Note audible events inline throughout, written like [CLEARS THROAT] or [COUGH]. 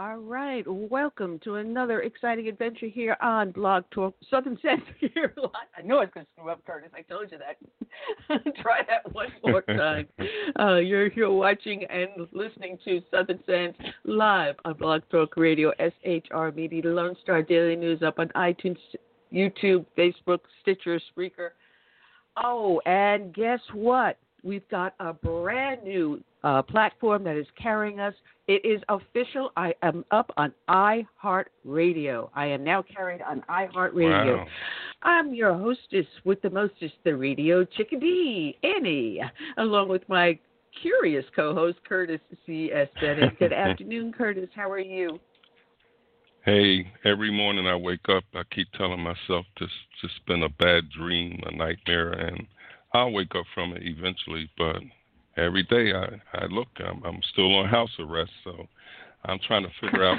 All right, welcome to another exciting adventure here on Blog Talk Southern Sense. [LAUGHS] Here, I know I was going to screw up, Curtis. I told you that. [LAUGHS] Try that one more [LAUGHS] time. Uh, you're here watching and listening to Southern Sense live on Blog Talk Radio, SHR Media, Lone Star Daily News up on iTunes, YouTube, Facebook, Stitcher, Spreaker. Oh, and guess what? We've got a brand new uh, platform that is carrying us. It is official. I am up on iHeartRadio. I am now carried on iHeartRadio. Wow. I'm your hostess with the mostest, the radio chickadee, Annie, along with my curious co-host Curtis C. S. Bennett. [LAUGHS] Good afternoon, Curtis. How are you? Hey, every morning I wake up, I keep telling myself this just been a bad dream, a nightmare, and I'll wake up from it eventually. But every day I I look. I'm I'm still on house arrest, so I'm trying to figure out,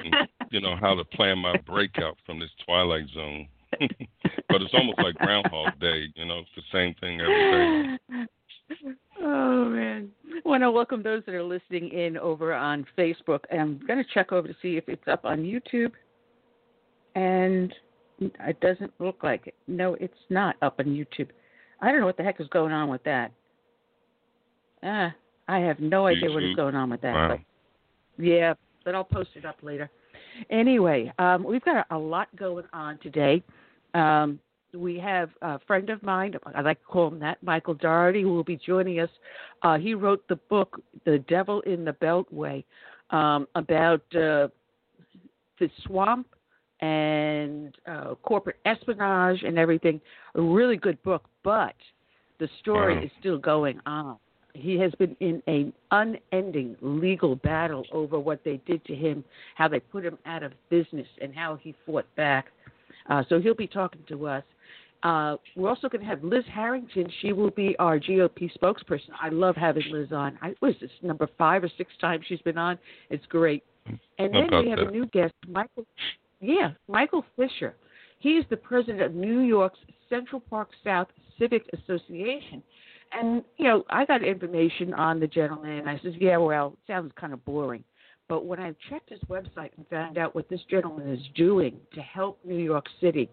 you know, how to plan my breakout from this twilight zone. [LAUGHS] but it's almost like Groundhog Day. You know, it's the same thing every day. [LAUGHS] Oh man! Want to welcome those that are listening in over on Facebook. I'm going to check over to see if it's up on YouTube, and it doesn't look like it. No, it's not up on YouTube. I don't know what the heck is going on with that. Ah, I have no idea what is going on with that. Wow. But yeah, but I'll post it up later. Anyway, um, we've got a, a, lot going on today. Um, we have a friend of mine, I like to call him that, Michael Daugherty, who will be joining us. Uh, he wrote the book, The Devil in the Beltway, um, about uh, the swamp and uh, corporate espionage and everything. A really good book, but the story wow. is still going on. He has been in an unending legal battle over what they did to him, how they put him out of business, and how he fought back. Uh, so he'll be talking to us. Uh, we're also going to have Liz Harrington. She will be our GOP spokesperson. I love having Liz on. I was this number five or six times she's been on. It's great. And then we have that. a new guest, Michael. Yeah, Michael Fischer. He is the president of New York's Central Park South Civic Association. And, you know, I got information on the gentleman, and I says, yeah, well, sounds kind of boring. But when I checked his website and found out what this gentleman is doing to help New York City,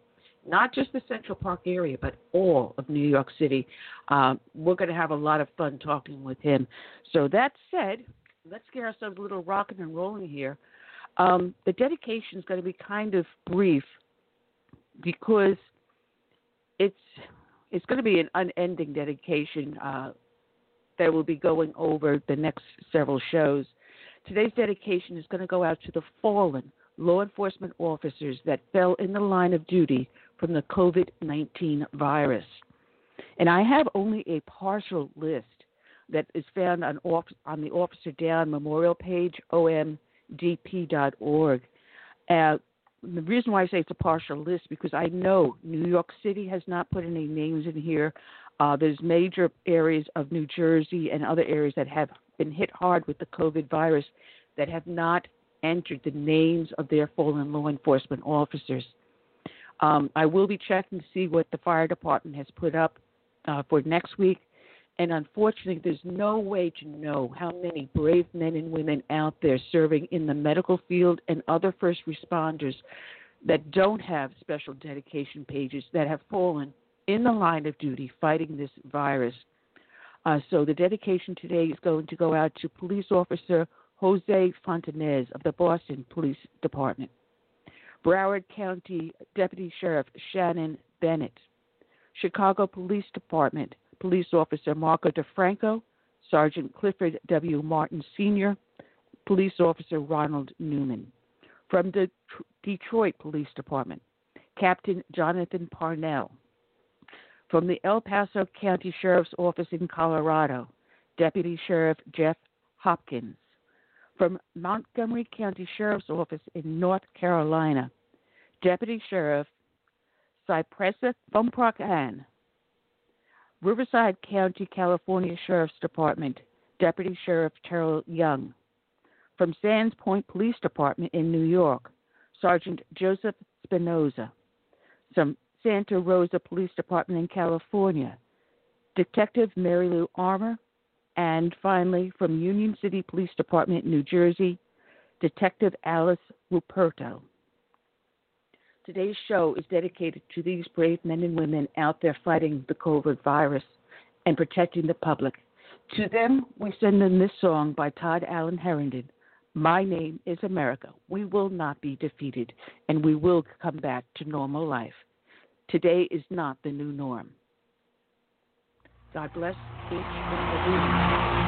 not just the Central Park area, but all of New York City, um, we're going to have a lot of fun talking with him. So that said, let's get ourselves a little rocking and rolling here. Um, the dedication is going to be kind of brief because it's it's going to be an unending dedication uh, that will be going over the next several shows. Today's dedication is going to go out to the fallen law enforcement officers that fell in the line of duty from the COVID 19 virus. And I have only a partial list that is found on, on the Officer Down Memorial page, omdp.org. Uh, the reason why I say it's a partial list because I know New York City has not put any names in here. Uh, there's major areas of New Jersey and other areas that have been hit hard with the COVID virus that have not entered the names of their fallen law enforcement officers. Um, I will be checking to see what the fire department has put up uh, for next week. And unfortunately, there's no way to know how many brave men and women out there serving in the medical field and other first responders that don't have special dedication pages that have fallen in the line of duty fighting this virus. Uh, so the dedication today is going to go out to police officer Jose Fontanez of the Boston Police Department, Broward County Deputy Sheriff Shannon Bennett, Chicago Police Department Police Officer Marco DiFranco, Sergeant Clifford W. Martin Sr., Police Officer Ronald Newman. From the Detroit Police Department, Captain Jonathan Parnell. From the El Paso County Sheriff's Office in Colorado, Deputy Sheriff Jeff Hopkins. From Montgomery County Sheriff's Office in North Carolina, Deputy Sheriff Cypressa Fumprokan. Riverside County, California Sheriff's Department, Deputy Sheriff Terrell Young. From Sands Point Police Department in New York, Sergeant Joseph Spinoza. From Santa Rosa Police Department in California, Detective Mary Lou Armer. And finally, from Union City Police Department, New Jersey, Detective Alice Ruperto. Today's show is dedicated to these brave men and women out there fighting the COVID virus and protecting the public. To them, we send them this song by Todd Allen Herendeen My Name is America. We will not be defeated, and we will come back to normal life. Today is not the new norm. God bless each and every one.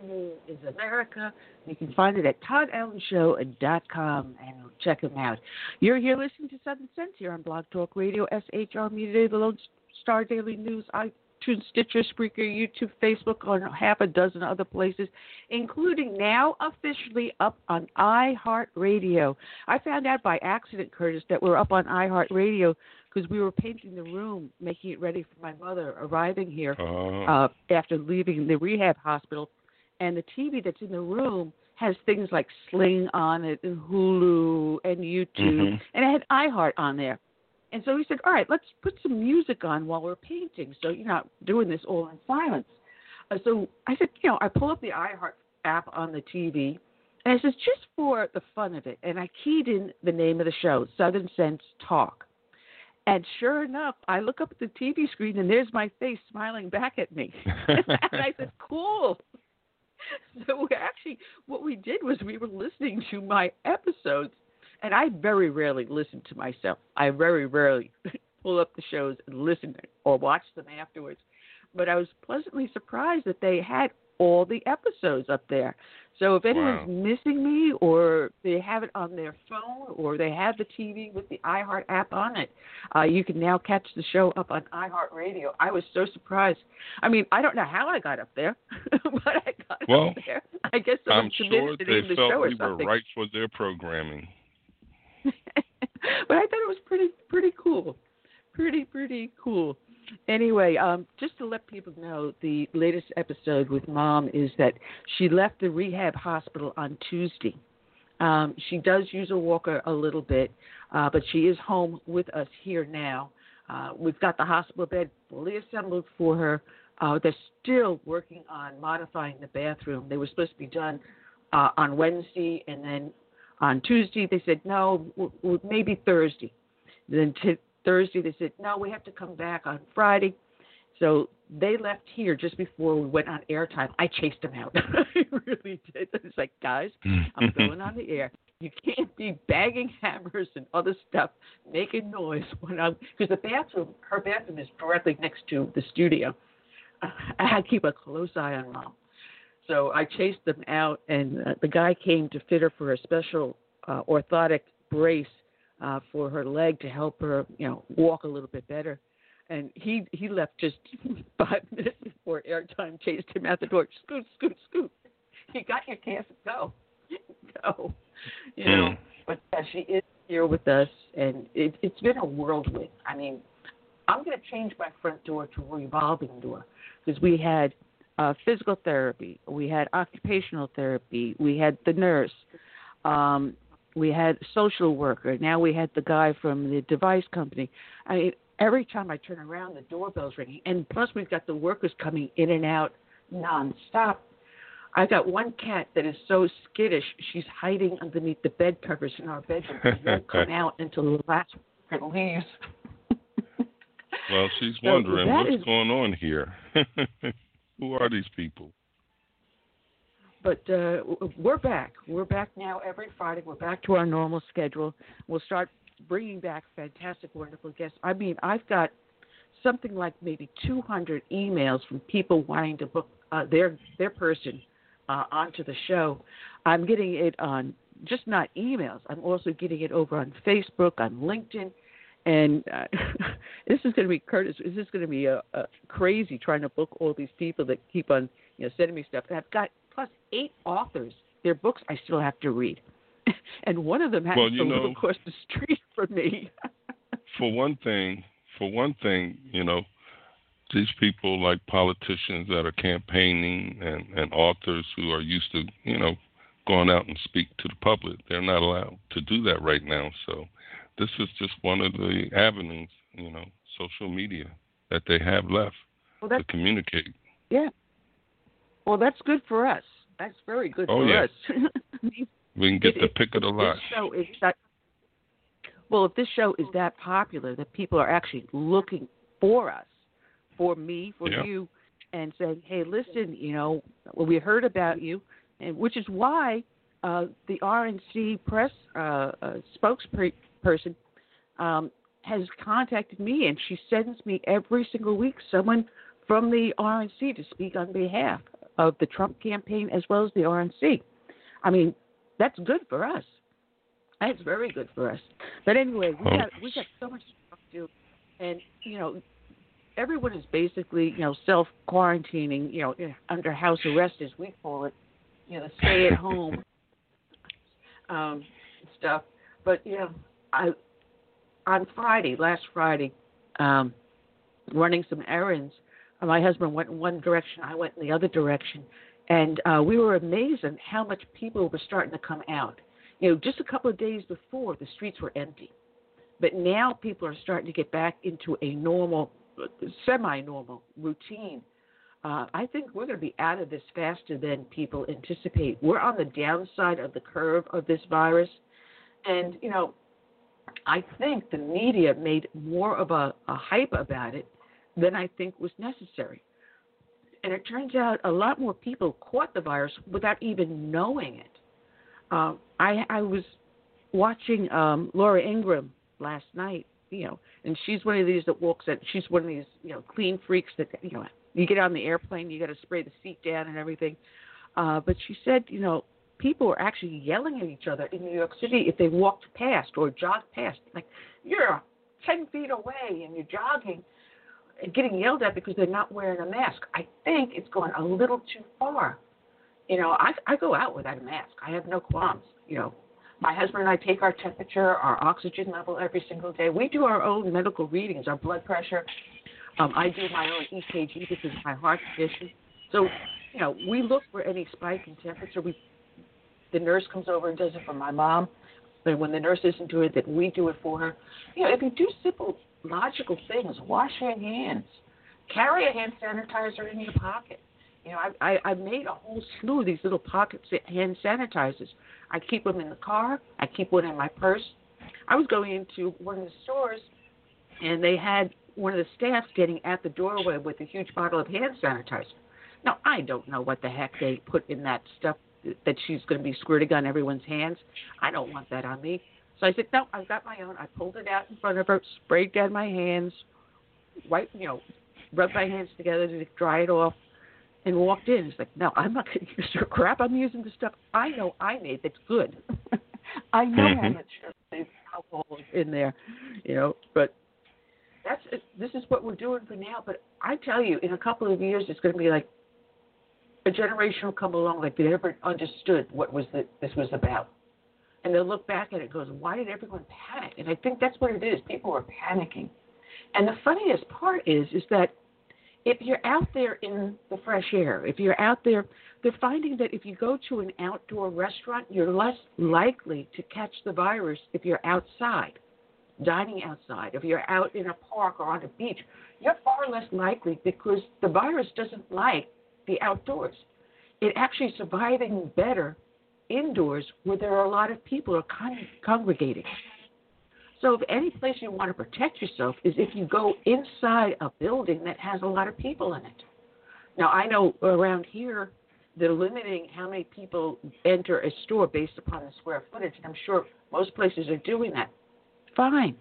My name is America. You can find it at ToddAllenShow.com and check him out. You're here listening to Southern Sense here on Blog Talk Radio, SHR Media, the Lone Star Daily News, iTunes, Stitcher, Spreaker, YouTube, Facebook, on half a dozen other places, including now officially up on iHeartRadio. I found out by accident, Curtis, that we're up on iHeartRadio because we were painting the room, making it ready for my mother arriving here Uh, uh, after leaving the rehab hospital, and the TV that's in the room has things like Sling on it, and Hulu, and YouTube, Mhm. and it had iHeart on there. And so we said, all right, let's put some music on while we're painting, so you're not doing this all in silence. Uh, so I said, you know, I pull up the iHeart app on the TV, and I says just for the fun of it, and I keyed in the name of the show, Southern Sense Talk. And sure enough, I look up at the TV screen and there's my face smiling back at me. [LAUGHS] and I said, "Cool." [LAUGHS] So we actually, what we did was we were listening to my episodes, and I very rarely listen to myself. I very rarely [LAUGHS] pull up the shows and listen or watch them afterwards. But I was pleasantly surprised that they had all the episodes up there. So if anyone's Wow. missing me or they have it on their phone or they have the TV with the iHeart app on it, uh, you can now catch the show up on iHeartRadio. I was so surprised. I mean, I don't know how I got up there, [LAUGHS] but I got Well, up there. I guess I'm sure the they the felt we were right for their programming. [LAUGHS] but I thought it was pretty pretty cool, pretty pretty cool. Anyway, um, just to let people know, the latest episode with Mom is that she left the rehab hospital on Tuesday. Um, she does use a walker a little bit, uh, but she is home with us here now. Uh, we've got the hospital bed fully assembled for her. Uh, they're still working on modifying the bathroom. They were supposed to be done uh, on Wednesday, and then on Tuesday they said no, w- w- maybe Thursday. Then t- Thursday they said no, we have to come back on Friday. So they left here just before we went on airtime. I chased them out. [LAUGHS] I really did. It's like, guys, I'm [LAUGHS] going on the air. You can't be banging hammers and other stuff, making noise when I'm because the bathroom, her bathroom is directly next to the studio. I had to keep a close eye on mom. So I chased them out, and uh, the guy came to fit her for a special uh, orthotic brace uh, for her leg to help her, you know, walk a little bit better. And he he left just [LAUGHS] five minutes before airtime. Chased him out the door. Scoot, scoot, scoot. You got your chance. Go, go. You know. Mm. But uh, she is here with us, and it, it's been a whirlwind. I mean, I'm going to change my front door to a revolving door because we had uh, physical therapy, we had occupational therapy, we had the nurse, um, we had social worker. Now we had the guy from the device company. I mean, every time I turn around, the doorbell's ringing, and plus we've got the workers coming in and out nonstop. I've got one cat that is so skittish; she's hiding underneath the bed covers in our bedroom. She won't [LAUGHS] come out until the last worker leaves. Well, she's So wondering what's is- going on here. [LAUGHS] Who are these people? But uh, we're back. We're back now every Friday. We're back to our normal schedule. We'll start bringing back fantastic, wonderful guests. I mean, I've got something like maybe 200 emails from people wanting to book uh, their their person uh, onto the show. I'm getting it on just not emails. I'm also getting it over on Facebook, on LinkedIn, and uh, [LAUGHS] this is going to be Curtis. This is going to be uh, uh, crazy trying to book all these people that keep on you know sending me stuff. I've got plus eight authors. Their books I still have to read, [LAUGHS] and one of them happens Well, to live know- across the street from me. [LAUGHS] For one thing, for one thing, you know, these people like politicians that are campaigning and, and authors who are used to, you know, going out and speak to the public. They're not allowed to do that right now. So this is just one of the avenues, you know, social media that they have left well, to communicate. yeah. Well, that's good for us. That's very good Oh, for yeah. us. [LAUGHS] We can get If- the pick of the lot. This show is that, well, if this show is that popular that people are actually looking for us, for me, for Yeah. you, and saying, "Hey, listen, you know, well, we heard about you," and which is why uh, the RNC press uh, uh, spokesperson um, has contacted me, and she sends me every single week someone from the RNC to speak on behalf of the Trump campaign as well as the RNC. I mean, that's good for us. That's very good for us. But anyway, we Oh. got we got so much to do, and you know, everyone is basically you know self quarantining, you know, under house arrest as we call it, you know, stay at home [LAUGHS] um, stuff. But you know, I on Friday, last Friday, um, running some errands. My husband went in one direction, I went in the other direction, and uh, we were amazed at how much people were starting to come out. You know, just a couple of days before, the streets were empty, but now people are starting to get back into a normal, semi-normal routine. Uh, I think we're going to be out of this faster than people anticipate. We're on the downside of the curve of this virus, and you know, I think the media made more of a, a hype about it than I think was necessary. And it turns out a lot more people caught the virus without even knowing it. Um, I, I was watching um, Laura Ingraham last night, you know, and she's one of these that walks at, she's one of these, you know, clean freaks that, you know, you get on the airplane, you got to spray the seat down and everything. Uh, but she said, you know, people were actually yelling at each other in New York City if they walked past or jogged past. Like, you're 10 feet away and you're jogging getting yelled at because they're not wearing a mask. I think it's gone a little too far. You know, I, I go out without a mask. I have no qualms. You know, my husband and I take our temperature, our oxygen level every single day. We do our own medical readings, our blood pressure. Um, I do my own EKG because of my heart condition. So, you know, we look for any spike in temperature. We, the nurse comes over and does it for my mom. And when the nurse isn't doing it, then we do it for her. You know, if you do simple, logical things, wash your hands, carry a hand sanitizer in your pocket. You know, I, I I made a whole slew of these little pocket hand sanitizers. I keep them in the car. I keep one in my purse. I was going into one of the stores, and they had one of the staff standing at the doorway with a huge bottle of hand sanitizer. Now, I don't know what the heck they put in that stuff that she's going to be squirting on everyone's hands. I don't want that on me. So I said, no, I've got my own. I pulled it out in front of her, sprayed down my hands, wipe, you know, rubbed my hands together to dry it off, and walked in. It's like, no, I'm not going to use your crap. I'm using the stuff I know I made that's good. [LAUGHS] I know Mhm. how much alcohol is in there, you know. But that's this is what we're doing for now. But I tell you, in a couple of years, it's going to be like a generation will come along like they never understood what was the, this was about, and they'll look back at it and goes, "Why did everyone panic?" And I think that's what it is. People are panicking, and the funniest part is, is that if you're out there in the fresh air, if you're out there, they're finding that if you go to an outdoor restaurant, you're less likely to catch the virus if you're outside, dining outside. If you're out in a park or on a beach, you're far less likely because the virus doesn't like the outdoors. It actually surviving better indoors where there are a lot of people are con- congregating. So, if any place you want to protect yourself is if you go inside a building that has a lot of people in it. Now, I know around here they're limiting how many people enter a store based upon the square footage, I'm sure most places are doing that. Fine.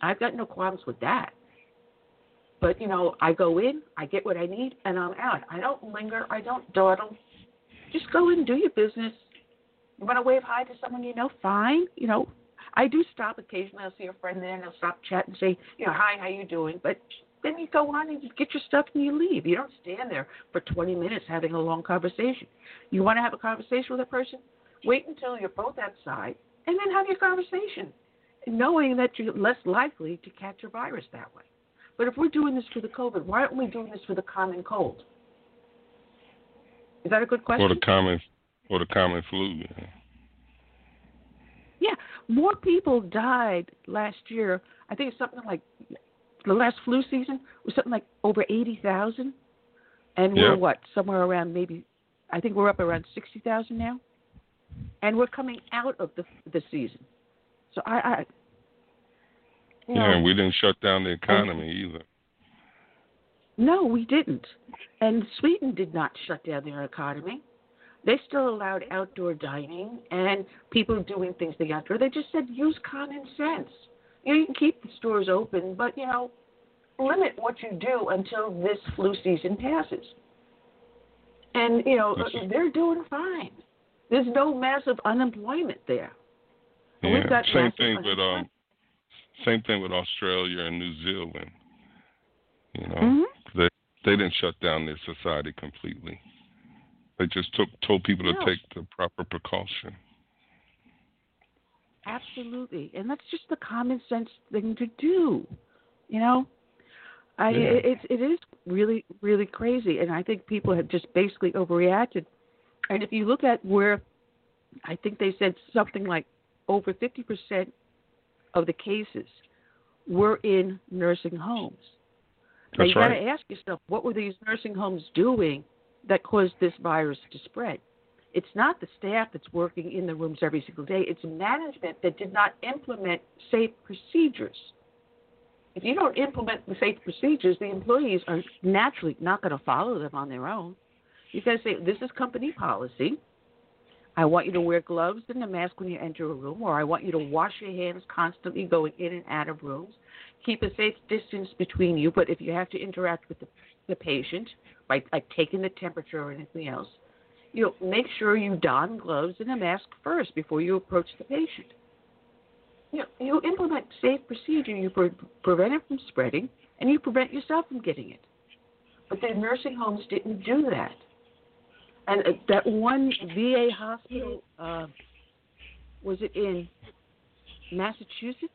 I've got no qualms with that. But, you know, I go in, I get what I need, and I'm out. I don't linger, I don't dawdle. Just go in do your business. You want to wave hi to someone you know? Fine. You know, I do stop occasionally. I'll see a friend there and I'll stop chat and say, you know, hi, how you doing? But then you go on and you get your stuff and you leave. You don't stand there for 20 minutes having a long conversation. You want to have a conversation with a person? Wait until you're both outside and then have your conversation, knowing that you're less likely to catch a virus that way. But if we're doing this for the COVID, why aren't we doing this for the common cold? Is that a good question? Or the common, or the common flu. Yeah. More people died last year. I think it's something like the last flu season was something like over eighty thousand, and we're what somewhere around maybe. I think we're up around sixty thousand now, and we're coming out of the the season. So I, I you Yeah, and we didn't shut down the economy either. No, we didn't. And Sweden did not shut down their economy. They still allowed outdoor dining and people doing things the outdoor. They just said use common sense. You, know, you can keep the stores open, but you know, limit what you do until this flu season passes. And you know, Yes. they're doing fine. There's no massive unemployment there. Yeah. we've got Same thing with um, same thing with Australia and New Zealand. You know, Mhm. they they didn't shut down their society completely. They just took told people to take the proper precaution. Absolutely, and that's just the common sense thing to do. You know, I Yeah. it, it is really really crazy, and I think people have just basically overreacted. And if you look at where, I think they said something like over fifty percent of the cases were in nursing homes. now That's you got to ask yourself, what were these nursing homes doing that caused this virus to spread? It's not the staff that's working in the rooms every single day. It's management that did not implement safe procedures. If you don't implement the safe procedures, the employees are naturally not going to follow them on their own. You got to say, this is company policy. I want you to wear gloves and a mask when you enter a room, or I want you to wash your hands constantly going in and out of rooms. Keep a safe distance between you, but if you have to interact with the, the patient, by like taking the temperature or anything else, you know, make sure you don gloves and a mask first before you approach the patient. You know, you implement safe procedure, you pre- prevent it from spreading, and you prevent yourself from getting it. But the nursing homes didn't do that. And uh, that one VA hospital, uh, was it in Massachusetts?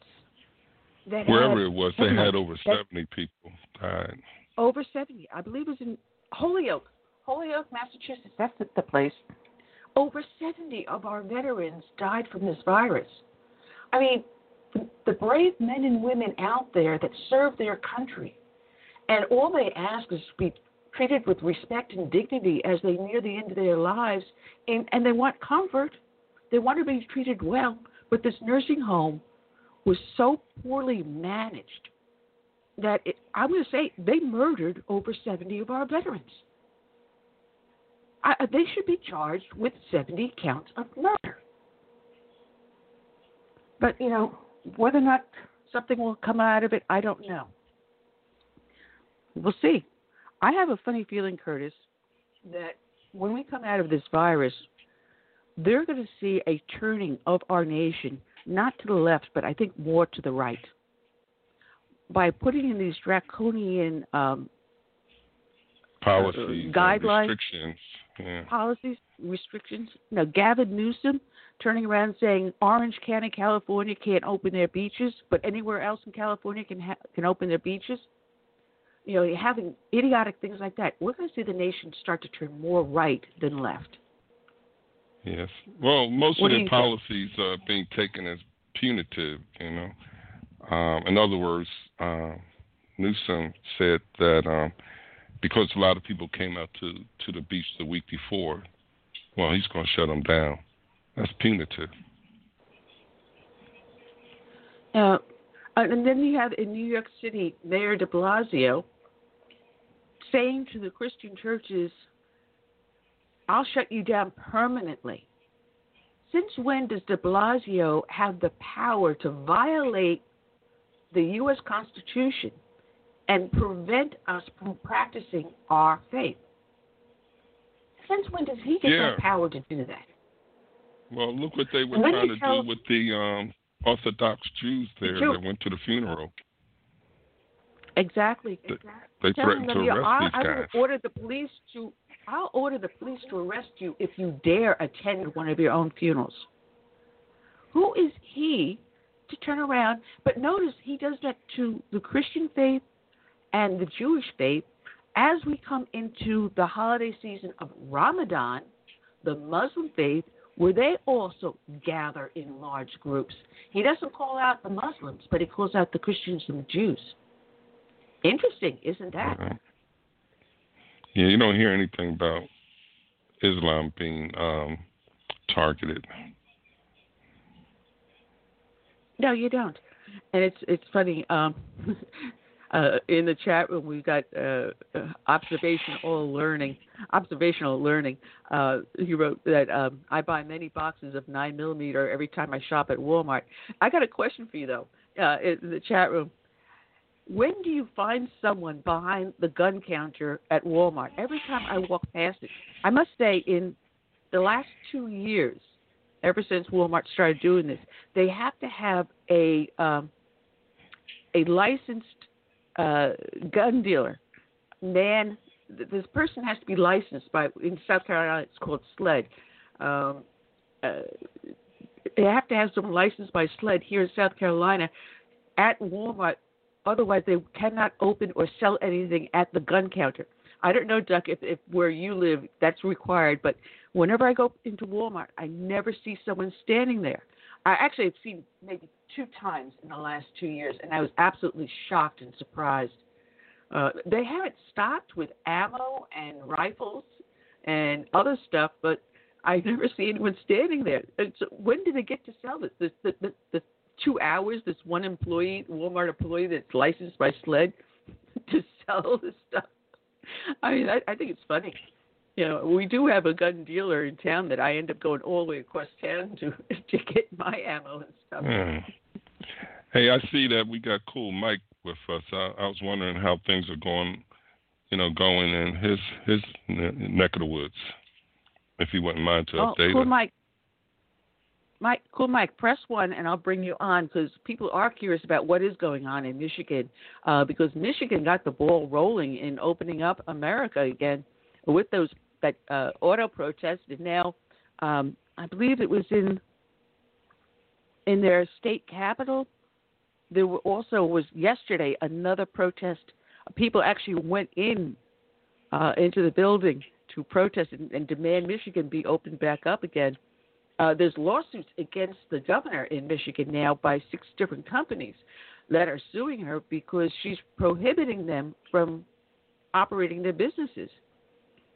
That Wherever had, it was, they had over 70 people died. over 70. I believe it was in Holyoke, Holyoke, Massachusetts. That's the, place. Over 70 of our veterans died from this virus. I mean, the, the brave men and women out there that serve their country, and all they ask is to be treated with respect and dignity as they near the end of their lives, and, and they want comfort. They want to be treated well. But this nursing home was so poorly managed that it, I'm going to say they murdered over 70 of our veterans. I, uh, they should be charged with 70 counts of murder. But, you know, whether or not something will come out of it, I don't know. We'll see. I have a funny feeling, Curtis, that when we come out of this virus, they're going to see a turning of our nation, not to the left, but I think more to the right. By putting in these draconian um, Policies, guidelines, restrictions. Yeah. policies, restrictions. Now, Gavin Newsom turning around saying Orange County, California can't open their beaches, but anywhere else in California can ha- can open their beaches. You know, you're having idiotic things like that. We're going to see the nation start to turn more right than left. Yes. Well, most What of the you think? policies are being taken as punitive. You know, um, in other words, uh, Newsom said that um, because a lot of people came out to to the beach the week before, well, he's going to shut them down. That's punitive. Uh, and then you have in New York City, Mayor de Blasio saying to the Christian churches, I'll shut you down permanently. Since when does de Blasio have the power to violate the U.S. Constitution and prevent us from practicing our faith? Since when does he get Yeah. that power to do that? Well, look what they were then trying to tell- do with the um, Orthodox Jews there Jew- that went to the funeral. Exactly. Th- exactly. They threatened them, to arrest I, these I guys. will order the police to. I'll order the police to arrest you if you dare attend one of your own funerals. Who is he to turn around? But notice he does that to the Christian faith and the Jewish faith as we come into the holiday season of Ramadan, the Muslim faith, where they also gather in large groups. He doesn't call out the Muslims, but he calls out the Christians and the Jews. Interesting, isn't that? Uh-huh. Yeah, you don't hear anything about Islam being um, targeted. No, you don't. And it's it's funny. Um, [LAUGHS] uh, in the chat room, we've got uh, uh, observational learning. Observational learning. Uh, he wrote that um, I buy many boxes of nine millimeter every time I shop at Walmart. I got a question for you though. Uh, in the chat room, when do you find someone behind the gun counter at Walmart? Every time I walk past it, I must say, in the last two years, ever since Walmart started doing this, they have to have a um, a licensed uh, gun dealer. Man, th- this person has to be licensed by in South Carolina. It's called SLED. Um, uh, they have to have someone licensed by SLED here in South Carolina at Walmart. Otherwise, they cannot open or sell anything at the gun counter. I don't know, Duck, if, if where you live that's required, but whenever I go into Walmart, I never see someone standing there. I actually have seen maybe two times in the last two years, and I was absolutely shocked and surprised. Uh, they haven't stopped with ammo and rifles and other stuff, but I [LAUGHS] never see anyone standing there. And so when do they get to sell this? The, the, the, the two hours, this one employee, Walmart employee that's licensed by SLED [LAUGHS] to sell this stuff. I mean, I, I think it's funny. You know, we do have a gun dealer in town that I end up going all the way across town to [LAUGHS] to get my ammo and stuff. Yeah. Hey, I see that we got Cool Mike with us. I, I was wondering how things are going, you know, going in his his neck of the woods. If you wouldn't mind to oh, update cool, us. Mike. Mike, cool, Mike. Press one, and I'll bring you on because people are curious about what is going on in Michigan. Uh, because Michigan got the ball rolling in opening up America again with those that uh, auto protests, and now um, I believe it was in in their state capital. There were also was yesterday another protest. People actually went in uh, into the building to protest and, and demand Michigan be opened back up again. Uh, there's lawsuits against the governor in Michigan now by six different companies that are suing her because she's prohibiting them from operating their businesses.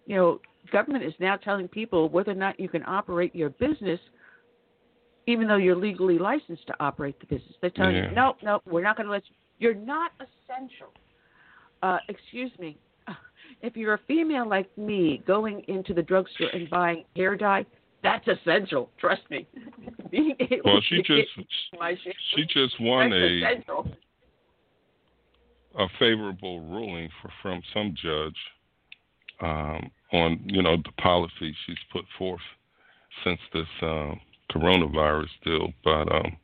You know, government is now telling people whether or not you can operate your business, even though you're legally licensed to operate the business. They're telling Yeah. you, no, no, we're not going to let you. You're not essential. Uh, excuse me. [LAUGHS] If you're a female like me going into the drugstore and buying hair dye, that's essential. Trust me. [LAUGHS] Being able Well, she to just she just won a essential. a favorable ruling for, from some judge um, on you know the policy she's put forth since this um, coronavirus deal. But um,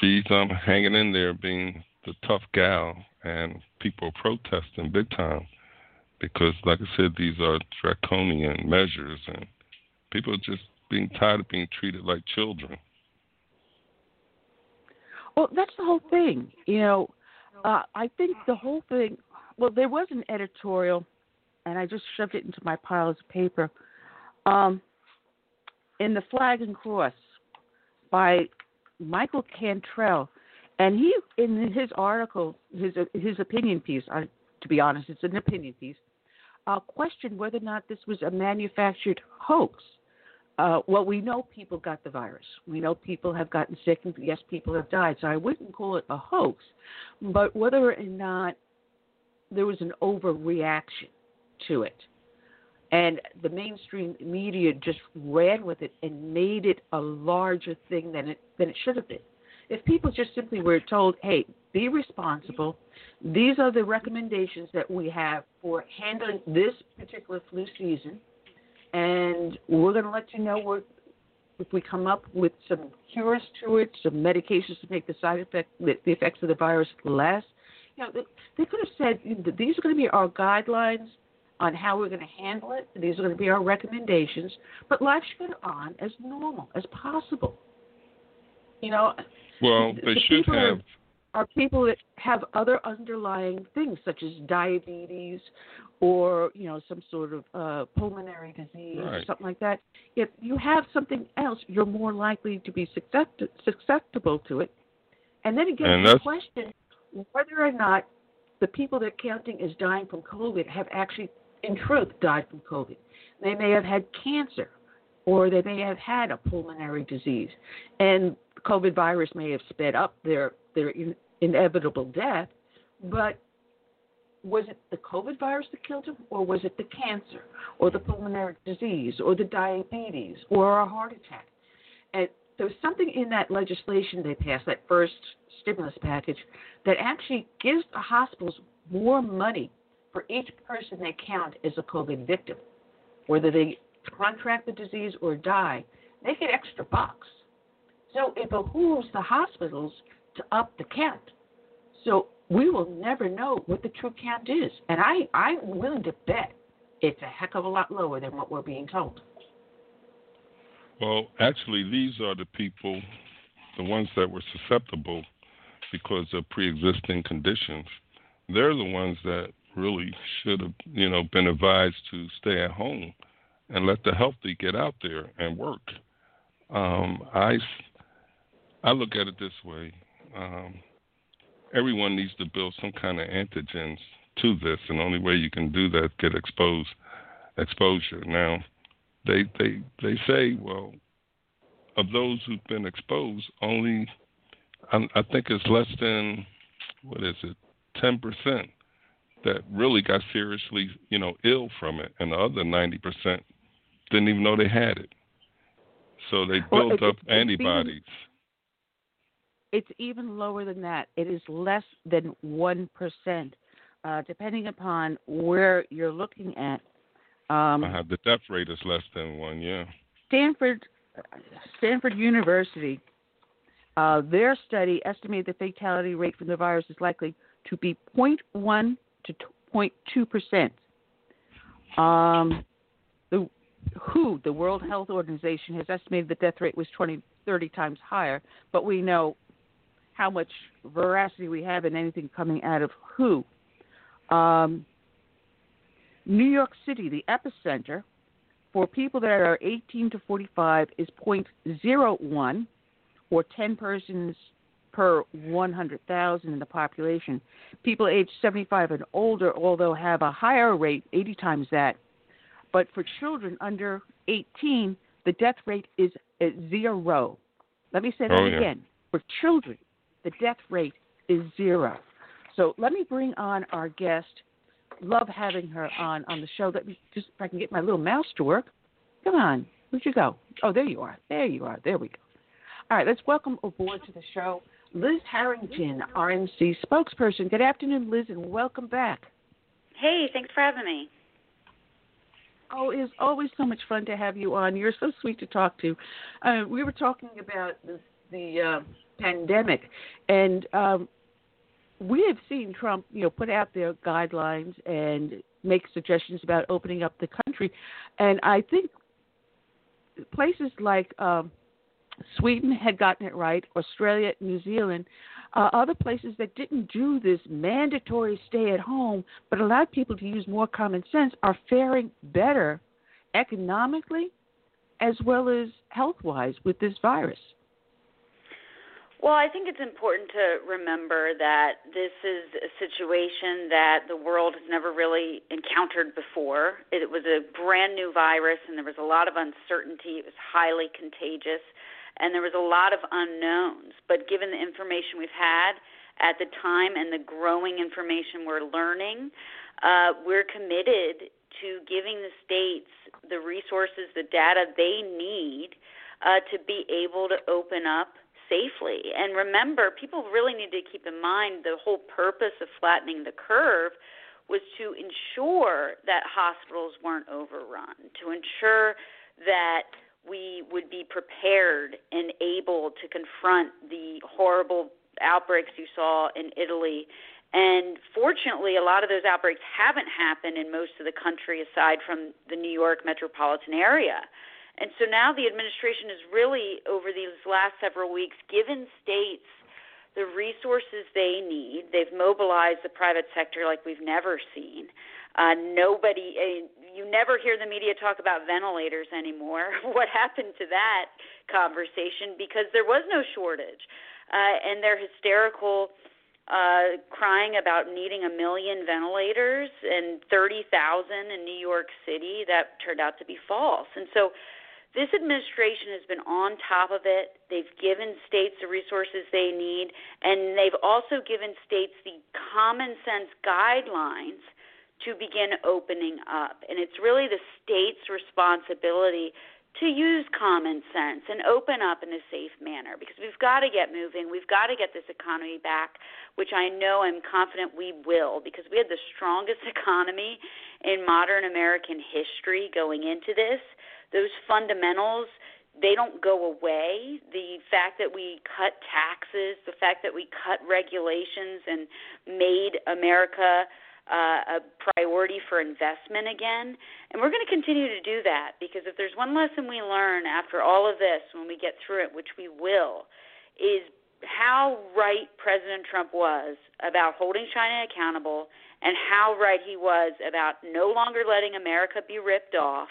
she's um, hanging in there, being the tough gal, and people are protesting big time because, like I said, these are draconian measures, and people are just being tired of being treated like children. Well, that's the whole thing. You know, uh, I think the whole thing. Well, there was an editorial, and I just shoved it into my piles of paper. Um, in the Flag and Cross by Michael Cantrell, and he in his article, his his opinion piece. I, to be honest, it's an opinion piece. Uh, questioned whether or not this was a manufactured hoax. Uh, well, we know people got the virus. We know people have gotten sick, and yes, people have died. So I wouldn't call it a hoax, but whether or not there was an overreaction to it, and the mainstream media just ran with it and made it a larger thing than it than it should have been. If people just simply were told, "Hey, be responsible. These are the recommendations that we have for handling this particular flu season." and we're going to let you know if we come up with some cures to it, some medications to make the side effect, the, effects of the virus less. You know, they could have said these are going to be our guidelines on how we're going to handle it. These are going to be our recommendations, but life should go on as normal as possible. You know, Well, the they should people are- have. are people that have other underlying things such as diabetes or you know some sort of uh, pulmonary disease or something like that. If you have something else, you're more likely to be suscept- susceptible to it. And then again, And the question whether or not the people they're counting as dying from COVID have actually, in truth, died from COVID. They may have had cancer, or they may have had a pulmonary disease, and COVID virus may have sped up their their in, inevitable death. But was it the COVID virus that killed them, or was it the cancer, or the pulmonary disease, or the diabetes, or a heart attack? And there was something in that legislation they passed, that first stimulus package, that actually gives the hospitals more money for each person they count as a COVID victim. Whether they contract the disease or die, they get extra bucks. So it behooves the hospitals to up the count. So we will never know what the true count is. And I, I'm willing to bet it's a heck of a lot lower than what we're being told. Well, actually, these are the people, the ones that were susceptible because of pre-existing conditions. They're the ones that really should have, you know, been advised to stay at home and let the healthy get out there and work. Um, I, I look at it this way: um, everyone needs to build some kind of antigens to this, and the only way you can do that get exposed exposure. Now, they they they say, well, of those who've been exposed, only I, I think it's less than what is it, ten percent that really got seriously, you know, ill from it, and the other 90% didn't even know they had it. So they Well, built it- up it's antibodies. It's even lower than that. It is less than 1%, uh, depending upon where you're looking at. Um, uh The death rate is less than one. Yeah. Stanford, Stanford University, uh, their study estimated the fatality rate from the virus is likely to be 0.1 to 0.2 percent. Um, the WHO, the World Health Organization, has estimated the death rate was 20, 30 times higher, but we know how much veracity we have in anything coming out of WHO. Um, New York City, the epicenter, for people that are 18 to 45 is 0.01 or 10 persons per 100,000 in the population. People aged 75 and older, although have a higher rate, 80 times that. But for children under 18, the death rate is at zero. Let me say that Oh, yeah. again. For children, the death rate is zero. So let me bring on our guest. Love having her on on the show. Let me just if I can get my little mouse to work. Come on, where'd you go? Oh, there you are. There you are. There we go. All right, let's welcome aboard to the show Liz Harrington, RNC spokesperson. Good afternoon, Liz, and welcome back. Hey, thanks for having me. Oh, it is always so much fun to have you on. You're so sweet to talk to. Uh, we were talking about the, the uh, pandemic, and um, we have seen Trump, you know, put out their guidelines and make suggestions about opening up the country, and I think places like um, Sweden had gotten it right, Australia, New Zealand, uh, other places that didn't do this mandatory stay at home but allowed people to use more common sense are faring better economically as well as health wise with this virus. Well, I think it's important to remember that this is a situation that the world has never really encountered before. It was a brand new virus, and there was a lot of uncertainty. It was highly contagious, and there was a lot of unknowns. But given the information we've had at the time and the growing information we're learning, uh, we're committed to giving the states the resources, the data they need uh, to be able to open up safely. And remember, people really need to keep in mind the whole purpose of flattening the curve was to ensure that hospitals weren't overrun, to ensure that we would be prepared and able to confront the horrible outbreaks you saw in Italy. And fortunately, a lot of those outbreaks haven't happened in most of the country aside from the New York metropolitan area. And so now the administration has really, over these last several weeks, given states the resources they need. They've mobilized the private sector like we've never seen. Uh, nobody, uh, you never hear the media talk about ventilators anymore. [LAUGHS] what happened to that conversation? Because there was no shortage. Uh, and they're hysterical uh, crying about needing a million ventilators and 30,000 in New York City. That turned out to be false. And so this administration has been on top of it. They've given states the resources they need, and they've also given states the common sense guidelines to begin opening up. And it's really the state's responsibility to use common sense and open up in a safe manner because we've got to get moving. We've got to get this economy back, which I know I'm confident we will because we had the strongest [LAUGHS] economy in modern American history going into this. Those fundamentals they don't go away. The fact that we cut taxes, the fact that we cut regulations and made America uh, a priority for investment again. And we're going to continue to do that because if there's one lesson we learn after all of this when we get through it, which we will, is how right President Trump was about holding China accountable and how right he was about no longer letting America be ripped off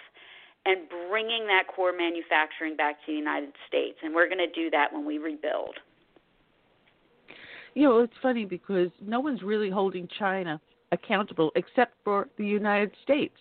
and bringing that core manufacturing back to the United States. And we're going to do that when we rebuild. You know, it's funny because no one's really holding China accountable except for the United States.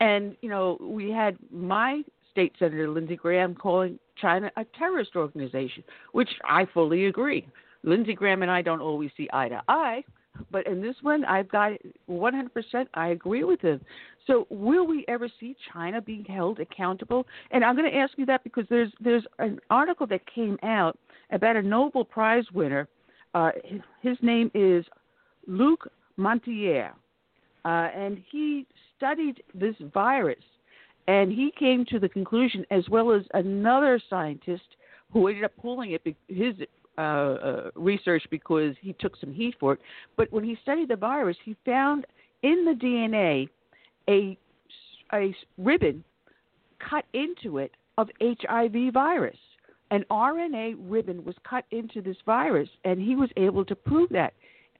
And, you know, we had my state senator, Lindsey Graham, calling China a terrorist organization, which I fully agree. Lindsey Graham and I don't always see eye to eye, but in this one, I've got 100%. I agree with him. So, will we ever see China being held accountable? And I'm going to ask you that because there's there's an article that came out about a Nobel Prize winner. Uh, his name is Luc Montagnier, uh, and he studied this virus, and he came to the conclusion, as well as another scientist who ended up pulling it, his uh, uh, research because he took some heat for it. But when he studied the virus, he found in the DNA a a ribbon cut into it of HIV virus. An RNA ribbon was cut into this virus, and he was able to prove that.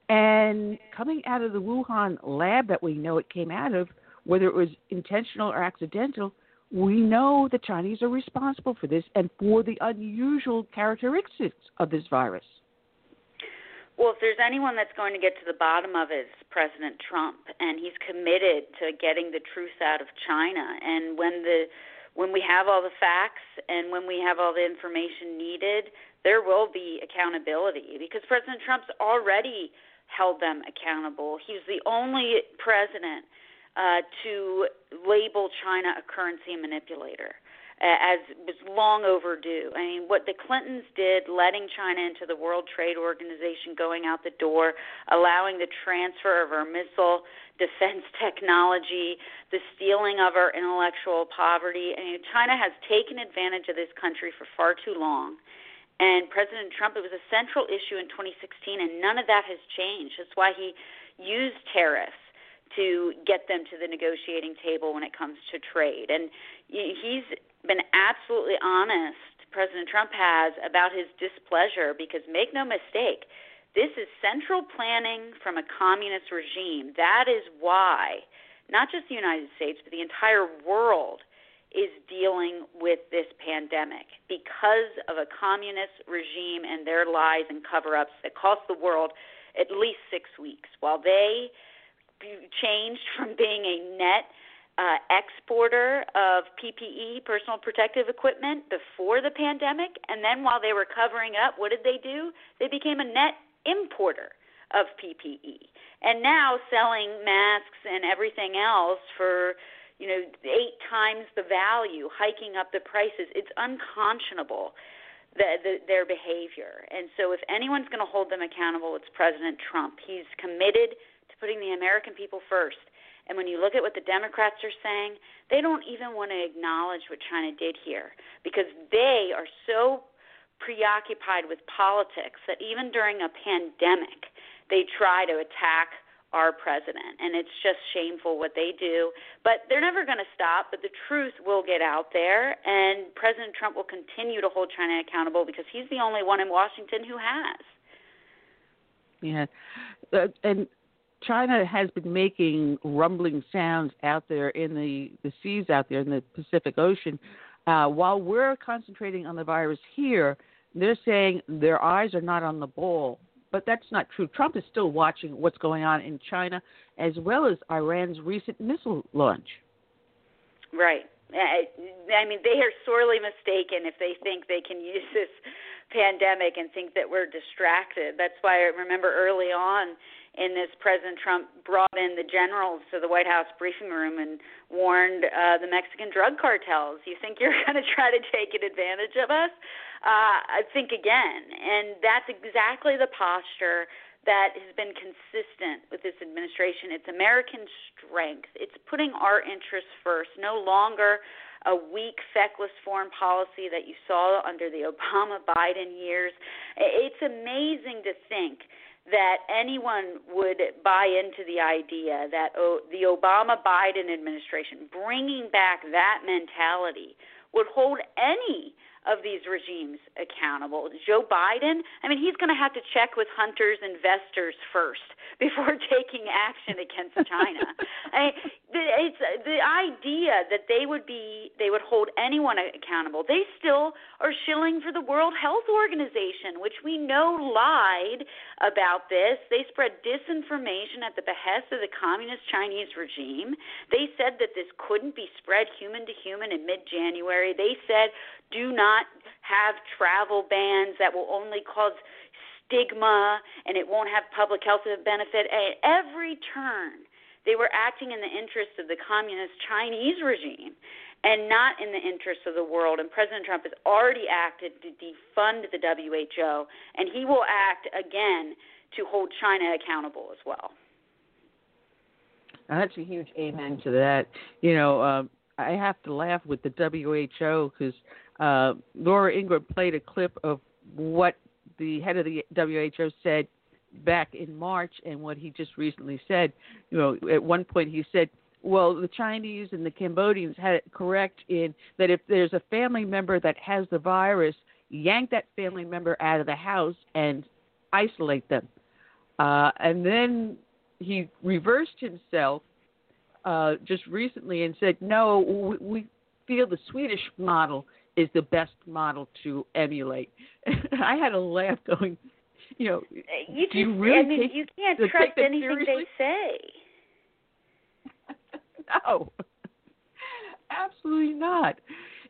And coming out of the Wuhan lab that we know it came out of, whether it was intentional or accidental, we know the Chinese are responsible for this and for the unusual characteristics of this virus. Well, if there's anyone that's going to get to the bottom of it, it's President Trump, and he's committed to getting the truth out of China. And when the when we have all the facts and when we have all the information needed, there will be accountability because President Trump's already held them accountable. He's the only president uh, to label China a currency manipulator as was long overdue. I mean, what the Clintons did, letting China into the World Trade Organization, going out the door, allowing the transfer of our missile [LAUGHS] defense technology, the stealing of our intellectual poverty. I mean, China has taken advantage of this country for far too long. And President Trump, it was a central issue in 2016, and none of that has changed. That's why he used tariffs to get them to the negotiating table when it comes to trade. And he's been absolutely honest, President Trump has, about his displeasure because make no mistake, this is central planning from a communist regime. That is why, not just the United States, but the entire world is dealing with this pandemic because of a communist regime and their lies and cover ups that cost the world at least six weeks. While they changed from being a net uh, exporter of PPE, personal protective equipment, before the pandemic, and then while they were covering up, what did they do? They became a net importer of PPE, and now selling masks and everything else for you know eight times the value, hiking up the prices. It's unconscionable. The, the, their behavior. And so, if anyone's going to hold them accountable, it's President Trump. He's committed to putting the American people first. And when you look at what the Democrats are saying, they don't even want to acknowledge what China did here because they are so preoccupied with politics that even during a pandemic, they try to attack our president. And it's just shameful what they do. But they're never going to stop, but the truth will get out there. And President Trump will continue to hold China accountable because he's the only one in Washington who has. Yeah. Uh, and China has been making rumbling sounds out there in the, the seas out there in the Pacific Ocean. Uh, while we're concentrating on the virus here, they're saying their eyes are not on the ball. But that's not true. Trump is still watching what's going on in China as well as Iran's recent missile launch. Right. I mean, they are sorely mistaken if they think they can use this pandemic and think that we're distracted. That's why I remember early on in this, President Trump brought in the generals to the White House briefing room and warned uh, the Mexican drug cartels. You think you're [LAUGHS] going to try to take advantage of us? Uh, I think again. And that's exactly the posture that has been consistent with this administration. It's American strength. It's putting our interests first, no longer a weak, feckless foreign policy that you saw under the Obama Biden years. It's amazing to think that anyone would buy into the idea that oh, the Obama Biden administration bringing back that mentality would hold any of these regimes accountable. Joe Biden, I mean, he's going to have to check with Hunter's, investors first [LAUGHS] before taking action against China. [LAUGHS] I, it's the idea that they would be, they would hold anyone accountable. They still are shilling for the World Health Organization, which we know lied about this. They spread disinformation at the behest of the communist Chinese regime. They said that this couldn't be spread human to human in mid January. They said do not have travel bans that will only cause stigma and it won't have public health benefit. At every turn, they were acting in the interest of the communist Chinese regime and not in the interest of the world. And President Trump has already acted to defund the WHO, and he will act again to hold China accountable as well. That's a huge amen to that. You know, um, I have to laugh with the WHO because uh, Laura Ingraham played a clip of what the head of the WHO said back in March and what he just recently said. You know, at one point he said, well, the Chinese and the Cambodians had it correct in that if there's a family member that has the virus, yank that family member out of the house and isolate them. Uh, and then he reversed himself uh, just recently and said, no, we, we feel the Swedish model is the best model to emulate. [LAUGHS] I had a laugh going, you know, uh, you do you just, really I mean, take, you can't trust anything seriously? they say. [LAUGHS] no, [LAUGHS] absolutely not.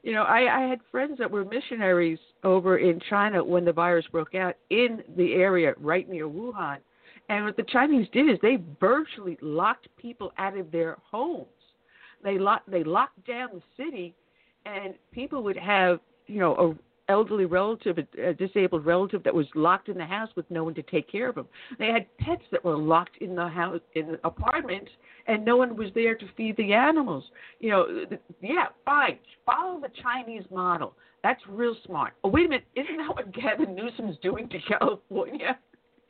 You know, I, I had friends that were missionaries over in China when the virus broke out in the area right near Wuhan. And what the Chinese did is they virtually locked people out of their homes. They locked they locked down the city, and people would have you know a elderly relative, a, disabled relative that was locked in the house with no one to take care of them. They had pets that were locked in the house in the apartment, and no one was there to feed the animals. You know, yeah, fine, follow the Chinese model. That's real smart. Oh, wait a minute, isn't that what Gavin Newsom's doing to [LAUGHS] California?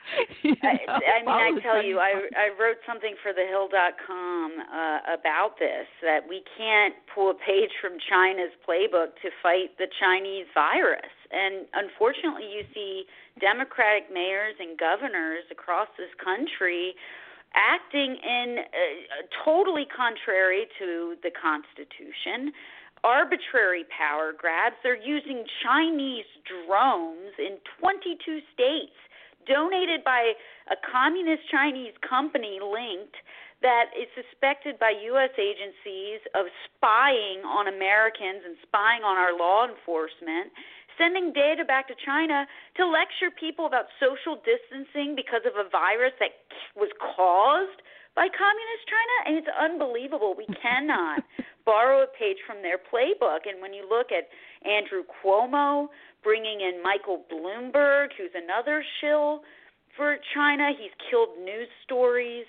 [LAUGHS] You I, know, I mean, I tell you, I I wrote something for the thehill.com uh, about this that we can't pull a page from China's playbook to fight the Chinese virus. And unfortunately, you see Democratic mayors and governors across this country acting in uh, totally contrary to the Constitution. Arbitrary power grabs. They're using Chinese drones in 22 states donated by a communist Chinese company linked that is suspected by U.S. agencies of spying on Americans and spying on our law enforcement, sending data back to China to lecture people about social distancing because of a virus that was caused by communist China. And it's unbelievable. We cannot [LAUGHS] borrow a page from their playbook. And when you look at Andrew Cuomo, bringing in Michael Bloomberg, who's another shill for China. He's killed news stories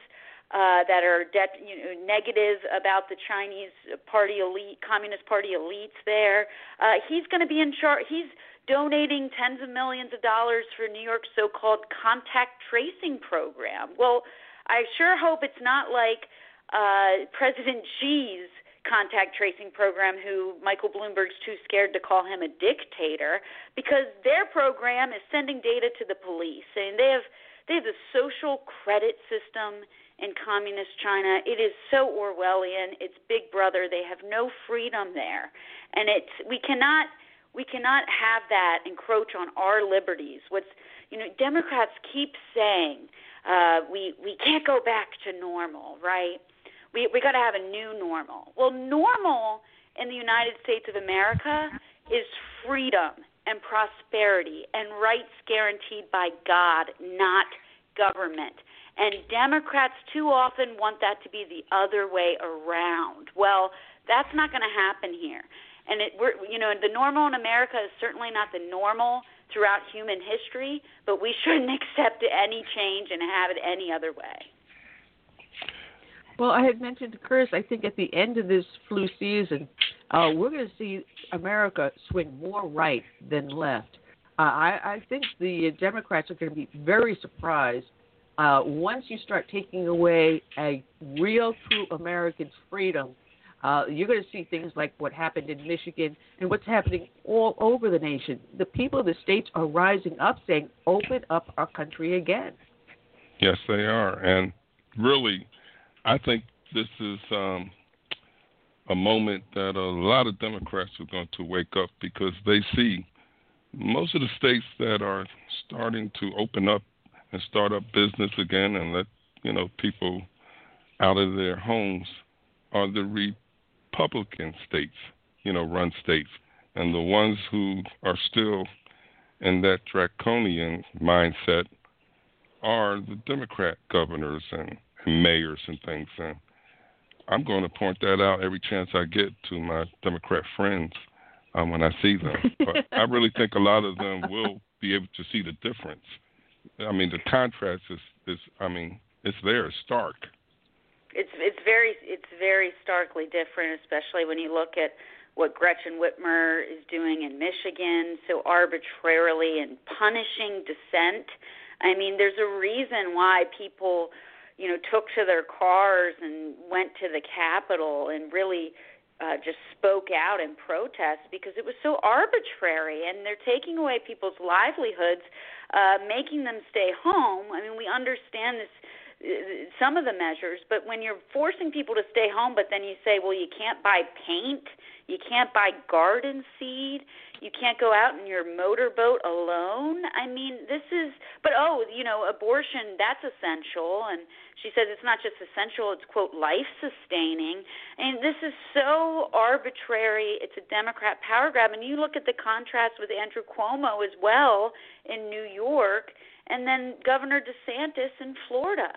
uh, that are de- you know, negative about the Chinese party elite, Communist Party elites there. Uh, he's going to be in charge. He's donating tens of millions of dollars for New York's so-called contact tracing program. Well, I sure hope it's not like uh, President Xi's contact tracing program who Michael Bloomberg's too scared to call him a dictator because their program is sending data to the police and they have they have a social credit system in communist China. It is so Orwellian. It's Big Brother. They have no freedom there. And it's we cannot we cannot have that encroach on our liberties. What's you know, Democrats keep saying uh, we we can't go back to normal, right? We we got to have a new normal. Well, normal in the United States of America is freedom and prosperity and rights guaranteed by God, not government. And Democrats too often want that to be the other way around. Well, that's not going to happen here. And it we're you know, the normal in America is certainly not the normal throughout human history, but we shouldn't [LAUGHS] accept any change and have it any other way. Well, I had mentioned to Chris, I think at the end of this flu season, uh, we're going to see America swing more right than left. Uh, I, I think the Democrats are going to be very surprised uh, once you start taking away a real, true American's freedom. Uh, you're going to see things like what happened in Michigan and what's happening all over the nation. The people of the states are rising up, saying, "Open up our country again." Yes, they are, and really, I think this is um, a moment that a lot of Democrats are going to wake up because they see most of the states that are starting to open up and start up business again and let you know people out of their homes are the Republican states, you know, run states, and the ones who are still in that draconian mindset are the Democrat governors and, mayors and things. And I'm going to point that out every chance I get to my Democrat friends um, when I see them. but [LAUGHS] I really think a lot of them will be able to see the difference. I mean, the contrast is, is I mean, it's there, it's stark. It's it's very it's very starkly different, especially when you look at what Gretchen Whitmer is doing in Michigan, so arbitrarily and punishing dissent. I mean, there's a reason why people, you know, took to their cars and went to the Capitol and really uh, just spoke out in protest because it was so arbitrary and they're taking away people's livelihoods, uh, making them stay home. I mean, we understand this some of the measures, but when you're forcing people to stay home, but then you say, well, you can't buy paint, you can't buy garden seed, you can't go out in your motorboat alone. I mean, this is, but oh, you know, abortion, that's essential. And she says it's not just essential, it's, quote, life sustaining. And this is so arbitrary. It's a Democrat power grab. And you look at the contrast with Andrew Cuomo as well in New York, and then Governor DeSantis in Florida.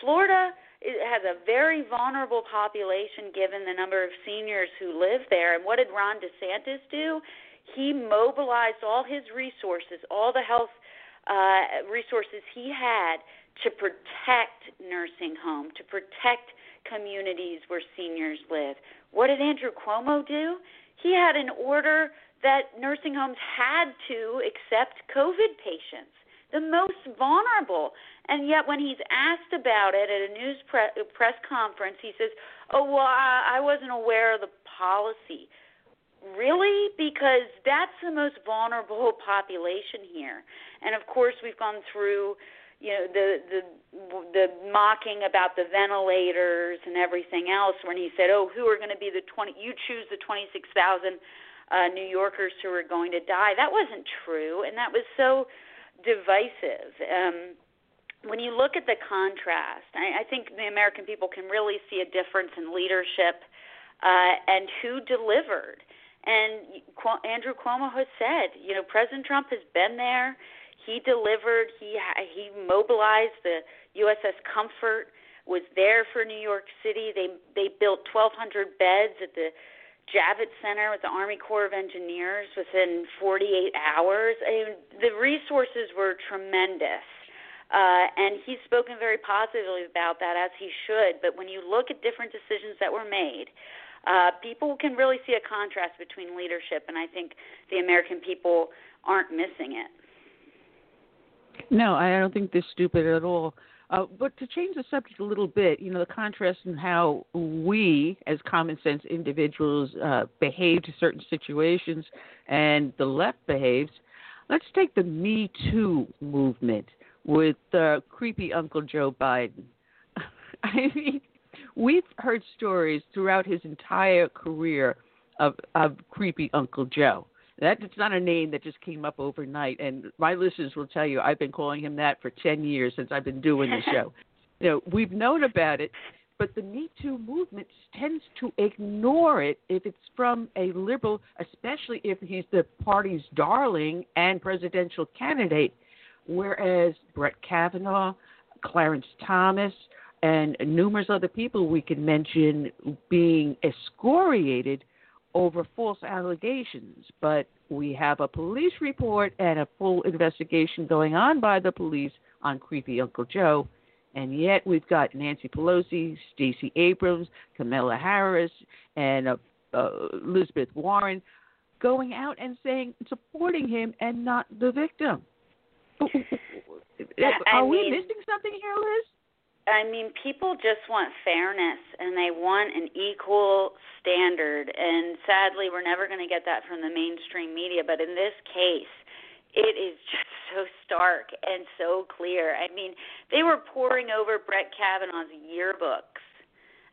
Florida has a very vulnerable population given the number of seniors who live there. And what did Ron DeSantis do? he mobilized all his resources, all the health uh, resources he had to protect nursing home, to protect communities where seniors live. What did Andrew Cuomo do? He had an order that nursing homes had to accept COVID patients, the most vulnerable. And yet, when he's asked about it at a news pre- press conference, he says, Oh, well, I, I wasn't aware of the policy. Really? Because that's the most vulnerable [LAUGHS] population here. And of course, we've gone through you know the the the mocking about the ventilators and everything else when he said oh who are going to be the 20 you choose the 26,000 uh New Yorkers who are going to die that wasn't true and that was so divisive um when you look at the contrast I, I think the American people can really see a difference in leadership uh and who delivered and Andrew Cuomo has said, you know, President Trump has been there. He delivered. He he mobilized the USS Comfort. Was there for New York City. They they built 1,200 beds at the Javits Center with the Army Corps of Engineers within 48 hours. I mean, the resources were tremendous. Uh, and he's spoken very positively about that, as he should. But when you look at different decisions that were made, uh, people can really see a contrast between leadership, and I think the American people aren't missing it. No, I don't think they're stupid at all. Uh, but to change the subject a little bit, you know, the contrast in how we, as common sense individuals, uh, behave to certain situations and the left behaves. Let's take the Me Too movement with uh, creepy Uncle Joe Biden. [LAUGHS] I mean, we've heard stories throughout his entire career of of creepy Uncle Joe. That's not a name that just came up overnight. And my listeners will tell you I've been calling him that for ten years since I've been doing the show. [LAUGHS] you know, we've known about it, but the Me Too movement tends to ignore it if it's from a liberal, especially if he's the party's darling and presidential candidate. Whereas Brett Kavanaugh, Clarence Thomas, and numerous other people we can mention being excoriated over false allegations. But we have a police report and a full investigation going on by the police on creepy Uncle Joe. And yet we've got Nancy Pelosi, Stacey Abrams, Kamala Harris, and uh, uh, Elizabeth Warren going out and saying, supporting him and not the victim. [LAUGHS] Are we missing something here, Liz? I mean, people just want fairness and they want an equal standard. And sadly, we're never going to get that from the mainstream media. But in this case, it is just [LAUGHS] so stark and so clear. I mean, they were poring over Brett Kavanaugh's yearbooks.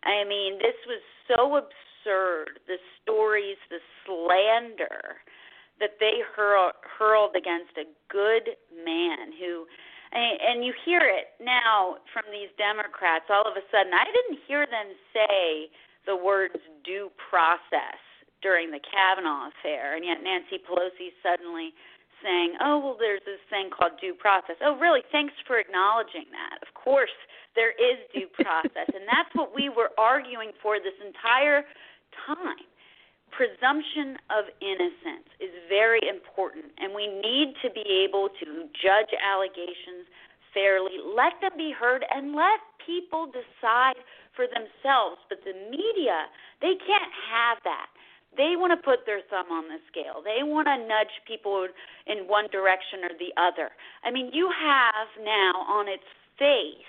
I mean, this was so absurd. The stories, the slander that they hurl, hurled against a good man who and you hear it now from these Democrats. All of a sudden, I didn't hear them say the words due process during the Kavanaugh affair, and yet Nancy Pelosi suddenly saying, oh, well, there's this thing called due process. Oh, really? Thanks for acknowledging that. Of course, there is due process. and that's what we were arguing for this entire time. Presumption of innocence is very important, and we need to be able to judge allegations fairly, let them be heard, and let people decide for themselves. But the media, they can't have that they want to put their thumb on the scale. They want to nudge people in one direction or the other. I mean, you have now on its face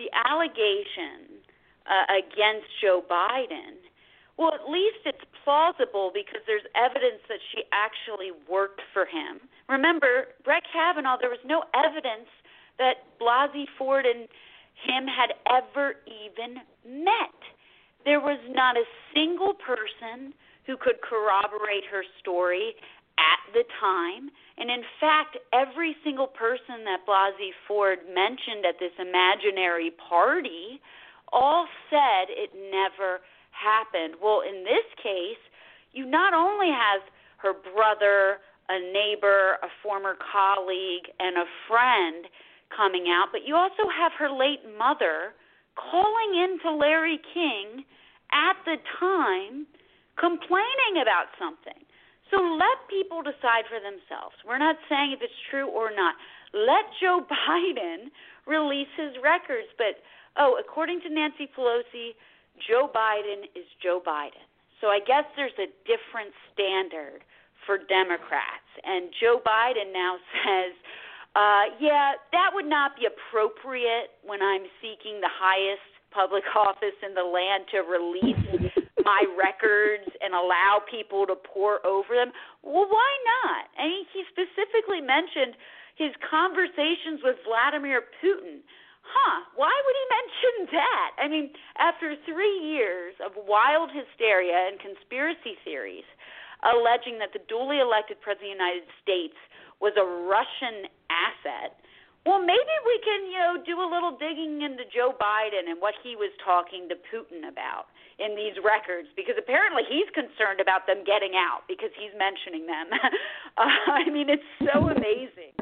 the allegation uh, against Joe Biden. Well, at least it's plausible because there's evidence that she actually worked for him. Remember, Brett Kavanaugh, there was no evidence that Blasey Ford and him had ever even met. There was not a single person who could corroborate her story at the time. And in fact, every single person that Blasey Ford mentioned at this imaginary party all said it never happened. Well, in this case, you not only have her brother, a neighbor, a former colleague, and a friend coming out, but you also have her late mother calling in to Larry King at the time complaining about something. So let people decide for themselves. We're not saying if it's true or not. Let Joe [LAUGHS] Biden release his records. But, oh, according to Nancy Pelosi, Joe Biden is Joe Biden. So I guess there's a different standard for Democrats. And Joe Biden now [LAUGHS] says, uh, yeah, that would not be appropriate when I'm seeking the highest public [LAUGHS] office in the land to release my [LAUGHS] records and allow people to pour over them. Well, why not? I mean, he specifically mentioned his conversations with Vladimir Putin. Huh, why would he [LAUGHS] mention that? I mean, after three years of wild hysteria and conspiracy theories alleging that the duly elected President of the United States was a Russian asset, well, maybe we can, you know, do a little digging into Joe Biden and what he was talking to Putin about in these records because apparently he's concerned about them getting out because he's mentioning them. uh, [LAUGHS] I mean, it's so [LAUGHS] amazing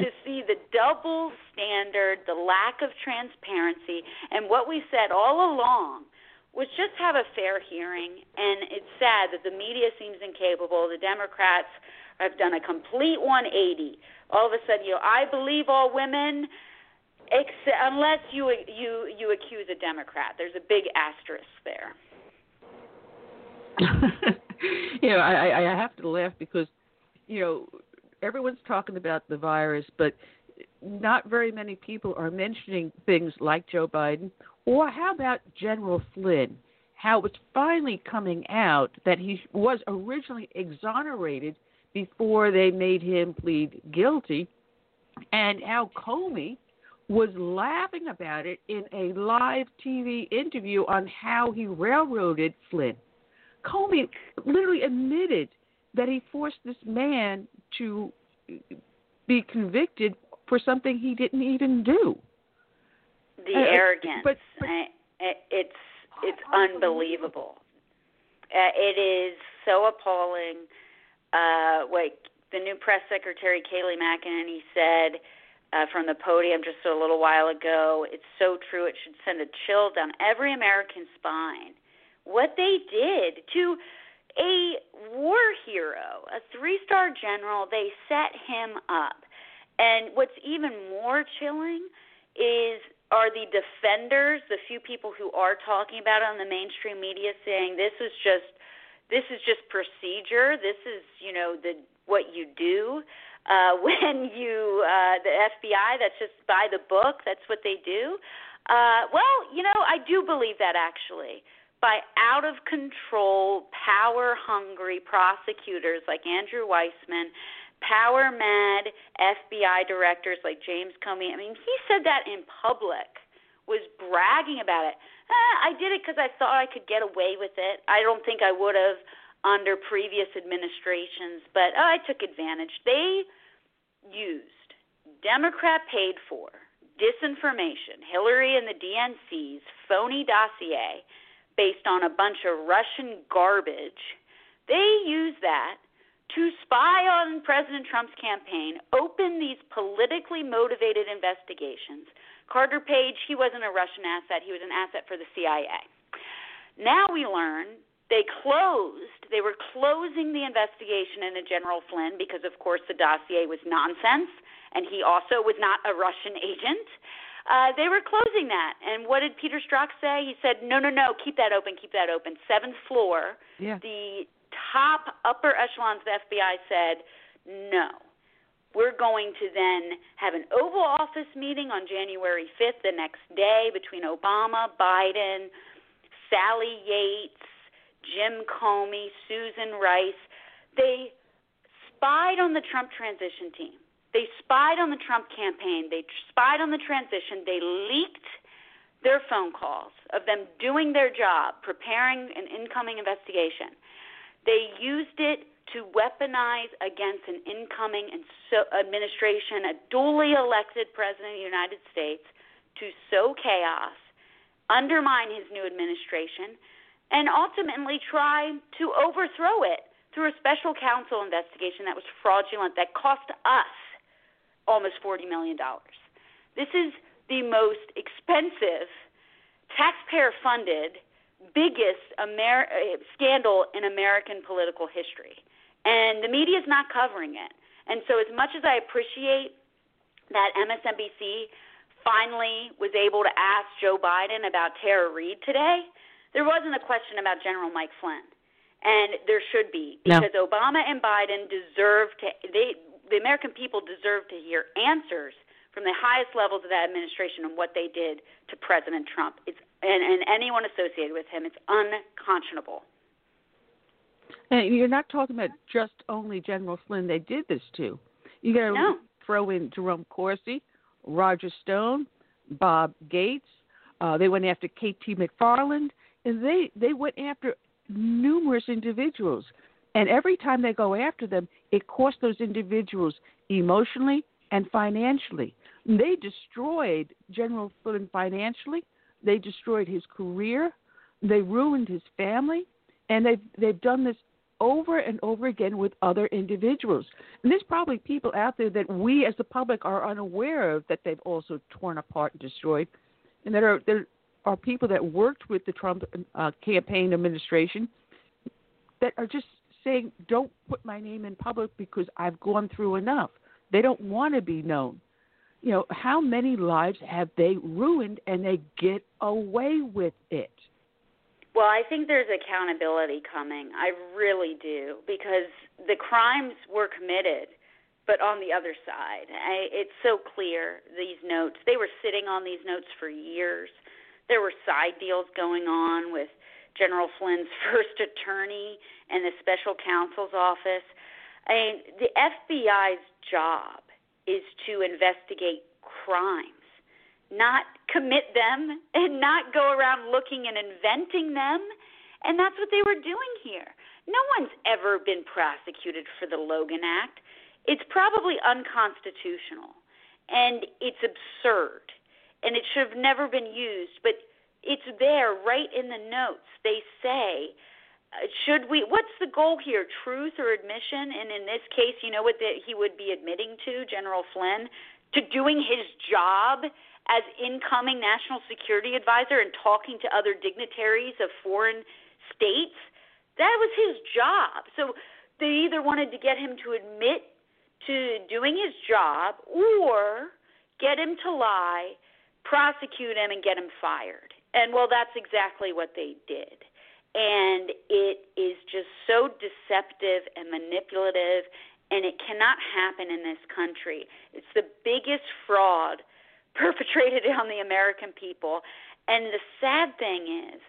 to see the double standard, the lack of transparency, and what we said all along was just have a fair hearing. And it's sad that the media seems incapable. The Democrats have done a complete 180. All of a sudden, you know, I believe all women Except, unless you you you accuse a Democrat, there's a big asterisk there. [LAUGHS] you know, I I have to laugh because you know everyone's talking about the virus, but not very many people are mentioning things like Joe Biden or how about General Flynn? How it's finally coming out that he was originally exonerated before they made him plead guilty, and how Comey was laughing about it in a live TV interview on how he railroaded Flynn. Comey literally admitted that he forced this man to be convicted for something he didn't even do. The uh, arrogance. But, but it's it's unbelievable. Uh, it is so appalling. Uh, what the new press secretary Kayleigh McEnany said uh, from the podium just a little while ago. It's so true. It should send a chill down every American spine. What they did to a war hero, a three star general, they set him up. And what's even more chilling is are the defenders, the few people who are talking about it on the mainstream media saying this is just this is just procedure, this is, you know, the what you do uh, [LAUGHS] when you uh, the FBI. That's just by the book. That's what they do. Uh, well, you know, I do believe that actually. By out of control, power hungry prosecutors like Andrew Weissmann, power mad FBI directors like James Comey. I mean, he said that in public, was bragging about it. Eh, I did it because I thought I could get away with it. I don't think I would have under previous administrations, but oh, I took advantage. They used Democrat paid for disinformation, Hillary and the DNC's phony dossier based on a bunch of Russian garbage. They used that to spy on President Trump's campaign, open these politically motivated investigations. Carter Page, he wasn't a Russian asset, he was an asset for the CIA. Now we learn they closed, they were closing the investigation into General Flynn because, of course, the dossier was nonsense, and he also was not a Russian agent. Uh, they were closing that. And what did Peter Strzok say? He said, no, no, no, keep that open, keep that open. Seventh floor, yeah. the top upper echelons of the FBI said, no. We're going to then have an Oval Office meeting on January 5th, the next day, between Obama, Biden, Sally Yates, Jim Comey, Susan Rice. They spied on the Trump transition team. They spied on the Trump campaign. They spied on the transition. They leaked their phone calls of them doing their job, preparing an incoming investigation. They used it to weaponize against an incoming administration, a duly elected president of the United States, to sow chaos, undermine his new administration, and ultimately try to overthrow it through a special counsel investigation that was fraudulent, that cost us almost $40 million. This is the most expensive, taxpayer funded, biggest Amer- eh, scandal in American political history. And the media is not covering it. And so, as much as I appreciate that MSNBC finally was able to ask Joe Biden about Tara Reade today, there wasn't a question about General Mike Flynn, and there should be because no. Obama and Biden deserve to. They the American people deserve to hear answers from the highest levels of that administration on what they did to President Trump. It's and, and anyone associated with him. It's unconscionable. And you're not talking about just only General Flynn. They did this to. You got to no. throw in Jerome Corsi, Roger Stone, Bob Gates. Uh, they went after K.T. McFarland and they they went after numerous individuals and every time they go after them it costs those individuals emotionally and financially. They destroyed general flynn financially. They destroyed his career. They ruined his family. And they've they've done this over and over again with other individuals. And there's probably people out there that we as the public are unaware of that they've also torn apart and destroyed, and that are they're are people that worked with the Trump uh, campaign administration that are just saying, "Don't put my name in public because I've gone through enough." They don't want to be known. You know, how many lives have they ruined and they get away with it? Well, I think there's accountability coming. I really do because the crimes were committed, but on the other side, I, it's so clear. These notes, they were sitting on these notes for years. There were side deals going on with General Flynn's [LAUGHS] first attorney and the special counsel's office. I mean, the FBI's job is to investigate crimes, not commit them and not go around looking and inventing them. And that's what they were doing here. No one's ever been prosecuted for the Logan Act. It's probably unconstitutional and it's absurd and it should have never been used, but it's there right in the notes. They say, uh, should we, what's the goal here, truth or admission? And in this case, you know what the, he would be admitting to, General Flynn? To doing his job as incoming national security advisor and talking to other dignitaries of foreign states. That was his job. So they either wanted to get him to admit to doing his job or get him to lie prosecute him and get him fired. And well, that's exactly what they did. And it is just so deceptive and manipulative, and it cannot happen in this country. It's the biggest fraud [LAUGHS] perpetrated on the American people. And the sad thing is,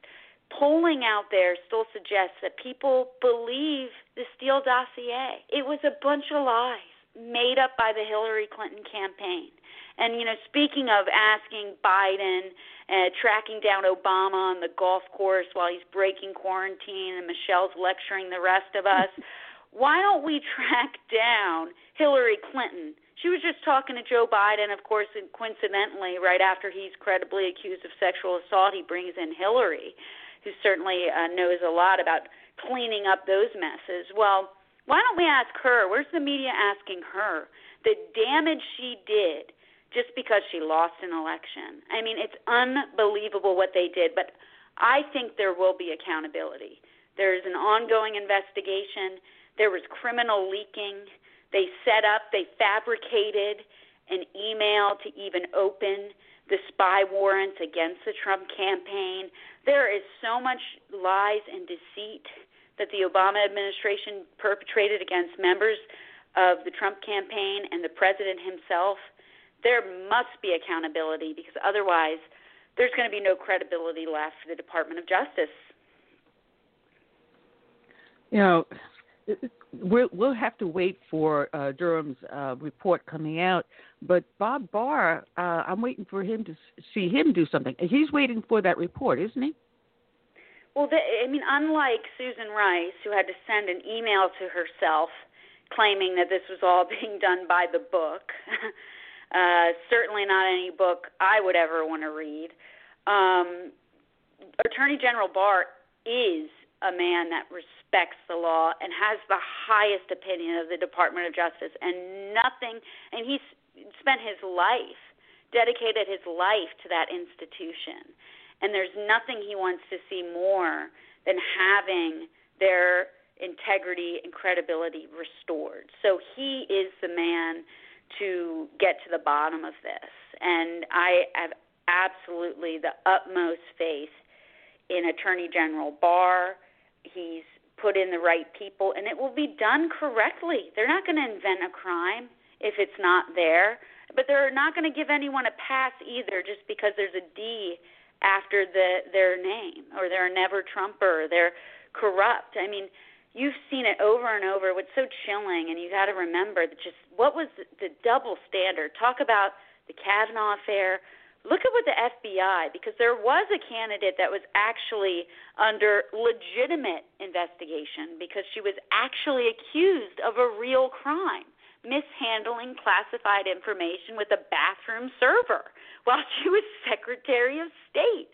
polling out there still suggests that people believe the Steele dossier. It was a bunch of lies made up by the Hillary Clinton campaign. And you know, speaking of asking Biden, uh, tracking down Obama on the golf course while he's breaking quarantine, and Michelle's lecturing the rest of us. [LAUGHS] why don't we track down Hillary Clinton? She was just talking to Joe Biden, of course, and coincidentally, right after he's credibly accused of sexual assault, he brings in Hillary, who certainly uh, knows a lot about cleaning up those messes. Well, Why don't we ask her? Where's the media asking her the damage she did just because she lost an election? I mean, it's unbelievable what they did, but I think there will be accountability. There's an ongoing investigation. There was criminal leaking. They set up, they fabricated an email to even open the spy warrants against the Trump campaign. There is so much lies and deceit that the Obama administration perpetrated against members of the Trump campaign and the president himself. There must be accountability because otherwise there's going to be no credibility left for the Department of Justice. You know, we'll, we'll have to wait for uh, Durham's uh, report coming out. But Bob Barr, uh, I'm waiting for him to see him do something. He's waiting for that report, isn't he? Well, the, I mean, unlike Susan Rice, who had to send an email to herself claiming that this was all [LAUGHS] being done by the book, uh, certainly not any book I would ever want to read. Um, Attorney General Barr is a man that respects the law and has the highest opinion of the Department of Justice, and nothing, and he's spent his life, dedicated his life to that institution. And there's nothing he wants to see more than having their integrity and credibility restored. So he is the man to get to the bottom of this. And I have absolutely the utmost faith in Attorney General Barr he's put in the right people, and it will be done correctly. They're not going to invent a crime if it's not there, but they're not going to give anyone a pass either just because there's a D after the their name or they're a never Trumper, or they're corrupt. I mean, you've seen it over and over. What's so chilling, and you got to remember that just what was the, the double standard. Talk about the Kavanaugh affair look at what the FBI, because there was a candidate that was actually under legitimate investigation because she was actually accused of a real crime, mishandling classified information with a bathroom server while she was Secretary of State.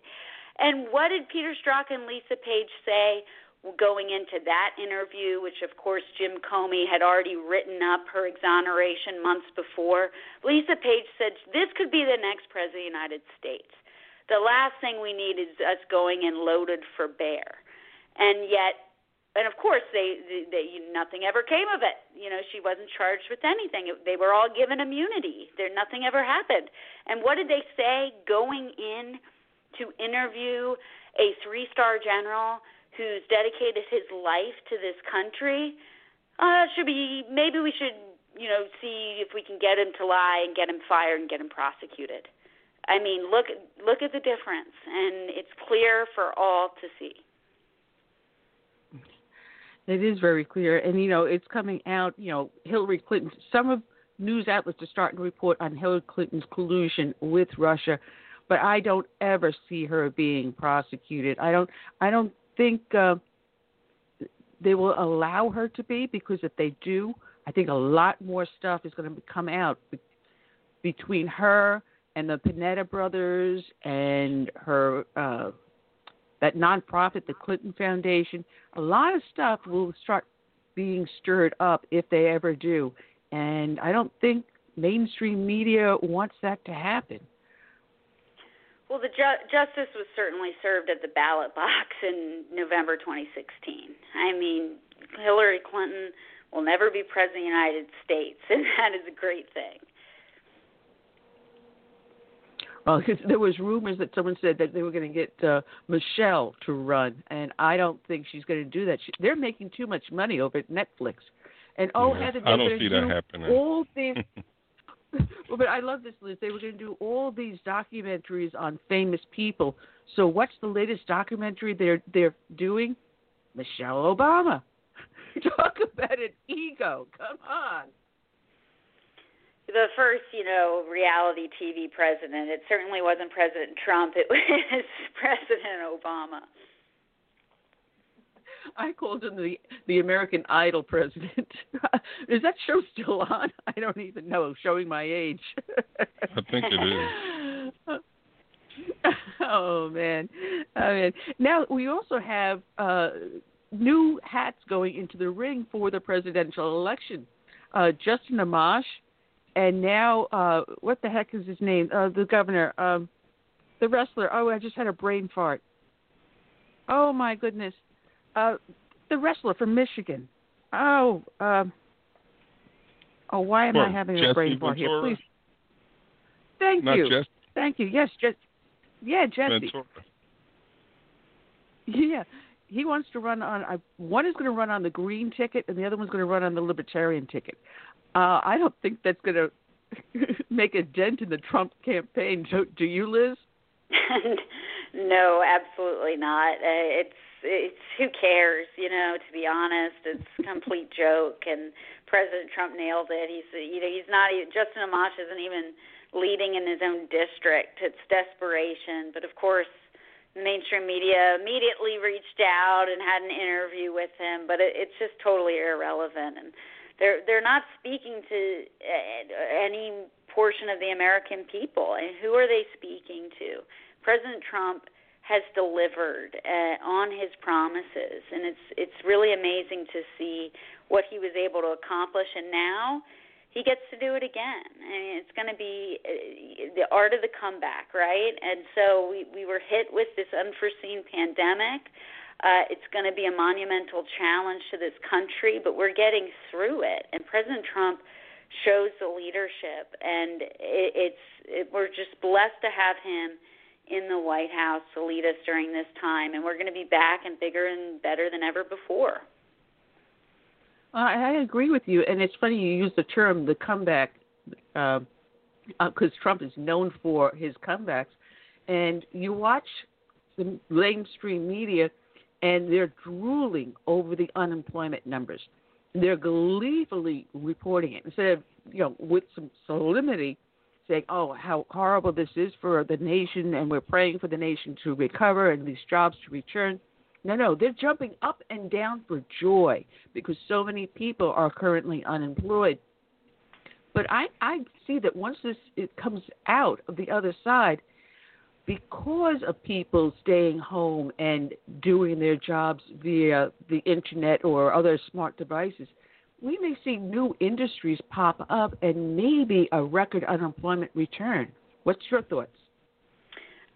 And what did Peter Strzok and Lisa Page say? Going into that interview, which of course Jim Comey had already written up her exoneration months before, Lisa Page said this could be the next president of the United States. The last thing we need is us going in loaded for bear. And yet, and of course, they, they, they nothing ever came of it. You know, she wasn't charged with anything. They were all given immunity. There, nothing ever happened. And what did they say going in to interview a three-star general? Who's dedicated his life to this country, uh, should be maybe we should you know see if we can get him to lie and get him fired and get him prosecuted. I mean, look look at the difference, and it's clear for all to see. It is very clear, and you know it's coming out. You know, Hillary Clinton. Some of news outlets are starting to report on Hillary Clinton's collusion with Russia, but I don't ever see her being prosecuted. I don't. I don't think uh, they will allow her to be because if they do, I think a lot more stuff is going to come out be- between her and the Podesta brothers and her uh, that nonprofit, the Clinton Foundation. A lot of stuff will start being stirred up if they ever do, and I don't think mainstream media wants that to happen. Well, the ju- justice was certainly served at the ballot box [LAUGHS] in November 2016. I mean, Hillary Clinton will never be president of the United States, [LAUGHS] and that is a great thing. Well, [LAUGHS] there was rumors that someone said that they were going to get uh, Michelle to run, and I don't think she's going to do that. She, they're making too much money over at Netflix. And oh, yeah, Heather, I don't see that happening. all these [LAUGHS] well, but I love this, Liz. They were going to do all these documentaries on famous people. So, what's the latest documentary they're they're doing? Michelle Obama. [LAUGHS] Talk about an ego. Come on. The first, you know, reality TV president. It certainly wasn't President Trump. It [LAUGHS] was President Obama. [LAUGHS] I called him the the American Idol president. [LAUGHS] is that show still on? [LAUGHS] I don't even know. Showing my age. I think it is. oh man, oh man. Now we also have uh, new hats going into the ring for the presidential election. Uh, Justin Amash, and now uh, what the heck is his name? Uh, the governor, um, the wrestler. Oh, I just had a brain fart. Oh my goodness, uh, the wrestler from Michigan. Oh, um, oh, why am What, I having Jesse a brain fart here? Please. Thank Not you. Jesse Thank you. Yes, just yeah, Jesse. Ventura. Yeah, he wants to run on. I, one is going to run on the green ticket, and the other one's going to run on the libertarian ticket. Uh, I don't think that's going [LAUGHS] to make a dent in the Trump campaign. Do, do you, Liz? [LAUGHS] no, absolutely not. Uh, it's it's who cares, you know. To be honest, it's a complete joke. And President Trump nailed it. He's you know he's not Justin Amash isn't even leading in his own district. It's desperation. But of course, mainstream media immediately reached out and had an interview with him. But it, it's just totally irrelevant. And they're they're not speaking to any portion of the American people. And who are they speaking to? President Trump has delivered uh, on his promises, and it's it's really amazing to see what he was able to accomplish. And now he gets to do it again. I mean, it's going to be uh, the art of the comeback, right? And so we we were hit with this unforeseen pandemic. Uh, it's going to be a monumental challenge to this country, but we're getting through it. And President Trump shows the leadership, and it, it's it, we're just blessed to have him in the White House to lead us during this time, and we're going to be back and bigger and better than ever before. I, agree with you, and it's funny you use the term the comeback because uh, uh, Trump is known for his comebacks, and you watch the mainstream media, and they're drooling over the unemployment numbers. They're gleefully reporting it instead of you know with some solemnity saying, "Oh, how horrible this is for the nation, and we're praying for the nation to recover and these jobs to return." No, no, they're jumping up and down for joy because so many people are currently unemployed. But I, I see that once this it comes out of the other side, because of people staying home and doing their jobs via the internet or other smart devices, we may see new industries pop up and maybe a record unemployment return. What's your thoughts?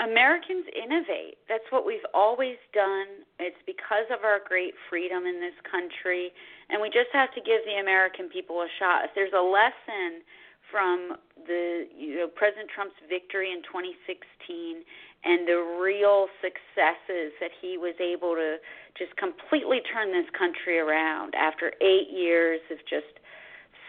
Americans innovate. That's what we've always done. It's because of our great freedom in this country, and we just have to give the American people a shot. If there's a lesson from the you know President Trump's victory in 2016 and the real successes that he was able to just completely turn this country around after 8 years of just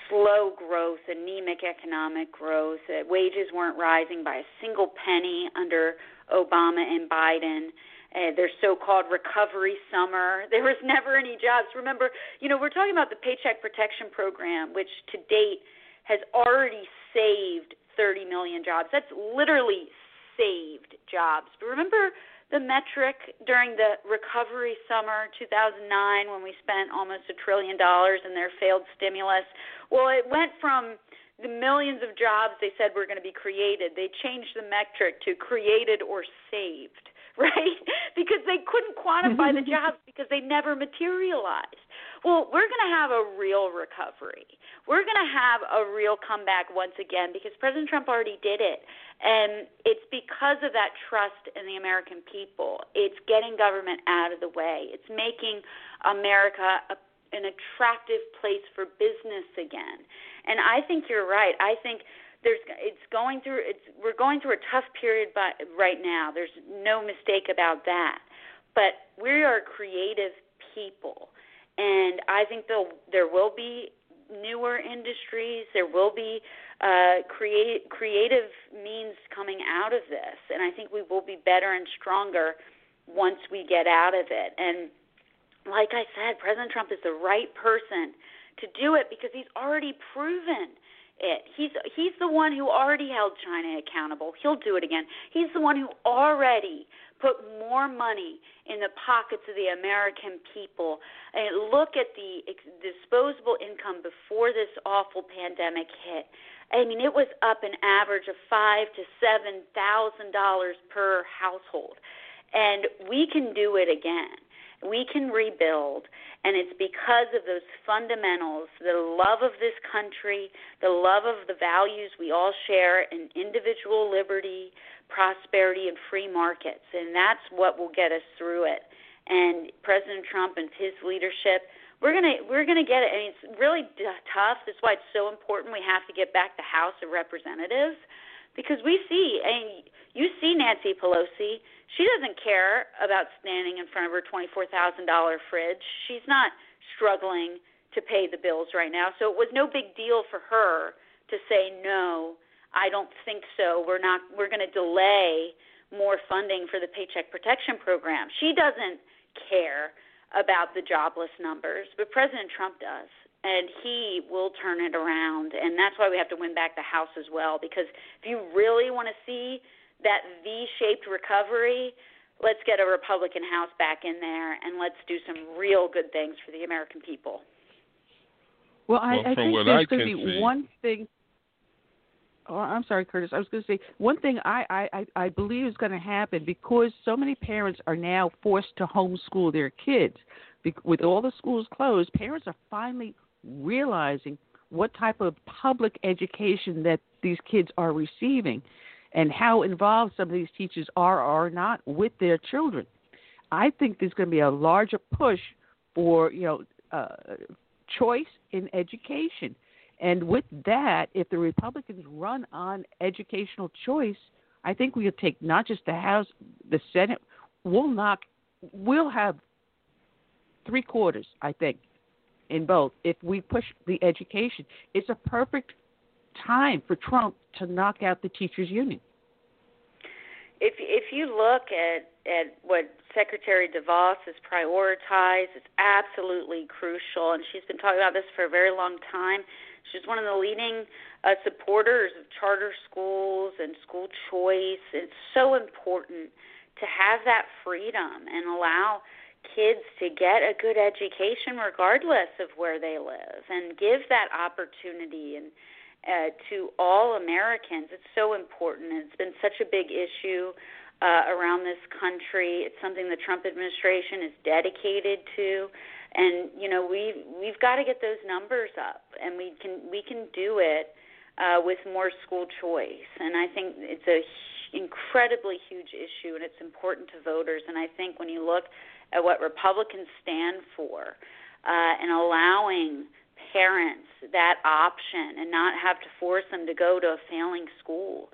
slow growth, anemic economic growth. Uh, wages weren't rising by a single penny under Obama and Biden. Uh, their so-called recovery summer. [LAUGHS] There was never any jobs. Remember, you know, we're talking about the Paycheck Protection Program, which to date has already saved 30 million jobs. That's literally saved jobs. But remember the metric during the recovery summer 2009 when we spent almost a trillion dollars in their failed stimulus? Well, it went from the millions of jobs they said were going to be created. They changed the metric to created or saved, [LAUGHS] right? because they couldn't quantify the [LAUGHS] jobs because they never materialized. Well, we're going to have a real recovery. We're going to have a real comeback once again because President Trump already did it. And it's because of that trust in the American people. It's getting government out of the way. It's making America a, an attractive place for business again. And I think you're right. I think there's it's going through it's we're going through a tough period by, right now. There's no mistake about that. But we are creative people and I think there there will be newer industries. There will be uh, create, creative means coming out of this, and I think we will be better and stronger once we get out of it. And like I said, President Trump is the right person to do it because he's already proven it. He's he's the one who already held China accountable. He'll do it again. He's the one who already put more money in the pockets of the American people. And look at the disposable income before this awful pandemic hit. I mean, it was up an average of five to seven thousand dollars per household, and we can do it again. We can rebuild, and it's because of those fundamentals the love of this country, the love of the values we all share in individual liberty, prosperity, and free markets. And that's what will get us through it. And President Trump and his leadership, we're gonna we're gonna get it. I mean, it's really d- tough. That's why it's so important. We have to get back the House of Representatives because we see. Mean, you see Nancy Pelosi. She doesn't care about standing in front of her twenty-four thousand dollar fridge. She's not struggling to pay the bills right now. So it was no big deal for her to say no. I don't think so. We're not. We're going to delay more funding for the Paycheck Protection Program. She doesn't care about the jobless numbers, but President Trump does. And he will turn it around. And that's why we have to win back the House as well. Because if you really want to see that V shaped recovery, let's get a Republican House back in there and let's do some real good things for the American people. Well, I, Well, I think what there's going to be see- one thing. Oh, I'm sorry, Curtis. I was going to say one thing I, I, I believe is going to happen because so many parents are now forced to homeschool their kids. With all the schools closed, parents are finally realizing what type of public education that these kids are receiving and how involved some of these teachers are or are not with their children. I think there's going to be a larger push for, you know, uh, choice in education. And with that, if the Republicans run on educational choice, I think we'll take not just the House, the Senate. We'll knock. We'll have three quarters, I think, in both. If we push the education, it's a perfect time for Trump to knock out the teachers' union. If if you look at at what Secretary DeVos has prioritized, it's absolutely crucial, and she's been talking about this for a very long time. She's one of the leading uh, supporters of charter schools and school choice. It's so important to have that freedom and allow kids to get a good education regardless of where they live and give that opportunity and uh, to all Americans. It's so important. It's been such a big issue uh, around this country. It's something the Trump administration is dedicated to, and you know we we've got to get those numbers up, and we can we can do it uh, with more school choice. And I think it's a incredibly huge issue, and it's important to voters. And I think when you look at what Republicans stand for uh, and allowing parents that option and not have to force them to go to a failing school.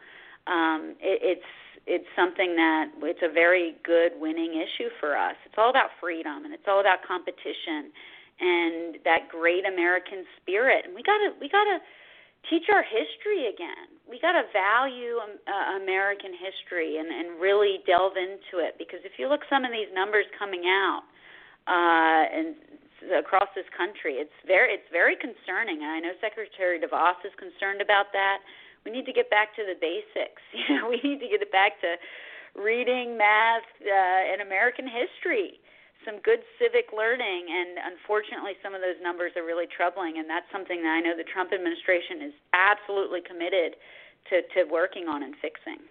Um, it, it's it's something that it's a very good winning issue for us. It's all about freedom and it's all about competition and that great American spirit. And we gotta we gotta teach our history again. We gotta value um, uh, American history and and really delve into it because if you look some of these numbers coming out uh, and across this country. It's very it's very concerning, and I know Secretary DeVos is concerned about that. We need to get back to the basics. [LAUGHS] You know, we need to get it back to reading, math, uh, and American history. Some good civic learning, and unfortunately, some of those numbers are really troubling, and that's something that I know the Trump administration is absolutely committed to to working on and fixing.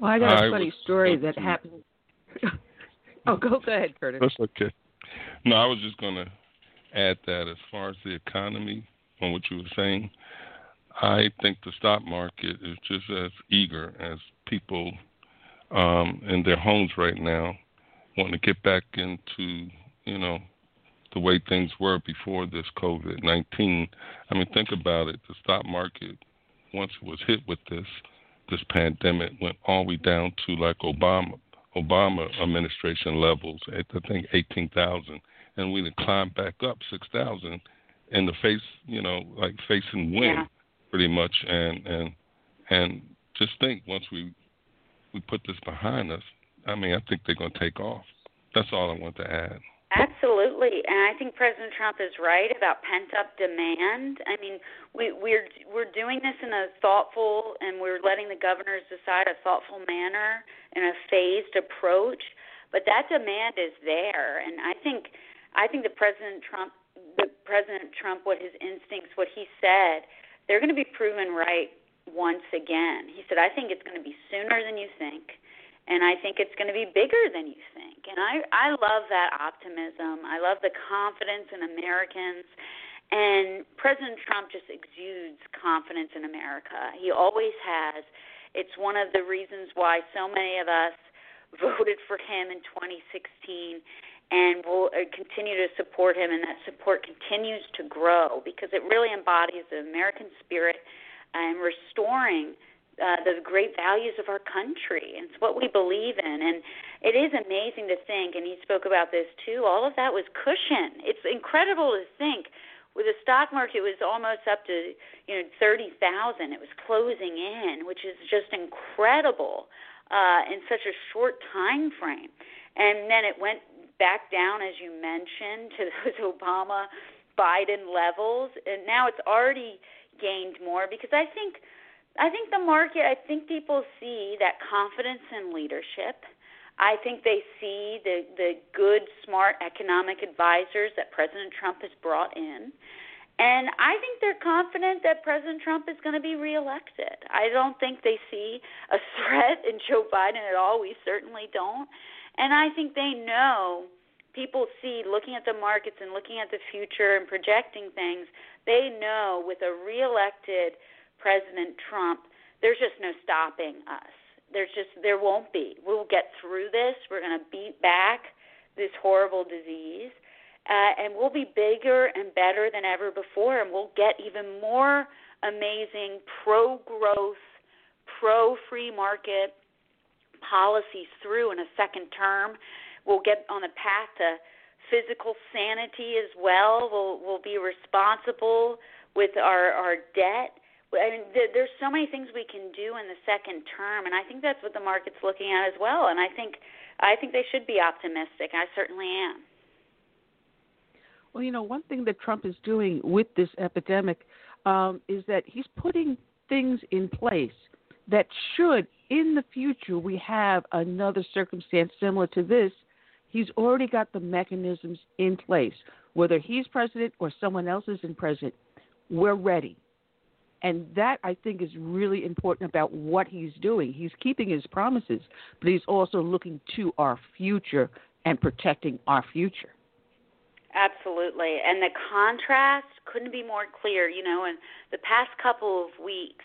Well, I got a I funny story that to- happened. [LAUGHS] oh, go go ahead, Curtis. That's okay. No, I was just going to add that as far as the economy, on what you were saying, I think the stock market is just as eager as people um, in their homes right now wanting to get back into, you know, the way things were before this COVID 19. I mean, think about it. The stock market, once it was hit with this, this pandemic, went all the way down to like Obama Obama administration levels at I think eighteen thousand, and we climbed back up six thousand in the face, you know, like facing wind, Yeah. Pretty much. And and and just think, once we we put this behind us, I mean, I think they're going to take off. That's all I want to add. Absolutely, and I think President Trump is right about pent up demand. I mean, we, we're we're doing this in a thoughtful, and we're letting the governors decide a thoughtful manner in a phased approach. But that demand is there, and I think I think the President Trump, the President Trump, what his instincts, what he said, they're going to be proven right once again. He said, I think it's going to be sooner than you think and I think it's going to be bigger than you think. And I I love that optimism. I love the confidence in Americans. And President Trump just exudes confidence in America. He always has. It's one of the reasons why so many of us [LAUGHS] voted for him in 2016 and will uh, continue to support him and that support continues to grow because it really embodies the American spirit and restoring uh, the great values of our country. It's what we believe in. And it is amazing to think, and he spoke about this too, all of that was cushion. It's incredible to think. With the stock market, it was almost up to you know thirty thousand. It was closing in, which is just incredible uh, in such a short time frame. And then it went back down, as you mentioned, to [LAUGHS] those Obama Biden levels, and now it's already gained more because I think I think the market, I think people see that confidence in leadership. I think they see the the good, smart economic advisors that President Trump has brought in. And I think they're confident that President Trump is going to be reelected. I don't think they see a [LAUGHS] threat in Joe Biden at all. We certainly don't. And I think they know people see looking at the markets and looking at the future and projecting things, they know with a reelected President Trump, there's just no stopping us. There's just there won't be. We'll get through this. We're going to beat back this horrible disease, uh, and we'll be bigger and better than ever before, and we'll get even more amazing pro-growth, pro-free market policies through in a second term. We'll get on the path to physical sanity as well. We'll we'll be responsible with our our debt I mean, there's so many things we can do in the second term, and I think that's what the market's looking at as well. And I think, I think they should be optimistic. I certainly am. Well, you know, one thing that Trump is doing with this epidemic um, is that he's putting things in place that should, in the future, we have another circumstance similar to this. He's already got the mechanisms in place. Whether he's president or someone else is in president, we're ready and that I think is really important about what he's doing. He's keeping his promises, but he's also looking to our future and protecting our future. Absolutely. And the contrast couldn't be more clear. You know, in the past couple of weeks,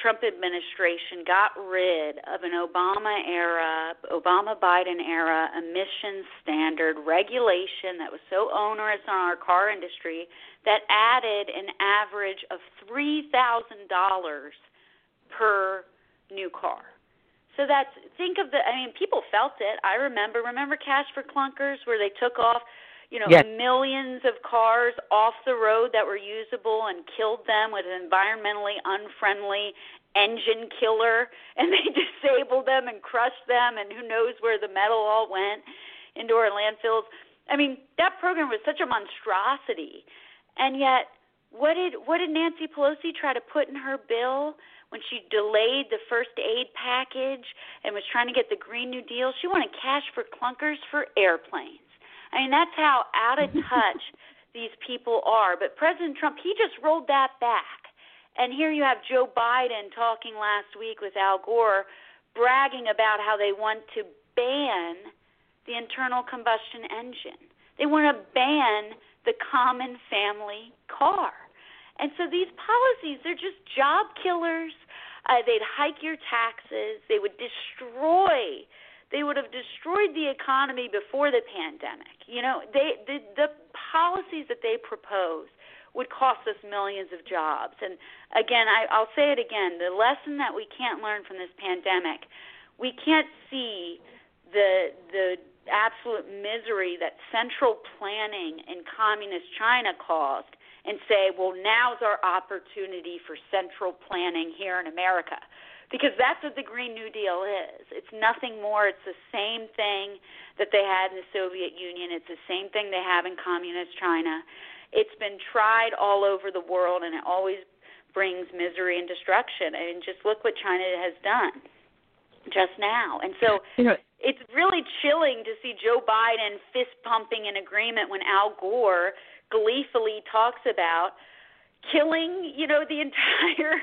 Trump administration got rid of an Obama era, Obama Biden era emissions standard regulation that was so onerous on our car industry that added an average of $3,000 per new car. So that's think of the I mean people felt it. I remember remember Cash for Clunkers where they took off you know, yes. millions of cars off the road that were usable and killed them with an environmentally unfriendly engine killer and they [LAUGHS] disabled them and crushed them and who knows where the metal all went into our landfills. I mean, that program was such a monstrosity. And yet what did what did Nancy Pelosi try to put in her bill when she delayed the first aid package and was trying to get the Green New Deal? She wanted cash for clunkers for airplanes. I mean, that's how out of touch [LAUGHS] these people are. But President Trump, he just rolled that back. And here you have Joe Biden talking last week with Al Gore, bragging about how they want to ban the internal combustion engine. They want to ban the common family car. And so these policies, they're just job killers. Uh, they'd hike your taxes. They would destroy they would have destroyed the economy before the pandemic. You know, they the, the policies that they propose would cost us millions of jobs. And again, I, I'll say it again: the lesson that we can't learn from this pandemic, we can't see the the absolute misery that central planning in communist China caused and say, well, now's our opportunity for central planning here in America because that's what the Green New Deal is. It's nothing more. It's the same thing that they had in the Soviet Union. It's the same thing they have in communist China. It's been tried all over the world, and it always brings misery and destruction. I mean, just look what China has done just now. And so you know, it's really chilling to see Joe Biden fist pumping in agreement when Al Gore gleefully talks about killing, you know, the [LAUGHS] entire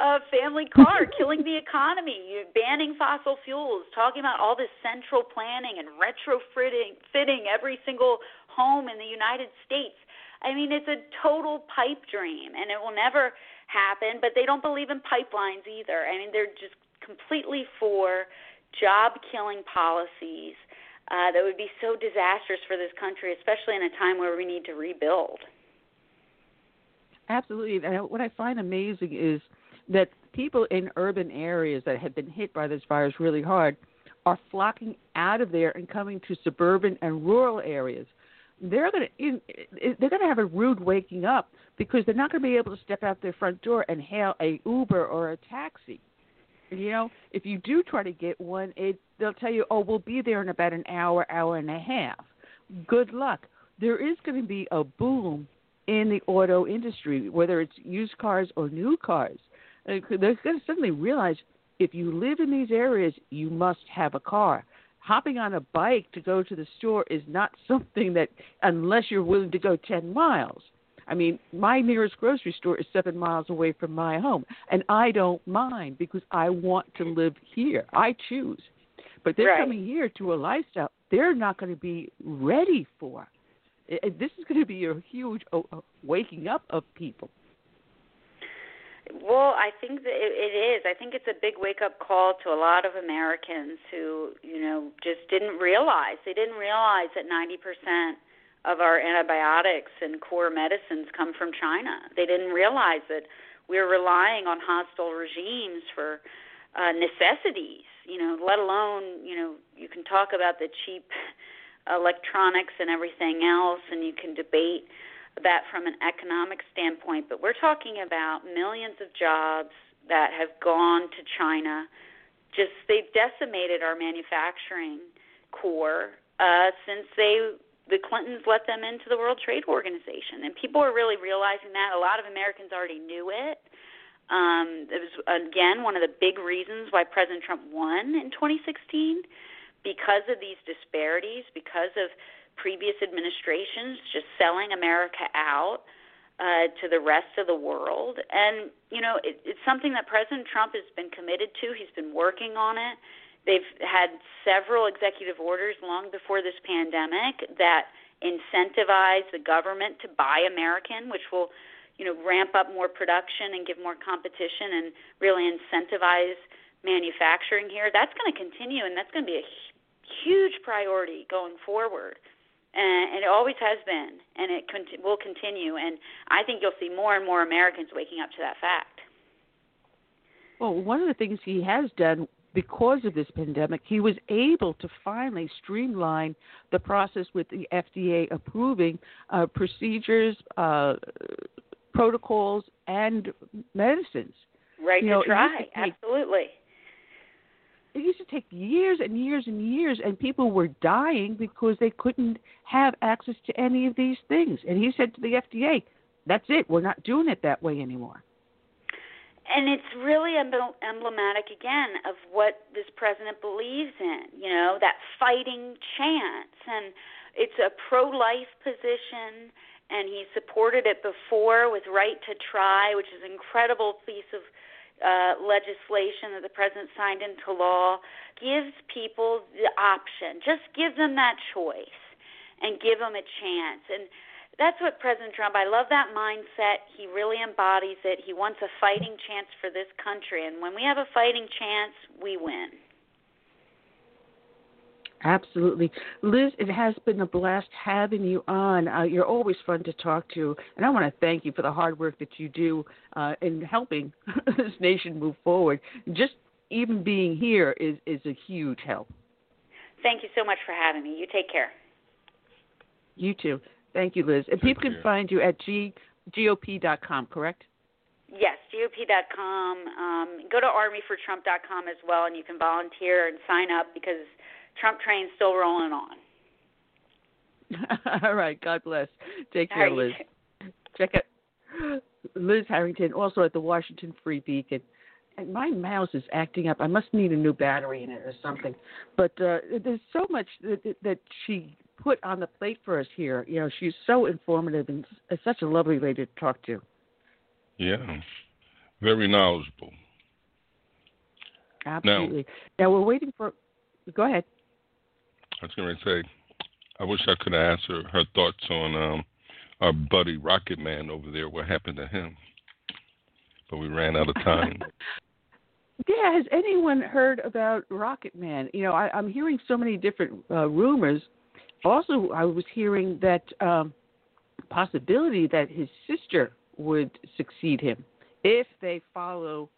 uh, family car, [LAUGHS] killing the economy, banning fossil fuels, talking about all this central planning and retrofitting fitting every single home in the United States. I mean, it's a total pipe dream, and it will never happen. But they don't believe in pipelines either. I mean, they're just completely for job-killing policies uh, that would be so disastrous for this country, especially in a time where we need to rebuild. Absolutely. And what I find amazing is that people in urban areas that have been hit by this virus really hard are flocking out of there and coming to suburban and rural areas. They're going to they're going to have a rude waking up because they're not going to be able to step out their front door and hail a Uber or a taxi. You know, if you do try to get one, it they'll tell you, "Oh, we'll be there in about an hour, hour and a half." Good luck. There is going to be a boom in the auto industry, whether it's used cars or new cars. Uh, they're going to suddenly realize if you live in these areas, you must have a car. Hopping on a bike to go to the store is not [LAUGHS] something that, unless you're willing to go 10 miles. I mean, my nearest grocery store is seven miles away from my home, and I don't mind because I want to live here. I choose. But they're right. coming here to a lifestyle they're not going to be ready for. It, this is going to be a huge waking up of people. Well, I think that it, is. I think it's a big wake up call to a lot of Americans who, you know, just didn't realize. They didn't realize that 90% of our antibiotics and core medicines come from China. They didn't realize that we're relying on hostile regimes for uh, necessities, you know, let alone, you know, you can talk about the cheap electronics and everything else, and you can debate that from an economic standpoint. But we're talking about millions of jobs that have gone to China. Just they've decimated our manufacturing core uh, since they the Clintons let them into the World Trade Organization, and people are really realizing that. A lot of Americans already knew it. Um, it was again one of the big reasons why President Trump won in 2016 because of these disparities, because of previous administrations just selling America out uh, to the rest of the world. And, you know, it, it's something that President Trump has been committed to. He's been working on it. They've had several executive orders long before this pandemic that incentivize the government to buy American, which will, you know, ramp up more production and give more competition and really incentivize manufacturing here. That's going to continue, and that's going to be a huge priority going forward. And, it always has been, and it con- will continue. And I think you'll see more and more Americans waking up to that fact. Well, one of the things he has done because of this pandemic, he was able to finally streamline the process with the FDA approving uh, procedures, uh, protocols, and medicines. Right you to know, try, absolutely it used to take years and years and years, and people were dying because they couldn't have access to any of these things. And he said to the FDA, "That's it. We're not doing it that way anymore." And it's really emblematic again of what this president believes in. You know that fighting chance, and it's a pro-life position. And he supported it before with right to try, which is an incredible piece of uh, legislation that the president signed into law gives people the option. Just give them that choice and give them a chance. And that's what President Trump, I love that mindset. He really embodies it. He wants a fighting chance for this country. And when we have a fighting chance, we win. Absolutely. Liz, it has been a blast having you on. Uh, you're always fun to talk to. And I want to thank you for the hard work that you do uh, in helping [LAUGHS] this nation move forward. Just even being here is, is a huge help. Thank you so much for having me. You take care. You too. Thank you, Liz. And Take people care. can find you at g, gop.com, correct? Yes, GOP.com. Um, go to armyfortrump.com as well, and you can volunteer and sign up because – Trump train's still rolling on. [LAUGHS] All right. God bless. Take care, All Liz. Check out Liz Harrington, also at the Washington Free Beacon. And my mouse is acting up. I must need a new battery in it or something. But uh, there's so much that, that she put on the plate for us here. You know, she's so informative and such a lovely lady to talk to. Yeah, very knowledgeable. Absolutely. Now, now we're waiting for. Go ahead. I was going to say, I wish I could answer her her thoughts on um, our buddy Rocket Man over there. What happened to him? But we ran out of time. [LAUGHS] yeah, has anyone heard about Rocket Man? You know, I, I'm hearing so many different uh, rumors. Also, I was hearing that um, possibility that his sister would succeed him if they follow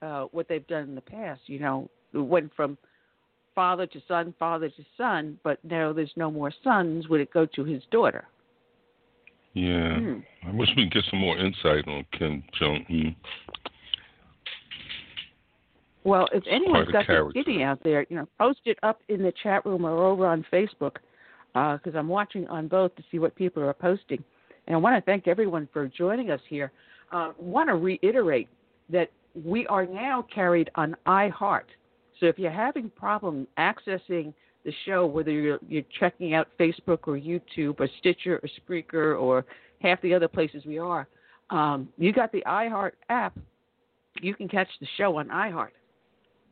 uh, what they've done in the past. You know, went from father to son, father to son, but now there's no more sons. Would it go to his daughter? Yeah, hmm. I wish we could get some more insight on Kim Jong Un. Well, if anyone's got the skinny out there, you know, post it up in the chat room or over on Facebook, because uh, I'm watching on both to see what people are posting. And I want to thank everyone for joining us here. Uh, want to reiterate that we are now carried on iHeart. So if you're having problem accessing the show, whether you're, you're checking out Facebook or YouTube or Stitcher or Spreaker or half the other places we are, um, you got the iHeart app. You can catch the show on iHeart.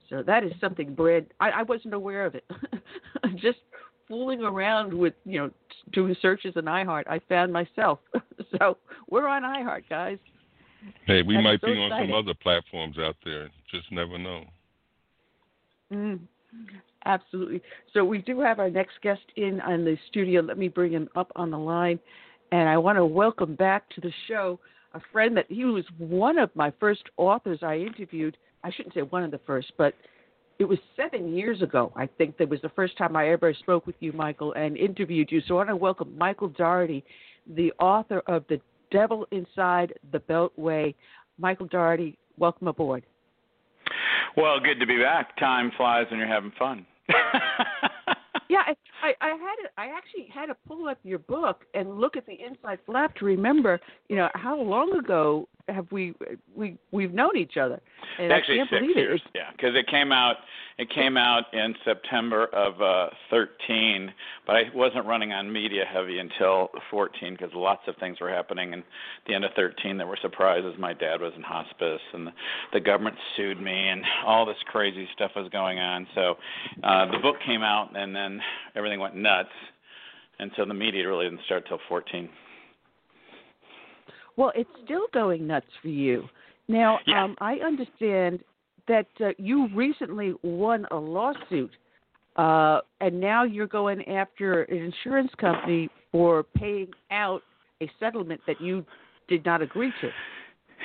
So that is something, Brad. I, I wasn't aware of it. [LAUGHS] Just fooling around with, you know, doing searches on iHeart, I found myself. [LAUGHS] so we're on iHeart, guys. Hey, we That's might so be on some other platforms out there. Just never know. Mm, absolutely. So we do have our next guest in on the studio. Let me bring him up on the line, and I want to welcome back to the show a friend that he was one of my first authors I interviewed. I shouldn't say one of the first, but it was seven years ago. I think that was the first time I ever spoke with you, Michael, and interviewed you. So I want to welcome Michael Daugherty, the author of The Devil Inside the Beltway. Michael Daugherty, welcome aboard. Well, good to be back. Time flies when you're having fun. [LAUGHS] yeah, I, I, I had to, I actually had to pull up your book and look at the inside flap to remember, you know, how long ago have we we we've known each other? And Actually, I can't six believe years. It. Yeah, because it came out it came out in September of uh 13, but I wasn't running on media heavy until 14 because lots of things were happening. And the end of 13, there were surprises. My dad was in hospice, and the, the government sued me, and all this crazy stuff was going on. So uh the book came out, and then everything went nuts. And so the media really didn't start till 14. Well, it's still going nuts for you. Now, yeah. um, I understand that uh, you recently won a lawsuit, uh, and now you're going after an insurance company for paying out a settlement that you did not agree to.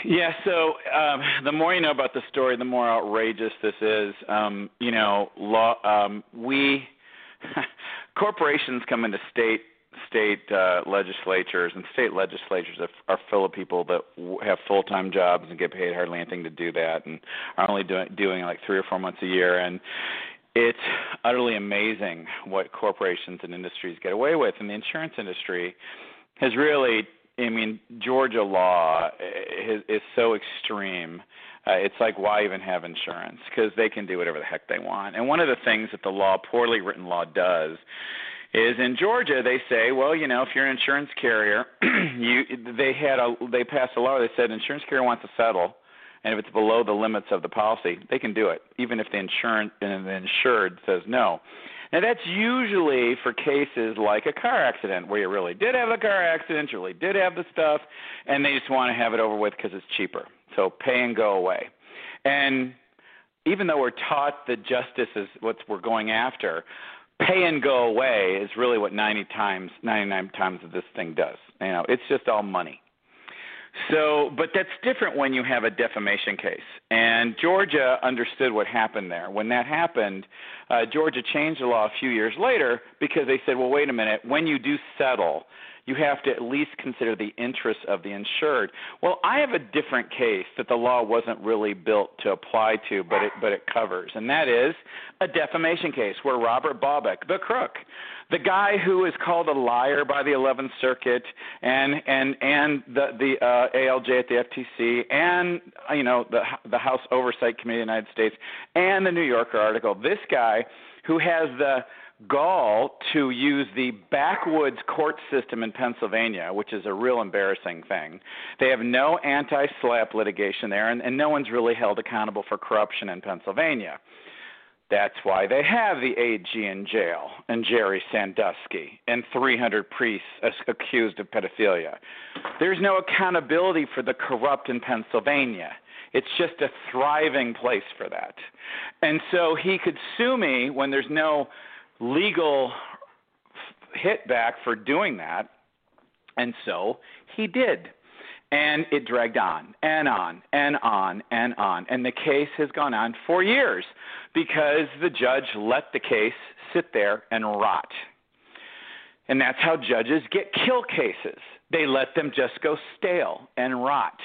Yeah, so um, the more you know about the story, the more outrageous this is. Um, you know, law. Um, we [LAUGHS] corporations come into state state uh, legislatures and state legislatures are, are full of people that w- have full time jobs and get paid hardly anything to do that and are only doing doing like three or four months a year. And it's utterly amazing what corporations and industries get away with. And the insurance industry has really I mean Georgia law is, is so extreme uh, it's like why even have insurance because they can do whatever the heck they want and one of the things that the law poorly written law does is in Georgia they say, well, you know, if you're an insurance carrier, [CLEARS THROAT] you they had a they passed a law that said insurance carrier wants to settle, and if it's below the limits of the policy, they can do it, even if the insurance and the insured says no. Now that's usually for cases like a car accident where you really did have a car accident, you really did have the stuff, and they just want to have it over with because it's cheaper. So pay and go away. And even though we're taught that justice is what we're going after, pay and go away is really what 90 times 99 times of this thing does. You know it's just all money. So but that's different when you have a defamation case. And georgia understood what happened there. When that happened uh, georgia changed the law a few years later because they said well wait a minute. When you do settle you have to at least consider the interests of the insured. Well, I have a different case that the law wasn't really built to apply to, but it but it covers, and that is a defamation case where Robert Boback, the crook, the guy who is called a liar by the 11th Circuit and and and the the uh, ALJ at the FTC and you know the the House Oversight Committee of the United States and the New Yorker article. This guy who has the gall to use the backwoods court system in Pennsylvania, which is a real embarrassing thing. They have no anti SLAPP litigation there, and, and no one's really held accountable for corruption in Pennsylvania. That's why they have the AG in jail and Jerry Sandusky and 300 priests accused of pedophilia. There's no accountability for the corrupt in Pennsylvania. It's just a thriving place for that. And so he could sue me when there's no legal hit back for doing that. And so he did. And it dragged on and on and on and on. And the case has gone on for years because the judge let the case sit there and rot. And that's how judges get kill cases. They let them just go stale and rot.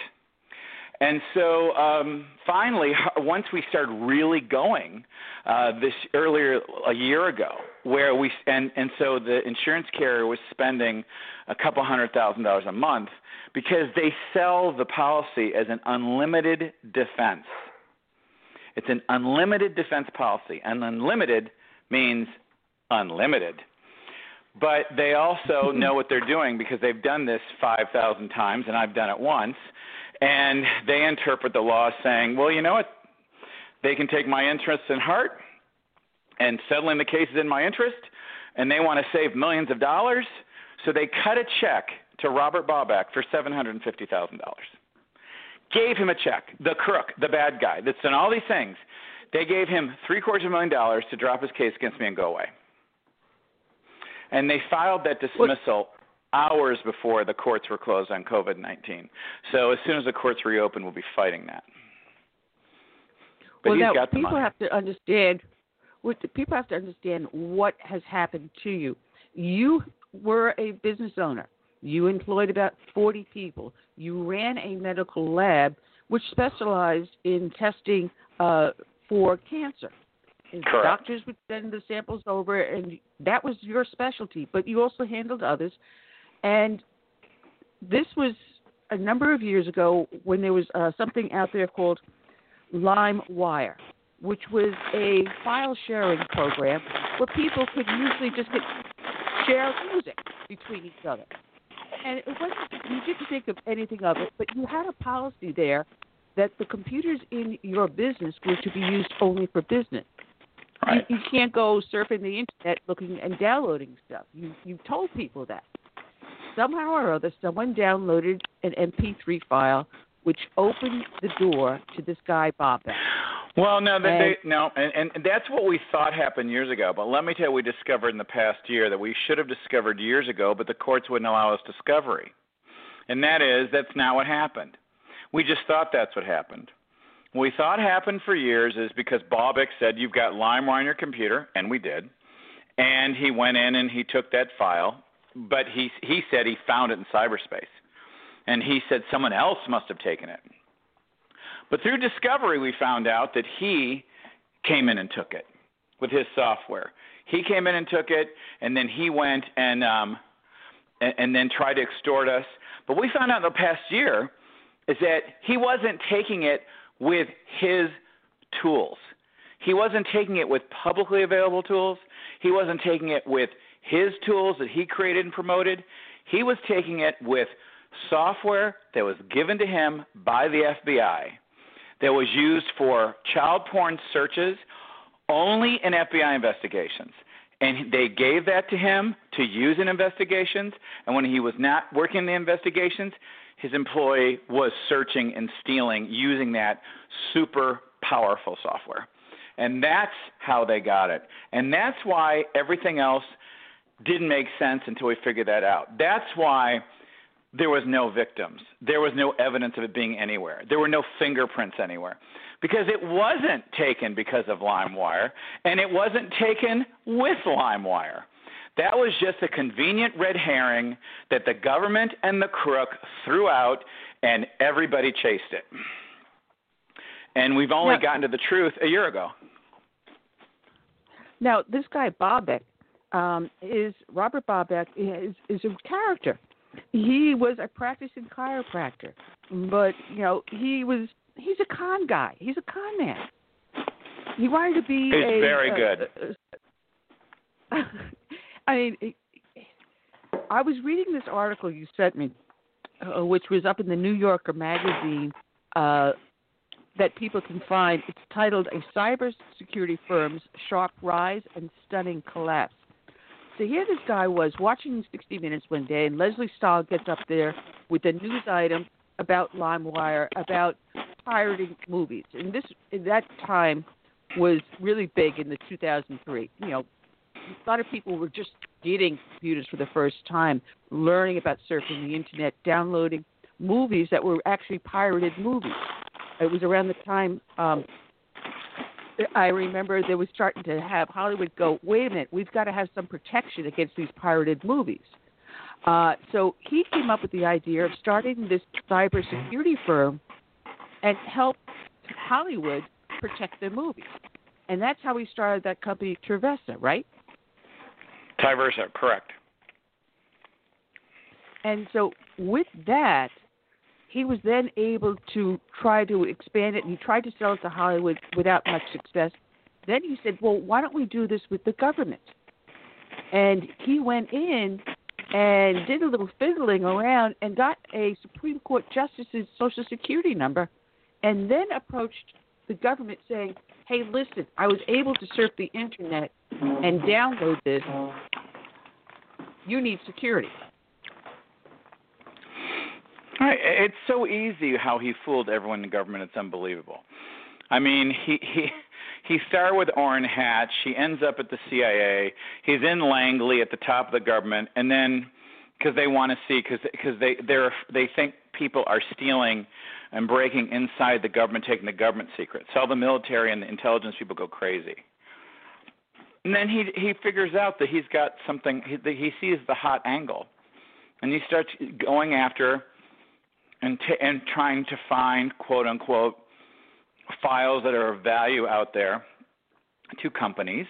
And so um, finally, once we started really going, uh, this earlier a year ago, where we and and so the insurance carrier was spending a couple hundred thousand dollars a month because they sell the policy as an unlimited defense. It's an unlimited defense policy, and unlimited means unlimited. But they also [LAUGHS] know what they're doing because they've done this 5,000 times, and I've done it once and they interpret the law saying, well, you know what? They can take my interests in heart, and settling the case is in my interest, and they want to save millions of dollars, so they cut a check to Robert Boback for $750,000. Gave him a check, the crook, the bad guy that's done all these things. They gave him three quarters of a million dollars to drop his case against me and go away. And they filed that dismissal hours before the courts were closed on COVID 19. So as soon as the courts reopen, we'll be fighting that. But well, now got the people money. have to understand. What people have to understand what has happened to you. You were a business owner. You employed about 40 people. You ran a medical lab which specialized in testing uh, for cancer. And Correct. Doctors would send the samples over, and that was your specialty. But you also handled others. And this was a number of years ago when there was uh, something out there called LimeWire, which was a file sharing program where people could usually just get, share music between each other. And it wasn't, you didn't think of anything of it, but you had a policy there that the computers in your business were to be used only for business. Right. You, you can't go surfing the internet looking and downloading stuff. You you told people that somehow or other, someone downloaded an MP3 file which opened the door to this guy Bob. Well, no, that And- they, no, and, and that's what we thought happened years ago. But let me tell you, we discovered in the past year that we should have discovered years ago, but the courts wouldn't allow us discovery. And that is, that's not what happened. We just thought that's what happened. What we thought happened for years is because Boback said you've got LimeWire on your computer, and we did. And he went in and he took that file, but he he said he found it in cyberspace, and he said someone else must have taken it. But through discovery, we found out that he came in and took it with his software. He came in and took it, and then he went and um, and, and then tried to extort us. But we found out in the past year is that he wasn't taking it with his tools. He wasn't taking it with publicly available tools. He wasn't taking it with his tools that he created and promoted. He was taking it with software that was given to him by the FBI that was used for child porn searches only in FBI investigations. And they gave that to him to use in investigations. And when he was not working in the investigations, his employee was searching and stealing using that super powerful software. And that's how they got it. And that's why everything else didn't make sense until we figured that out. That's why there was no victims. There was no evidence of it being anywhere. There were no fingerprints anywhere. Because it wasn't taken because of LimeWire, and it wasn't taken with LimeWire. That was just a convenient red herring that the government and the crook threw out, and everybody chased it. And we've only Yeah. gotten to the truth a year ago. Now, this guy Boback um, is Robert Boback is is a character. He was a practicing chiropractor, but you know he was he's a con guy. He's a con man. He wanted to be. He's a, very a- good. a- [LAUGHS] I mean, I was reading this article you sent me, uh, which was up in the New Yorker magazine uh, that people can find. It's titled "A Cybersecurity Firm's Sharp Rise and Stunning Collapse." So here, this guy was watching 60 Minutes one day, and Lesley Stahl gets up there with a news item about LimeWire, about pirating movies, and this at that time was really big in the 2003. You know, a lot of people were just getting computers for the first time, learning about surfing the internet, downloading movies that were actually pirated movies. It was around the time um, I remember they were starting to have Hollywood go, wait a minute, we've got to have some protection against these pirated movies. Uh, so he came up with the idea of starting this cybersecurity firm and help Hollywood protect their movies. And that's how he started that company, Trevesa, right? Tiversa, correct. And so with that, he was then able to try to expand it, and he tried to sell it to Hollywood without much success. Then he said, "Well, why don't we do this with the government?" And he went in and did a little fiddling around and got a Supreme Court justice's Social Security number, and then approached the government saying, "Hey, listen, I was able to surf the internet and download this. You need security." Right. It's so easy how he fooled everyone in government. It's unbelievable. I mean, he he he started with Orrin Hatch. He ends up at the CIA. He's in Langley at the top of the government, and then because they want to see because because they they're they think people are stealing and breaking inside the government, taking the government secrets. So the military and the intelligence people go crazy. And then he he figures out that he's got something. He, he sees the hot angle, and he starts going after and t- and trying to find quote unquote files that are of value out there to companies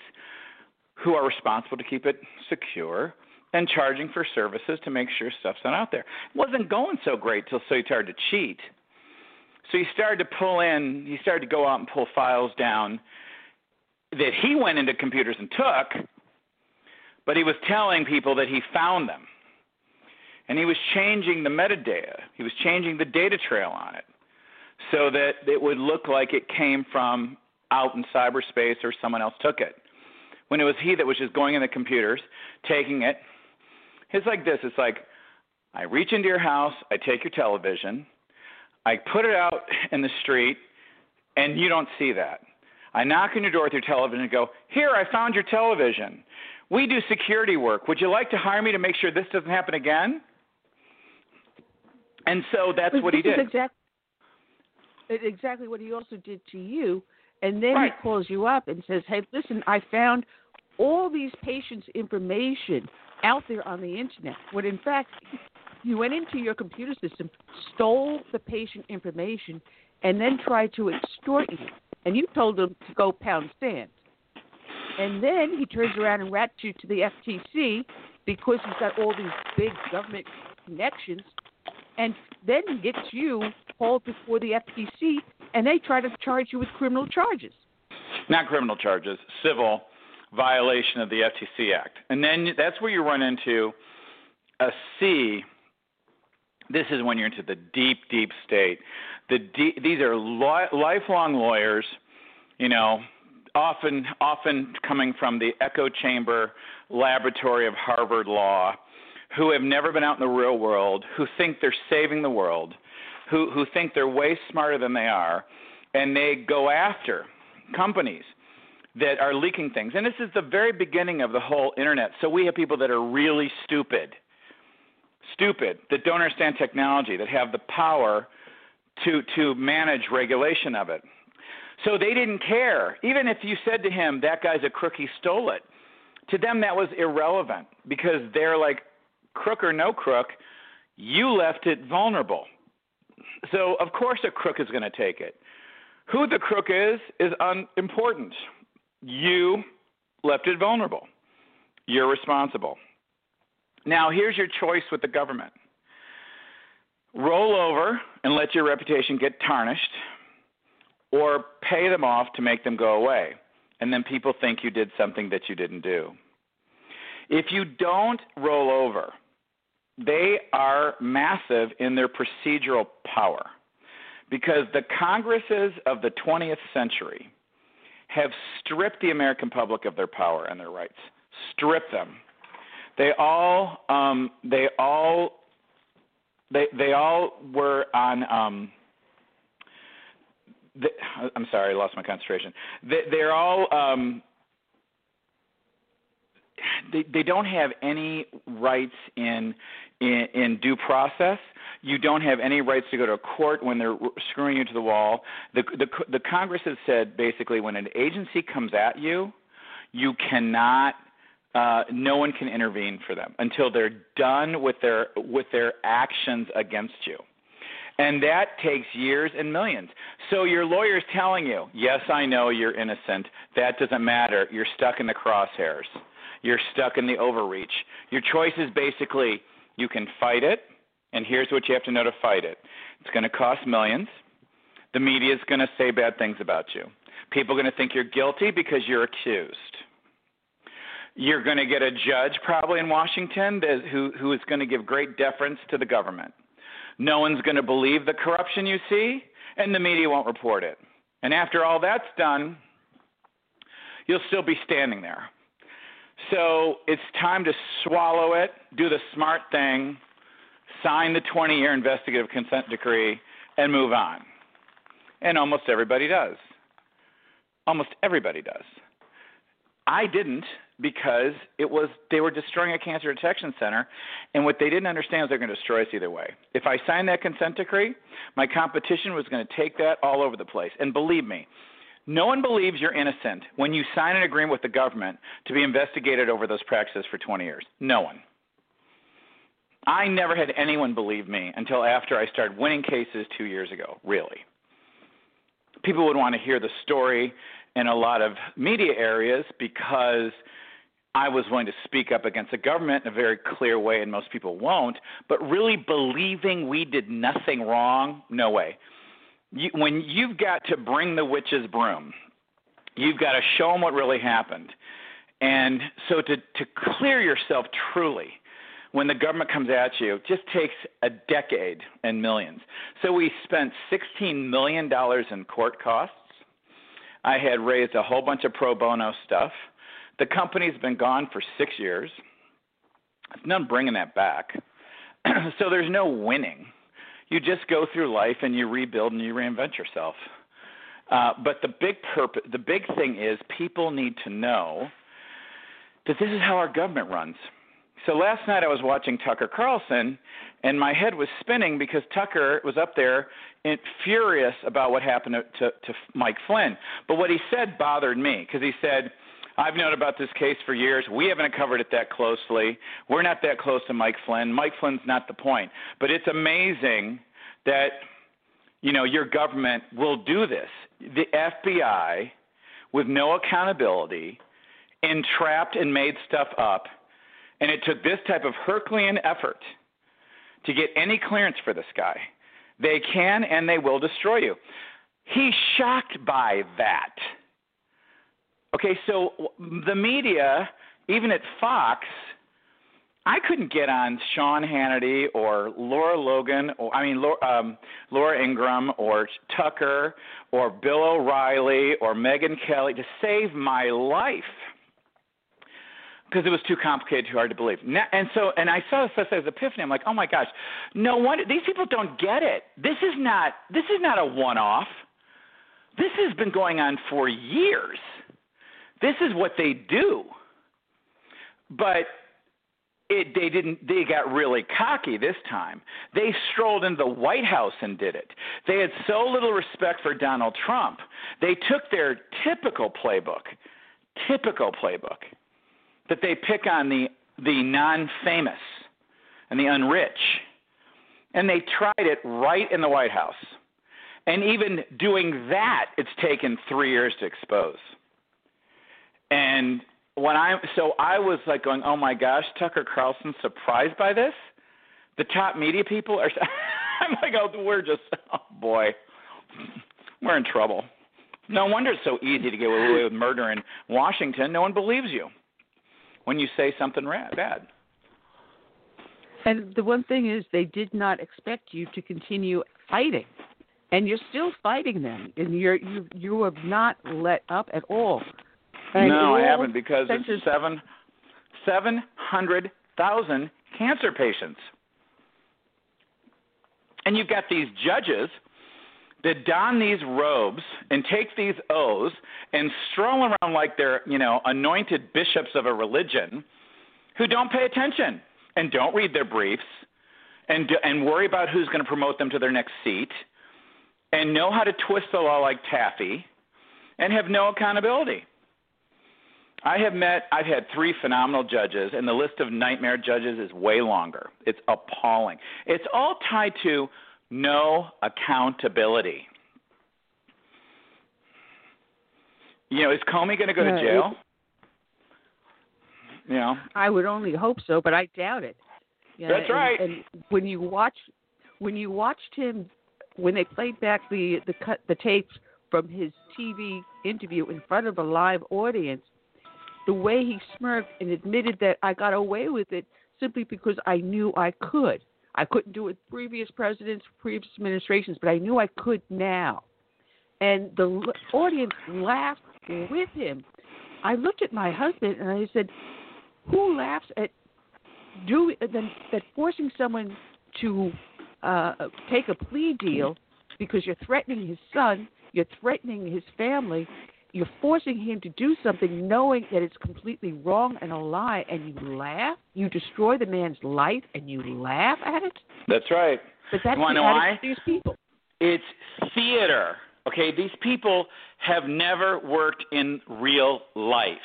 who are responsible to keep it secure and charging for services to make sure stuff's not out there. It wasn't going so great till so he started to cheat. So he started to pull in, he started to go out and pull files down that he went into computers and took, but he was telling people that he found them and he was changing the metadata. He was changing the data trail on it so that it would look like it came from out in cyberspace or someone else took it. When it was he that was just going in the computers, taking it. It's like this. It's like I reach into your house, I take your television, I put it out in the street, and you don't see that. I knock on your door with your television and go, Here, I found your television. We do security work. Would you like to hire me to make sure this doesn't happen again? And so that's But what he did. Exact, exactly what he also did to you. And then Right. he calls you up and says, "Hey, listen, I found all these patients' information out there on the internet. When in fact, you went into your computer system, stole the patient information, and then tried to extort you. And you told him to go pound sand. And then he turns around and rats you to the FTC because he's got all these big government connections and then gets you hauled before the FTC, and they try to charge you with criminal charges. not criminal charges, civil violation of the FTC Act. And then that's where you run into a C. This is when you're into the deep, deep state. The de- these are li- lifelong lawyers, you know, often often coming from the echo chamber laboratory of Harvard Law, who have never been out in the real world, who think they're saving the world, who who think they're way smarter than they are, and they go after companies that are leaking things. And this is the very beginning of the whole internet. So we have people that are really stupid, stupid, that don't understand technology, that have the power to to manage regulation of it. So they didn't care. Even if you said to him, that guy's a crook, he stole it. To them that was irrelevant because they're like crook or no crook, you left it vulnerable. So of course a crook is going to take it. Who the crook is is unimportant. You left it vulnerable. You're responsible. Now, here's your choice with the government roll over and let your reputation get tarnished, or pay them off to make them go away. And then people think you did something that you didn't do. If you don't roll over, they are massive in their procedural power because the Congresses of the 20th century have stripped the American public of their power and their rights. Stripped them. They all, um, they all, they they all were on. Um, the, I'm sorry, I lost my concentration. They, they're all um, they they don't have any rights in, in in due process. You don't have any rights to go to court when they're screwing you to the wall. The the the Congress has said basically when an agency comes at you, you cannot uh, no one can intervene for them until they're done with their with their actions against you. And that takes years and millions. So your lawyer's telling you, yes, I know you're innocent. That doesn't matter. You're stuck in the crosshairs you're stuck in the overreach. Your choice is basically you can fight it, and here's what you have to know to fight it it's going to cost millions. The media is going to say bad things about you. People are going to think you're guilty because you're accused. You're going to get a judge probably in Washington that, who, who is going to give great deference to the government. No one's going to believe the corruption you see, and the media won't report it. And after all that's done, you'll still be standing there. So it's time to swallow it, do the smart thing, sign the 20 year investigative consent decree, and move on. And almost everybody does. Almost everybody does. I didn't because it was they were destroying a cancer detection center and what they didn't understand is they're going to destroy us either way. If I signed that consent decree, my competition was going to take that all over the place. And believe me, no one believes you're innocent when you sign an agreement with the government to be investigated over those practices for 20 years. No one. I never had anyone believe me until after I started winning cases two years ago, really. People would want to hear the story in a lot of media areas because I was willing to speak up against the government in a very clear way, and most people won't. But really believing we did nothing wrong, no way you, when you've got to bring the witch's broom, you've got to show them what really happened. And so to, to clear yourself truly, when the government comes at you, it just takes a decade and millions. So we spent $16 million in court costs. I had raised a whole bunch of pro bono stuff. The company's been gone for six years. It's none bringing that back. [CLEARS THROAT] so there's no winning you just go through life and you rebuild and you reinvent yourself. Uh, but the big purpose, the big thing is people need to know that this is how our government runs. So last night I was watching Tucker Carlson, and my head was spinning because Tucker was up there and furious about what happened to, to, to Mike Flynn. But what he said bothered me because he said I've known about this case for years. We haven't covered it that closely. We're not that close to Mike Flynn. Mike Flynn's not the point. But it's amazing that you know your government will do this. The FBI with no accountability entrapped and made stuff up and it took this type of Herculean effort to get any clearance for this guy. They can and they will destroy you. He's shocked by that. Okay, so the media, even at Fox, I couldn't get on Sean Hannity or Laura Logan, or I mean Laura, um, Laura Ingraham or Tucker or Bill O'Reilly or Megyn Kelly to save my life because it was too complicated, too hard to believe. And so, and I saw this as epiphany. I'm like, oh my gosh, no wonder these people don't get it. This is not this is not a one-off. This has been going on for years. This is what they do. But it, they didn't they got really cocky this time. They strolled into the white house and did it. They had so little respect for donald trump they took their typical playbook typical playbook that they pick on the the non famous and the unrich and they tried it right in the white house. And even doing that it's taken 3 years to expose and when I so I was like going, oh my gosh, Tucker Carlson surprised by this. The top media people are. [LAUGHS] I'm like, oh, we're just, oh boy, we're in trouble. No wonder it's so easy to get away with murder in Washington. No one believes you when you say something bad. And the one thing is, they did not expect you to continue fighting, and you're still fighting them, and you're you you have not let up at all. And no, I haven't because it's seven seven hundred thousand cancer patients, and you've got these judges that don these robes and take these oaths and stroll around like they're, you know, anointed bishops of a religion who don't pay attention and don't read their briefs and and worry about who's going to promote them to their next seat and know how to twist the law like taffy and have no accountability. I have met I've had three phenomenal judges and the list of nightmare judges is way longer. It's appalling. It's all tied to no accountability. You know, is Comey going to go to jail? you know, I would only hope so, but I doubt it. Know, That's right. And, and when you watch, when you watched him, when they played back the the cut the tapes from his TV interview in front of a live audience, the way he smirked and admitted that I got away with it simply because I knew I could. I couldn't do it with previous presidents, previous administrations, but I knew I could now. And the audience laughed with him. I looked at my husband and I said, "Who laughs at do that forcing someone to uh, take a plea deal because you're threatening his son, you're threatening his family, you're forcing him to do something knowing that it's completely wrong and a lie, and you laugh. You destroy the man's life, and you laugh at it. That's right. But that's you the why? these people. It's theater. Okay, these people have never worked in real life.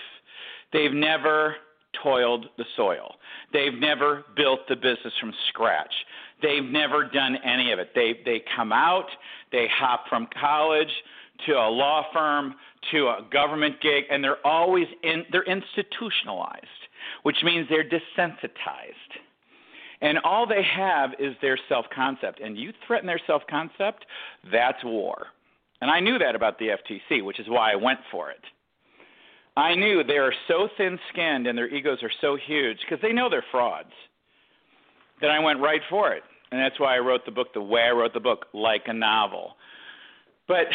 They've never toiled the soil. They've never built the business from scratch. They've never done any of it. They they come out, they hop from college to a law firm to a government gig and they're always in they're institutionalized which means they're desensitized. And all they have is their self concept and you threaten their self concept that's war. And i knew that about the ftc which is why i went for it. I knew they are so thin skinned and their egos are so huge because they know they're frauds that i went right for it. And that's why i wrote the book the way i wrote the book like a novel but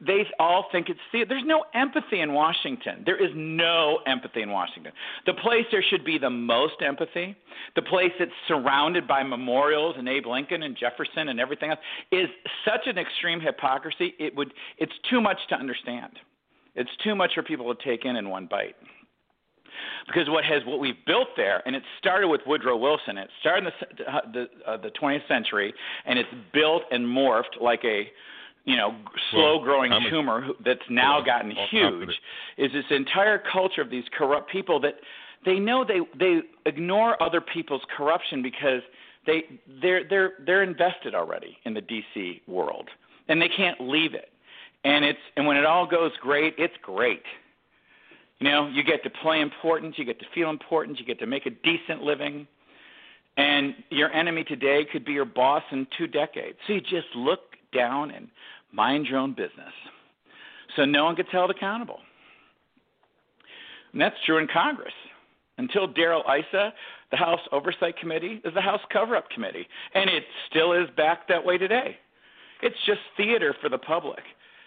they all think it's theater. There's no empathy in Washington. There is no empathy in Washington. The place there should be the most empathy, the place that's surrounded by memorials and Abe Lincoln and Jefferson and everything else, is such an extreme hypocrisy. It would. It's too much to understand. It's too much for people to take in in one bite because what has what we've built there, and it started with Woodrow Wilson. It started in the the, uh, the 20th century, and it's built and morphed like a you know slow growing well, tumor that's now well, gotten huge is this entire culture of these corrupt people that they know they they ignore other people's corruption because they they're they're they're invested already in the DC world and they can't leave it. And it's and when it all goes great it's great. You know you get to play important you get to feel important you get to make a decent living. And your enemy today could be your boss in two decades. So you just look down and mind your own business. So no one gets held accountable. And that's true in Congress. Until Darrell Issa, the House Oversight Committee is the House Cover Up Committee. And it still is back that way today. It's just theater for the public.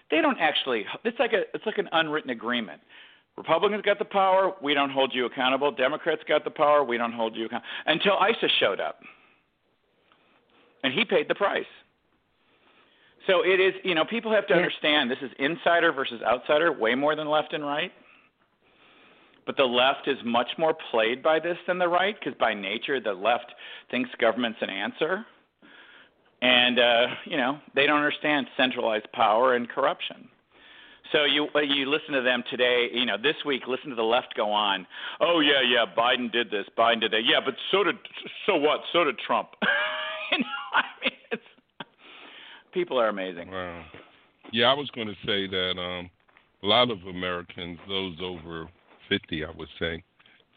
They don't actually it's like a it's like an unwritten agreement. Republicans got the power, we don't hold you accountable. Democrats got the power, we don't hold you accountable. Until Issa showed up. And he paid the price. So it is, you know, people have to understand this is insider versus outsider, way more than left and right. But the left is much more played by this than the right because by nature the left thinks government's an answer. And uh, you know, they don't understand centralized power and corruption. So you you listen to them today, you know, this week listen to the left go on. Oh yeah, yeah, Biden did this, Biden did that. Yeah, but so did so what? So did Trump. [LAUGHS] you know, I mean, it's people are amazing. Wow. Yeah, I was going to say that um, a lot of Americans, those over 50, I would say.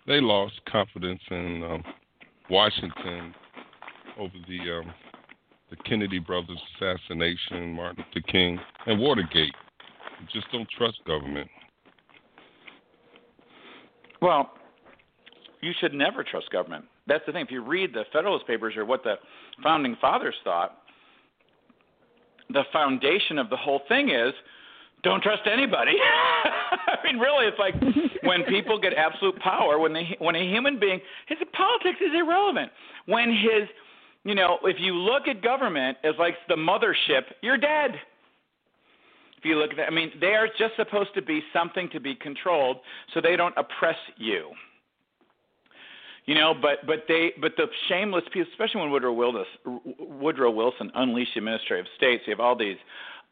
They lost confidence in um, Washington over the um, the Kennedy brothers assassination, Martin Luther King, and Watergate. Just don't trust government. Well, you should never trust government. That's the thing. If you read the Federalist Papers or what the founding fathers thought, the foundation of the whole thing is don't trust anybody. [LAUGHS] I mean, really, it's like [LAUGHS] when people get absolute power, when they when a human being, his politics is irrelevant. When his, you know, if you look at government as like the mothership, you're dead. If you look at that, I mean, they are just supposed to be something to be controlled, so they don't oppress you. You know, but but they but the shameless people, especially when Woodrow Wilson, Woodrow Wilson unleashed the administrative states, you have all these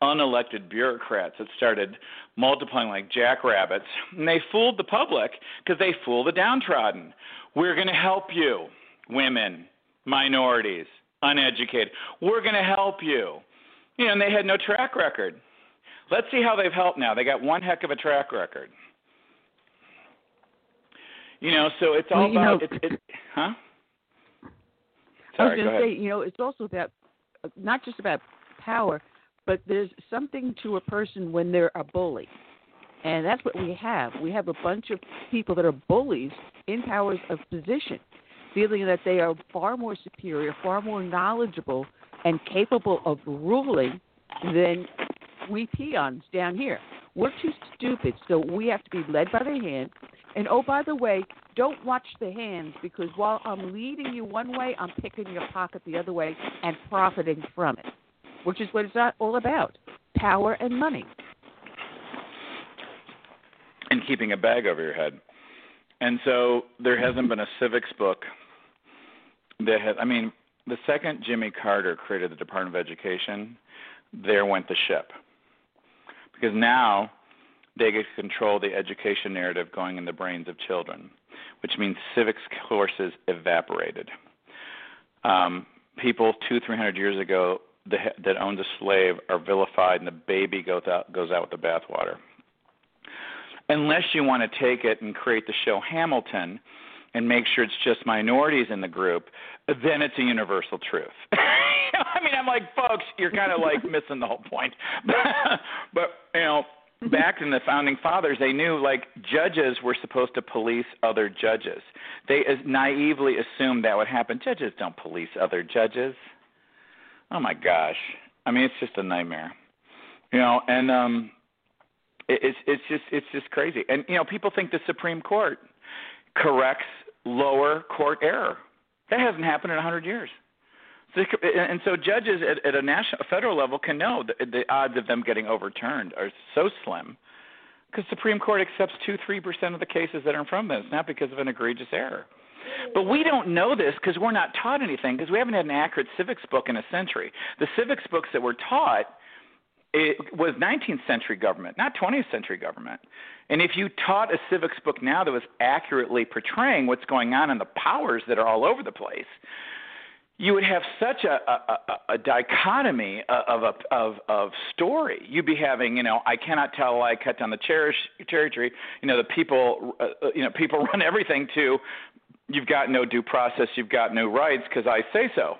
unelected bureaucrats that started multiplying like jackrabbits, and they fooled the public because they fool the downtrodden. We're going to help you, women, minorities, uneducated. We're going to help you. You know, and they had no track record. Let's see how they've helped now. They got one heck of a track record. You know, so it's all well, about know, it, it, huh? Sorry, I was going to say, you know, it's also about not just about power, but there's something to a person when they're a bully. And that's what we have. We have a bunch of people that are bullies in powers of position, feeling that they are far more superior, far more knowledgeable, and capable of ruling than we peons down here. We're too stupid, so we have to be led by the hand and oh, by the way, don't watch the hands because while I'm leading you one way, I'm picking your pocket the other way and profiting from it, which is what it's all about power and money. And keeping a bag over your head. And so there hasn't been a civics book that has, I mean, the second Jimmy Carter created the Department of Education, there went the ship. Because now they get to control the education narrative going in the brains of children, which means civics courses evaporated. Um, people two, three hundred years ago that, that owned a slave are vilified, and the baby goes out goes out with the bathwater. Unless you want to take it and create the show Hamilton and make sure it's just minorities in the group, then it's a universal truth. [LAUGHS] I mean, I'm like, folks, you're kind of like [LAUGHS] missing the whole point. [LAUGHS] but you know, back in the founding fathers, they knew like judges were supposed to police other judges. They naively assumed that would happen. Judges don't police other judges. Oh my gosh. I mean, it's just a nightmare. You know, and um it, it's it's just it's just crazy. And you know, people think the Supreme Court corrects lower court error. That hasn't happened in a 100 years. And so judges at, at a national, federal level can know the, the odds of them getting overturned are so slim because Supreme Court accepts two, three percent of the cases that are of them. It's not because of an egregious error. But we don't know this because we're not taught anything because we haven't had an accurate civics book in a century. The civics books that were taught it was 19th century government, not 20th century government. And if you taught a civics book now that was accurately portraying what's going on and the powers that are all over the place, you would have such a, a, a a dichotomy of a of of story. You'd be having, you know, I cannot tell I cut down the cherry cherry tree. You know, the people, uh, uh you know, people [LAUGHS] run everything to. You've got no due process. You've got no rights because I say so.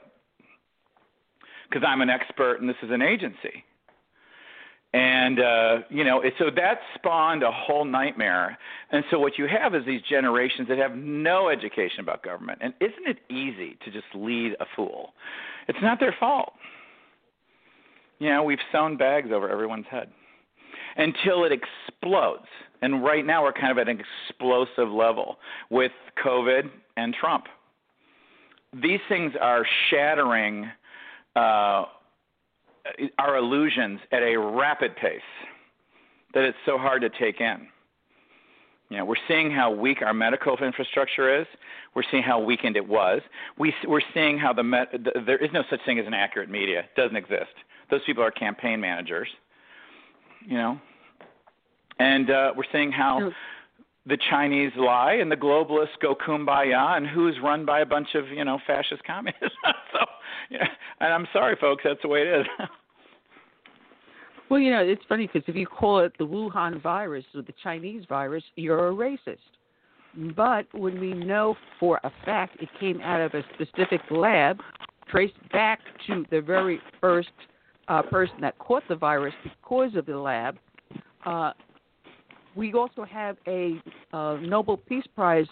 Because I'm an expert and this is an agency and uh, you know, so that spawned a whole nightmare. And so what you have is these generations that have no education about government. And isn't it easy to just lead a fool? It's not their fault. You know, we've sewn bags over everyone's head until it explodes. And right now we're kind of at an explosive level with COVID and Trump. These things are shattering. Uh, our illusions at a rapid pace that it's so hard to take in. You know, we're seeing how weak our medical infrastructure is. We're seeing how weakened it was. We, we're seeing how the, the there is no such thing as an accurate media. It doesn't exist. Those people are campaign managers. You know, and uh, we're seeing how the Chinese lie and the globalists go kumbaya, and who's run by a bunch of you know fascist communists. [LAUGHS] so, yeah, and I'm sorry, folks, that's the way it is. Well, you know, it's funny because if you call it the Wuhan virus or the Chinese virus, you're a racist. But when we know for a fact it came out of a specific lab, traced back to the very first uh, person that caught the virus because of the lab, uh, we also have a uh, Nobel Peace Prize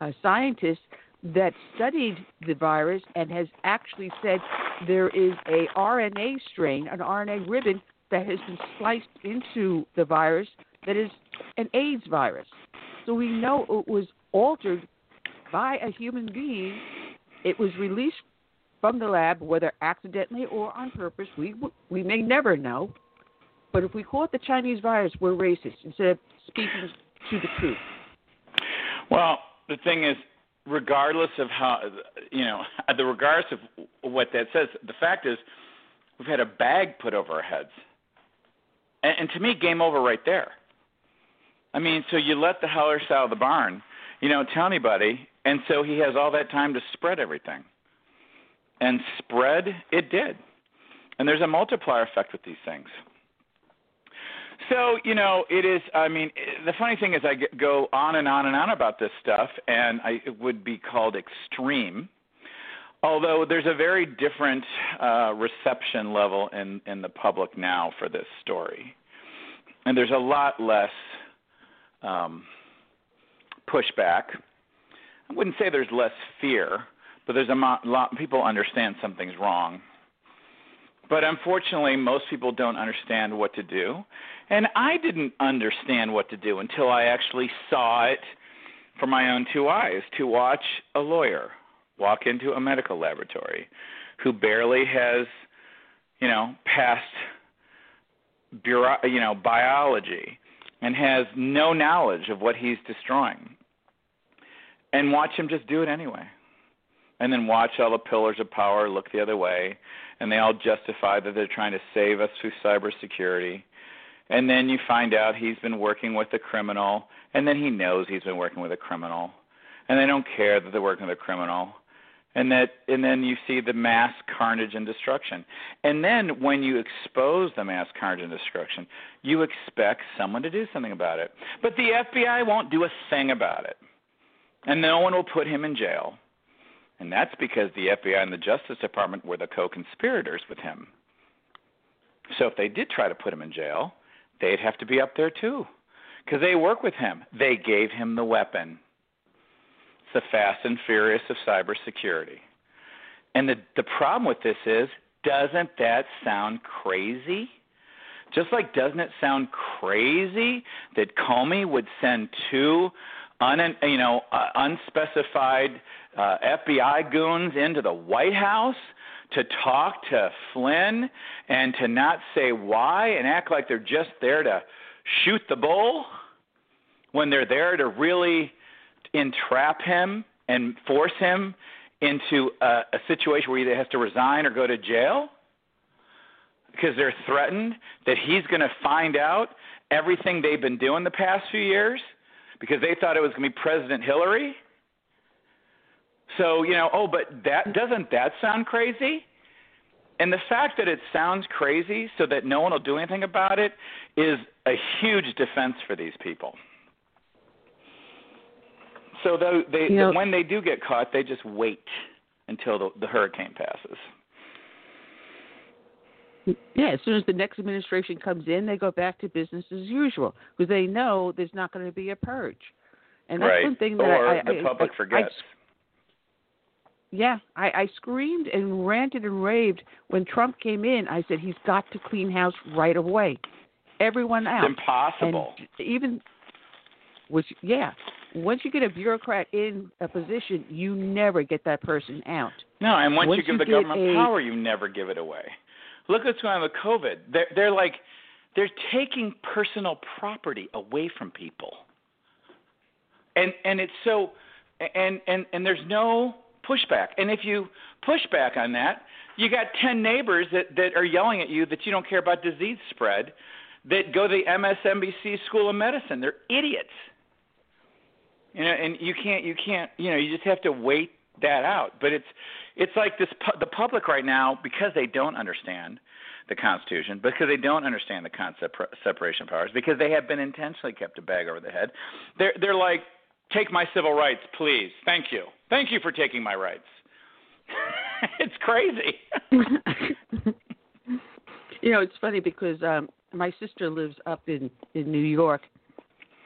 uh, scientist that studied the virus and has actually said there is a RNA strain, an RNA ribbon that has been spliced into the virus that is an AIDS virus. So we know it was altered by a human being. It was released from the lab, whether accidentally or on purpose. We we may never know. But if we call it the Chinese virus, we're racist instead of speaking to the truth. Well, the thing is, regardless of how you know, the regardless of what that says, the fact is, we've had a bag put over our heads, and, and to me, game over right there. I mean, so you let the hellers out of the barn, you don't tell anybody, and so he has all that time to spread everything. And spread it did. And there's a multiplier effect with these things. So, you know, it is, I mean, the funny thing is I go on and on and on about this stuff, and I, it would be called extreme. Although there's a very different uh, reception level in, in the public now for this story. And there's a lot less um, pushback. I wouldn't say there's less fear, but there's a lot people understand something's wrong. But unfortunately, most people don't understand what to do. And I didn't understand what to do until I actually saw it for my own two eyes to watch a lawyer walk into a medical laboratory who barely has, you know, passed bureau, you know, biology and has no knowledge of what he's destroying. And watch him just do it anyway. And then watch all the pillars of power look the other way, and they all justify that they're trying to save us through cybersecurity. And then you find out he's been working with a criminal, and then he knows he's been working with a criminal. And they don't care that they're working with a criminal and that and then you see the mass carnage and destruction and then when you expose the mass carnage and destruction you expect someone to do something about it but the FBI won't do a thing about it and no one will put him in jail and that's because the FBI and the Justice Department were the co-conspirators with him so if they did try to put him in jail they'd have to be up there too because they work with him they gave him the weapon It's the fast and furious of cybersecurity. And the the problem with this is, doesn't that sound crazy? Just like doesn't it sound crazy that Comey would send two un, you know uh, unspecified uh, FBI goons into the White House to talk to Flynn and to not say why and act like they're just there to shoot the bull when they're there to really entrap him and force him into a, a situation where he either has to resign or go to jail because they're threatened that he's going to find out everything they've been doing the past few years because they thought it was going to be President Hillary. So, you know, oh, but that doesn't that sound crazy? And the fact that it sounds crazy so that no one will do anything about it is a huge defense for these people. So though they, you know, when they do get caught, they just wait until the, the hurricane passes. Yeah, as soon as the next administration comes in, they go back to business as usual because they know there's not going to be a purge. And that's right. one thing that or I, the I, public I, forgets. I, yeah, I, I screamed and ranted and raved when Trump came in. I said he's got to clean house right away. Everyone out. It's impossible. And even which yeah, once you get a bureaucrat in a position, you never get that person out. No, and once, once you give you the government a, power, you never give it away. Look at what's going on with COVID. They're they're like they're taking personal property away from people. And and it's so and and and there's no pushback. And if you push back on that, you got 10 neighbors that that are yelling at you that you don't care about disease spread that go to the MSNBC School of Medicine. They're idiots. You know, and you can't you can't you know you just have to wait that out. But it's it's like this the public right now because they don't understand. the Constitution because they don't understand the concept separation of powers because they have been intentionally kept a bag over the head. They're they're like, take my civil rights, please. Thank you. Thank you for taking my rights. [LAUGHS] it's crazy. [LAUGHS] you know, it's funny because um my sister lives up in in New York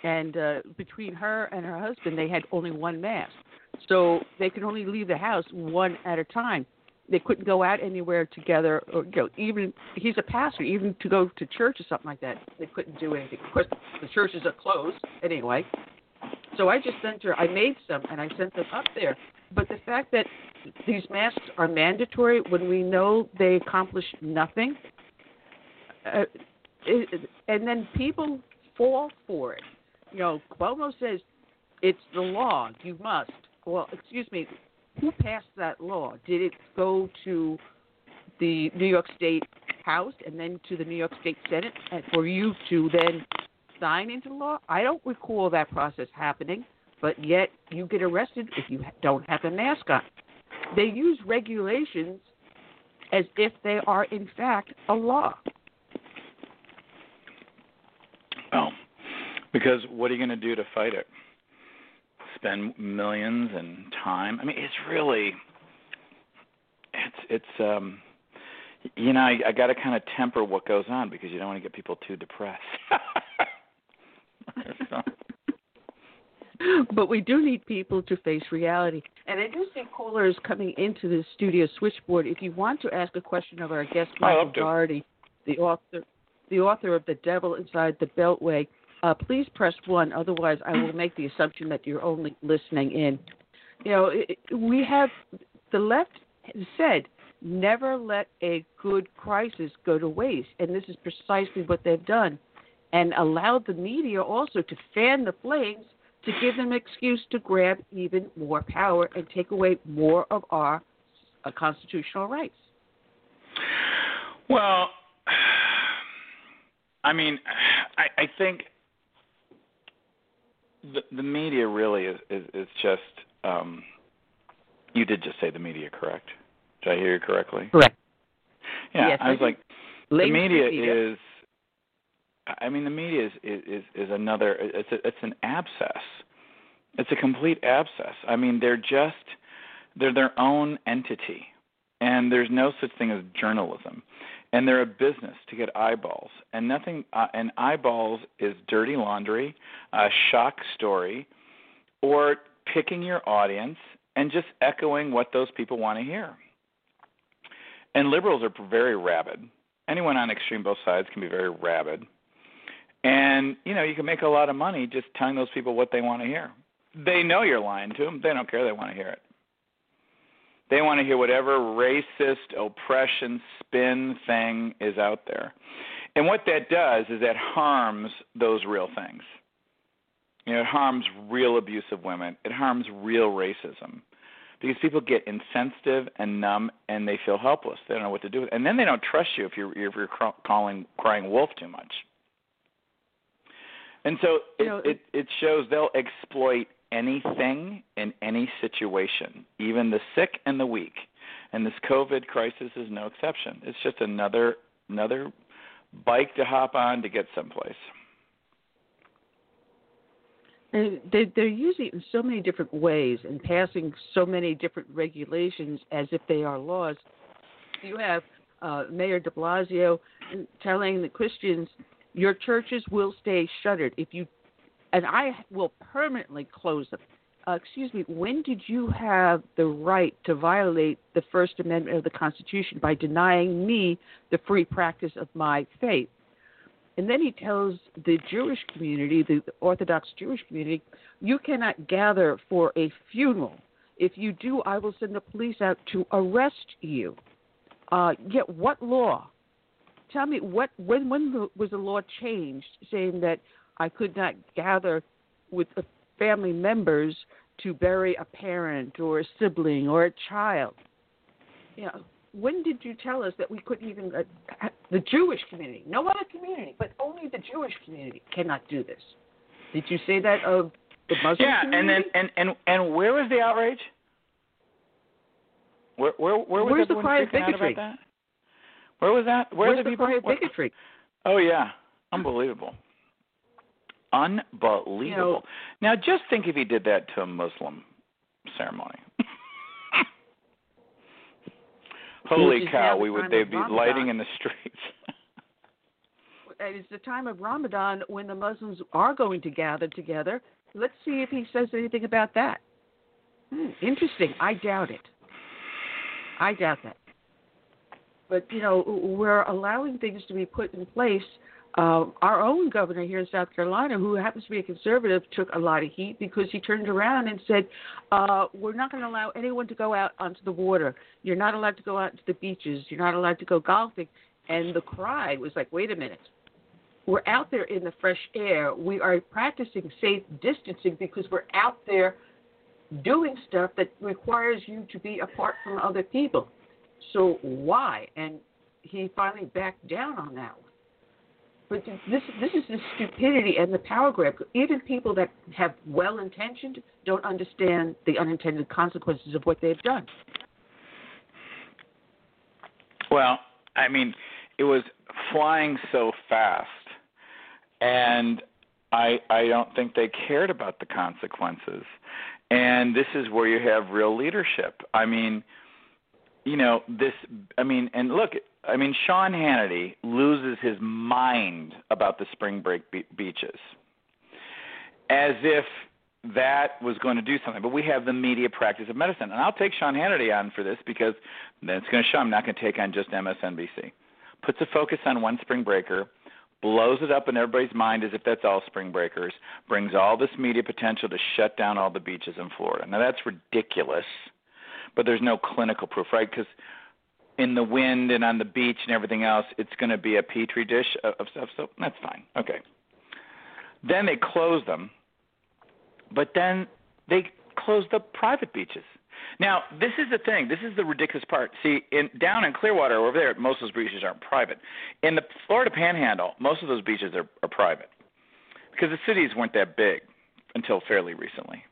and uh between her and her husband they had only one mask. So they could only leave the house one at a time. They couldn't go out anywhere together or you know even he's a pastor even to go to church or something like that they couldn't do anything. Of course the churches are closed anyway. So i just sent her i made some and i sent them up there. But the fact that these masks are mandatory when we know they accomplish nothing uh, it, and then people fall for it. You know cuomo says it's the law you must well excuse me who passed that law? Did it go to the New York State House and then to the New York State Senate and for you to then sign into law? I don't recall that process happening, but yet you get arrested if you don't have a mask on. They use regulations as if they are in fact a law. Oh, because what are you going to do to fight it? Spend millions and time. I mean, it's really it's it's um you know, I, I got to kind of temper what goes on because you don't want to get people too depressed. [LAUGHS] but we do need people to face reality. And I do see callers coming into the studio switchboard. If you want to ask a question of our guest, Michael Daugherty, the author, the author of The Devil Inside the Beltway, uh, please press one. Otherwise, I will make the assumption that you're only listening in. You know, we have the left said never let a good crisis go to waste, and this is precisely what they've done, and allowed the media also to fan the flames to give them excuse to grab even more power and take away more of our uh, constitutional rights. Well, I mean, I, I think the the media really is is, is just um you did just say the media correct? Did i hear you correctly? Correct. Yeah yes, i was I like the media, media, is i mean the media is is is another it's a, it's an abscess. It's a complete abscess. I mean they're just they're their own entity. And there's no such thing as journalism and they're a business to get eyeballs. And nothing uh, and eyeballs is dirty laundry a shock story or picking your audience and just echoing what those people want to hear. And liberals are very rabid. Anyone on extreme both sides can be very rabid. And you know you can make a lot of money just telling those people what they want to hear. They know you're lying to them they don't care. They want to hear it they want to hear whatever racist oppression spin thing is out there. And what that does is that harms those real things. You know, it harms real abuse of women. It harms real racism. Because people get insensitive and numb and they feel helpless. They don't know what to do. And then they don't trust you if you're if you're calling crying wolf too much. And so it, you know, it it shows they'll exploit anything in any situation, even the sick and the weak. And this COVID crisis is no exception. It's just another another bike to hop on to get someplace. And they, they're using it in so many different ways and passing so many different regulations as if they are laws. You have uh, Mayor de Blasio telling the Christians, your churches will stay shuttered if you and I will permanently close them. Uh, excuse me, when did you have the right to violate the First Amendment of the Constitution by denying me the free practice of my faith? And then he tells the Jewish community, the Orthodox Jewish community, you cannot gather for a funeral. If you do, I will send the police out to arrest you. Uh, yet, what law? Tell me what when when was the law changed saying that I could not gather with the family members to bury a parent or a sibling or a child. You know, when did you tell us that we couldn't even uh, the Jewish community, no other community, but only the Jewish community cannot do this? Did you say that of the Muslim yeah, community? and then and and and where was the outrage? Where where where was Where's the cry of bigotry? Where was that? Where Where's the the people? cry of bigotry? Oh yeah, unbelievable, unbelievable. You know- now just think if he did that to a Muslim ceremony. [LAUGHS] Holy cow, we would they'd be Ramadan. lighting in the streets. It's the time of Ramadan when the Muslims are going to gather together. Let's see if he says anything about that. Hmm, interesting. I doubt it. I doubt that. But you know, we're allowing things to be put in place. Uh, our own governor here in South Carolina, who happens to be a conservative, took a lot of heat because he turned around and said, uh, "We're not going to allow anyone to go out onto the water. You're not allowed to go out to the beaches. You're not allowed to go golfing." And the cry was like, "Wait a minute! We're out there in the fresh air. We are practicing safe distancing because we're out there doing stuff that requires you to be apart from other people. So why? And he finally backed down on that. But this this is the stupidity and the power grab. Even people that have well intentioned don't understand the unintended consequences of what they've done. Well, I mean, it was flying so fast, and I I don't think they cared about the consequences. And this is where you have real leadership. I mean, you know, this. I mean, and look. I mean, Sean Hannity loses his mind about the spring break be- beaches, as if that was going to do something. But we have the media practice of medicine, and I'll take Sean Hannity on for this because then it's going to show I'm not going to take on just MSNBC. Puts a focus on one spring breaker, blows it up in everybody's mind as if that's all spring breakers, brings all this media potential to shut down all the beaches in Florida. Now that's ridiculous, but there's no clinical proof, right? Because in the wind and on the beach and everything else, it's going to be a petri dish of, of stuff. So that's fine. Okay. Then they close them, but then they close the private beaches. Now, this is the thing. This is the ridiculous part. See, in down in Clearwater over there, most of those beaches aren't private. In the Florida Panhandle, most of those beaches are, are private because the cities weren't that big until fairly recently.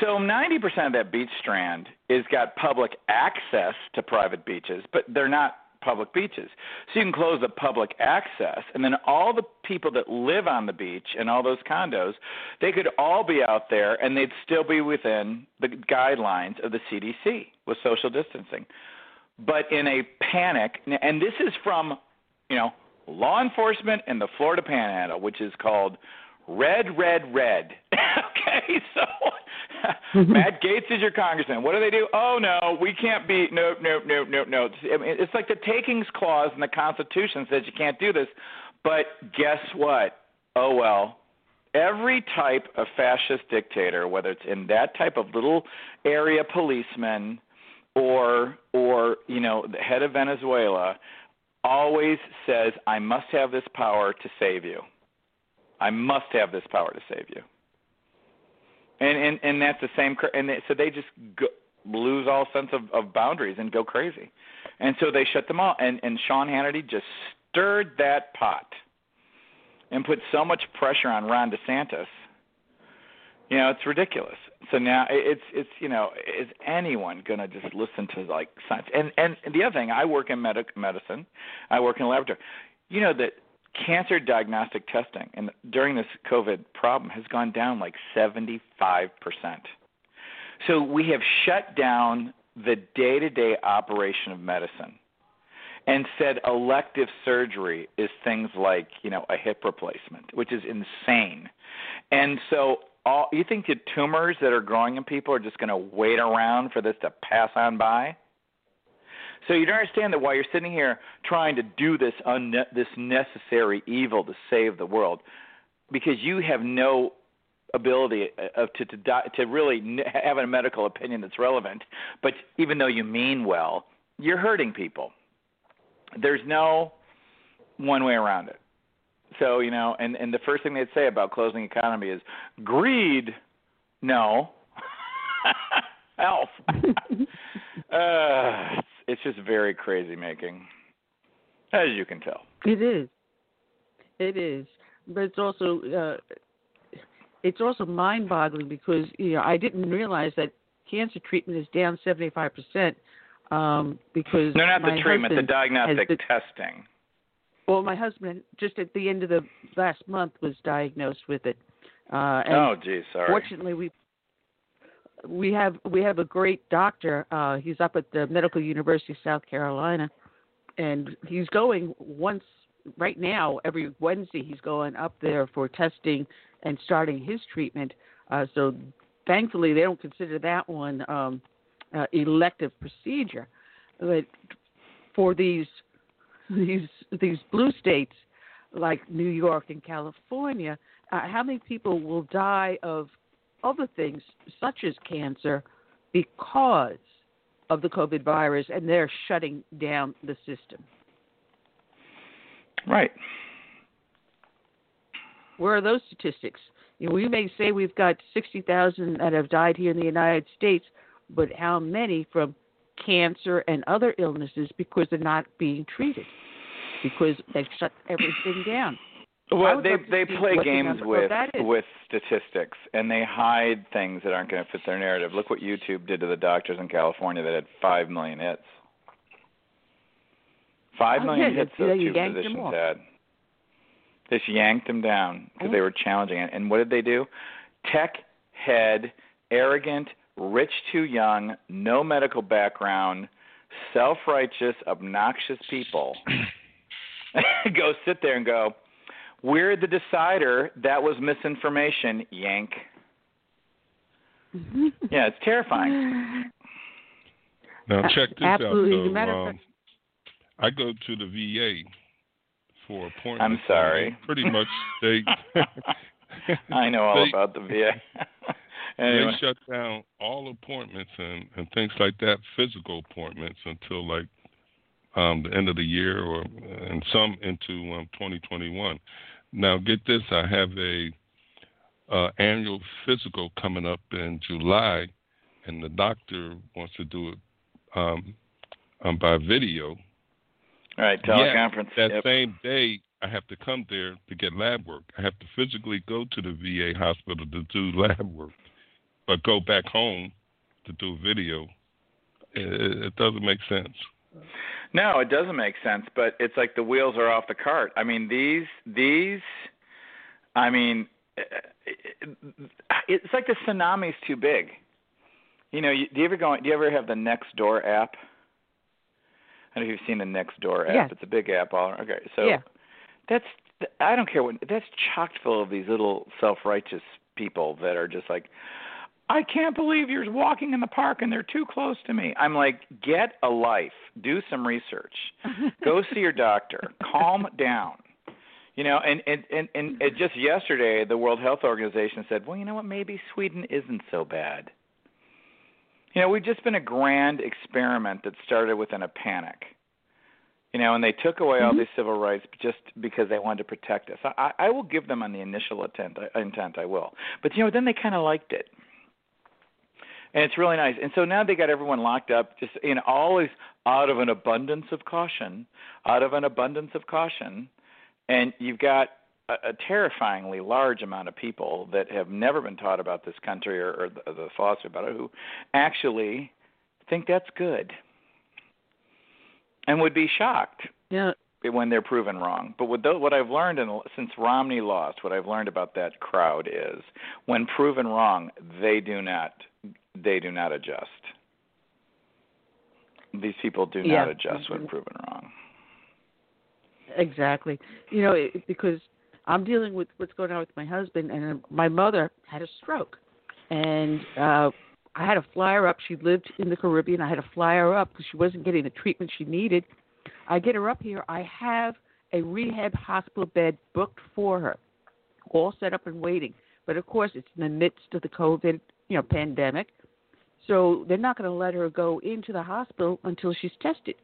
So 90% of that beach strand is got public access to private beaches, but they're not public beaches. So you can close the public access, and then all the people that live on the beach and all those condos, they could all be out there, and they'd still be within the guidelines of the CDC with social distancing. But in a panic, and this is from, you know, law enforcement in the Florida Panhandle, which is called Red, Red, Red. [LAUGHS] okay, so [LAUGHS] Mm-hmm. Matt Gaetz is your congressman. What do they do? Oh no, we can't be. Nope, nope, nope, nope, nope. I mean, it's like the takings clause in the Constitution says you can't do this. But guess what? Oh well. Every type of fascist dictator, whether it's in that type of little area policeman, or or you know the head of Venezuela, always says, "I must have this power to save you. I must have this power to save you." And and and that's the same and they, so they just go, lose all sense of, of boundaries and go crazy. And so they shut them all. And and Sean Hannity just stirred that pot and put so much pressure on Ron DeSantis. You know it's ridiculous. So now it's it's you know is anyone going to just listen to like science? And and the other thing I work in medic medicine. I work in a laboratory. You know that cancer diagnostic testing and during this COVID problem has gone down like 75%. So we have shut down the day-to-day operation of medicine and said elective surgery is things like, you know, a hip replacement, which is insane. And so all you think the tumors that are growing in people are just going to wait around for this to pass on by? So you don't understand that while you're sitting here trying to do this unne- this necessary evil to save the world, because you have no ability of to to, di- to really have a medical opinion that's relevant, but even though you mean well, you're hurting people. There's no one way around it. So you know, and and the first thing they'd say about closing economy is greed. No. [LAUGHS] Health. [LAUGHS] uh, it's, just very crazy making, as you can tell. It is. It is, but it's also uh, it's also mind-boggling because you know I didn't realize that cancer treatment is down 75 percent um, because no, not the treatment, the diagnostic been- testing. Well, my husband just at the end of the last month was diagnosed with it. Uh, and Oh, geez, sorry. Fortunately, we we have we have a great doctor. Uh, he's up at the Medical University of South Carolina, and he's going once right now every Wednesday. He's going up there for testing and starting his treatment. Uh, so thankfully, they don't consider that one um, uh, elective procedure. But for these these these blue states like New York and California, uh, how many people will die of other things such as cancer because of the COVID virus and they're shutting down the system? Right. Where are those statistics? You know, we may say we've got 60,000 that have died here in the United States, but how many from cancer and other illnesses because they're not being treated? Because they've shut everything down. Well, they they play games with with statistics, and they hide things that aren't going to fit their narrative. Look what YouTube did to the doctors in California that had five million hits. Five Oh, million yeah, hits they- those two physicians had. Just yanked them down because Oh. they were challenging it. And what did they do? Tech head, arrogant, rich too young, no medical background, self-righteous, obnoxious people [CLEARS THROAT] [LAUGHS] go sit there and go, "We're the decider. That was misinformation." Yank. [LAUGHS] Yeah, it's terrifying. Now check this absolutely. out. As Though. Um, I go to the VA for appointments. I'm sorry. Pretty much they [LAUGHS] I know all they- about the VA. [LAUGHS] anyway, they shut down all appointments and and things like that, physical appointments until like um the end of the year or and some into um 2021. Now get this, I have a uh annual physical coming up in July and the doctor wants to do it um um by video. all right, Yeah, teleconference. that yep. same day, I have to come there to get lab work. I have to physically go to the VA hospital to do [LAUGHS] lab work, but go back home to do video. It, it doesn't make sense. No, it doesn't make sense, but it's like the wheels are off the cart. I mean, these these I mean, eh, eh, it's like the tsunami's too big. You know, you, do you ever go do you ever have the Nextdoor app? I don't know if you've seen the Nextdoor app. Yes. It's a big app all okay. So Yeah. that's I don't care what that's chocked full of these little self-righteous people that are just like I can't believe you're walking in the park and they're too close to me. I'm like, get a life. Do some research. Go [LAUGHS] see your doctor. Calm down. You know, and and and, and it just yesterday the World Health Organization said, well, you know what? Maybe Sweden isn't so bad. You know, we've just been a grand experiment that started within a panic. You know, and they took away all mm-hmm. these civil rights just because they wanted to protect us. I, I will give them on the initial intent. Intent, I will. But you know, then they kind of liked it and it's really nice. And so now they got everyone locked up, just you know, always out of an abundance of caution, out of an abundance of caution, and you've got a, a terrifyingly large amount of people that have never been taught about this country or, or the, the philosophy about it, who actually think that's good, and would be shocked Yeah. When they're proven wrong. But what, I've learned in, since Romney lost, what I've learned about that crowd is, when proven wrong, they do not they do not adjust. These people do Yeah. not adjust when proven wrong. Exactly. You know, it, because I'm dealing with what's going on with my husband, and my mother had a stroke, and uh, I had to fly her up. She lived in the Caribbean. I had to fly her up because she wasn't getting the treatment she needed. I get her up here. I have a rehab hospital bed booked for her, all set up and waiting. But of course, it's in the midst of the COVID, you know, pandemic. So they're not going to let her go into the hospital until she's tested.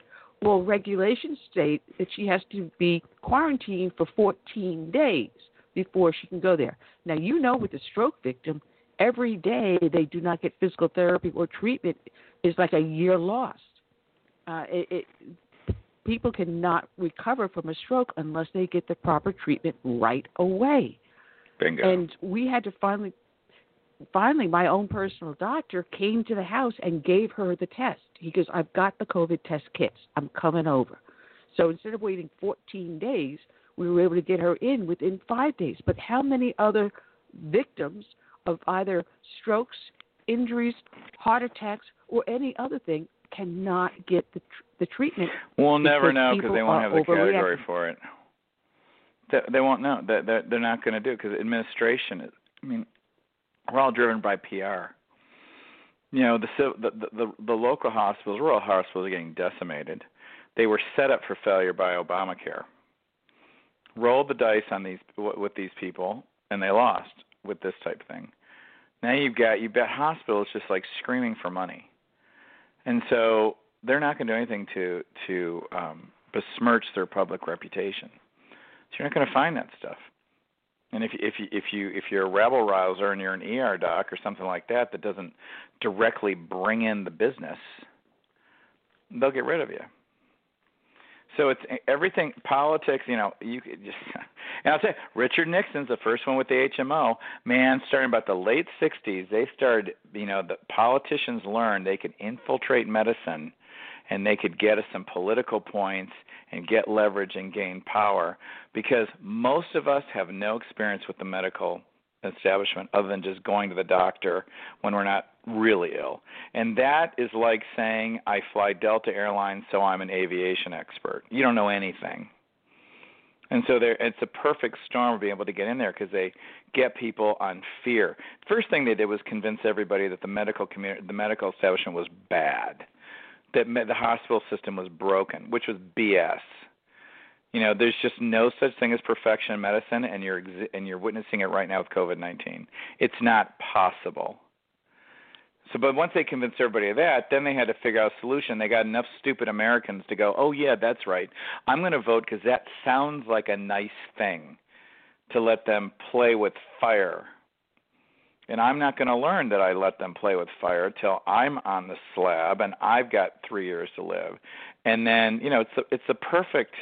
Well, regulations state that she has to be quarantined for 14 days before she can go there. Now, you know, with a stroke victim, every day they do not get physical therapy or treatment is like a year lost. Uh, it, it, people cannot recover from a stroke unless they get the proper treatment right away. Bingo. And we had to finally finally, my own personal doctor came to the house and gave her the test. He goes, I've got the COVID test kits. I'm coming over. So instead of waiting 14 days, we were able to get her in within five days. But how many other victims of either strokes, injuries, heart attacks, or any other thing cannot get the tr- the treatment? We'll never know because they won't have the category for it. They, they won't know. They, they're, they're not going to do because administration is. I mean, we're all driven by PR. You know, the, the the the the local hospitals, rural hospitals, are getting decimated. They were set up for failure by Obamacare. Rolled the dice on these with these people, and they lost with this type of thing. Now you've got you've got hospitals just like screaming for money, and so they're not going to do anything to to um, besmirch their public reputation. So you're not going to find that stuff. And if if you if you if you're a rabble rouser and you're an ER doc or something like that that doesn't directly bring in the business, they'll get rid of you. So it's eh, everything politics. You know, you could just. [LAUGHS] And I'll say Richard Nixon's the first one with the HMO. Man, starting about the late '60s, they started. You know, the politicians learned they could infiltrate medicine, and they could get us some political points and get leverage and gain power. Because most of us have no experience with the medical establishment other than just going to the doctor when we're not really ill. And that is like saying I fly Delta Airlines so I'm an aviation expert. You don't know anything. And so there it's a perfect storm of being able to get in there because they get people on fear. First thing they did was convince everybody that the medical community the medical establishment was bad. That the hospital system was broken, which was BS. You know, there's just no such thing as perfection in medicine, and you're and you're witnessing it right now with COVID-19. It's not possible. So, but once they convinced everybody of that, then they had to figure out a solution. They got enough stupid Americans to go, "Oh yeah, that's right. I'm going to vote because that sounds like a nice thing." To let them play with fire. And I'm not going to learn that I let them play with fire till I'm on the slab and I've got three years to live. And then, you know, it's a, it's a perfect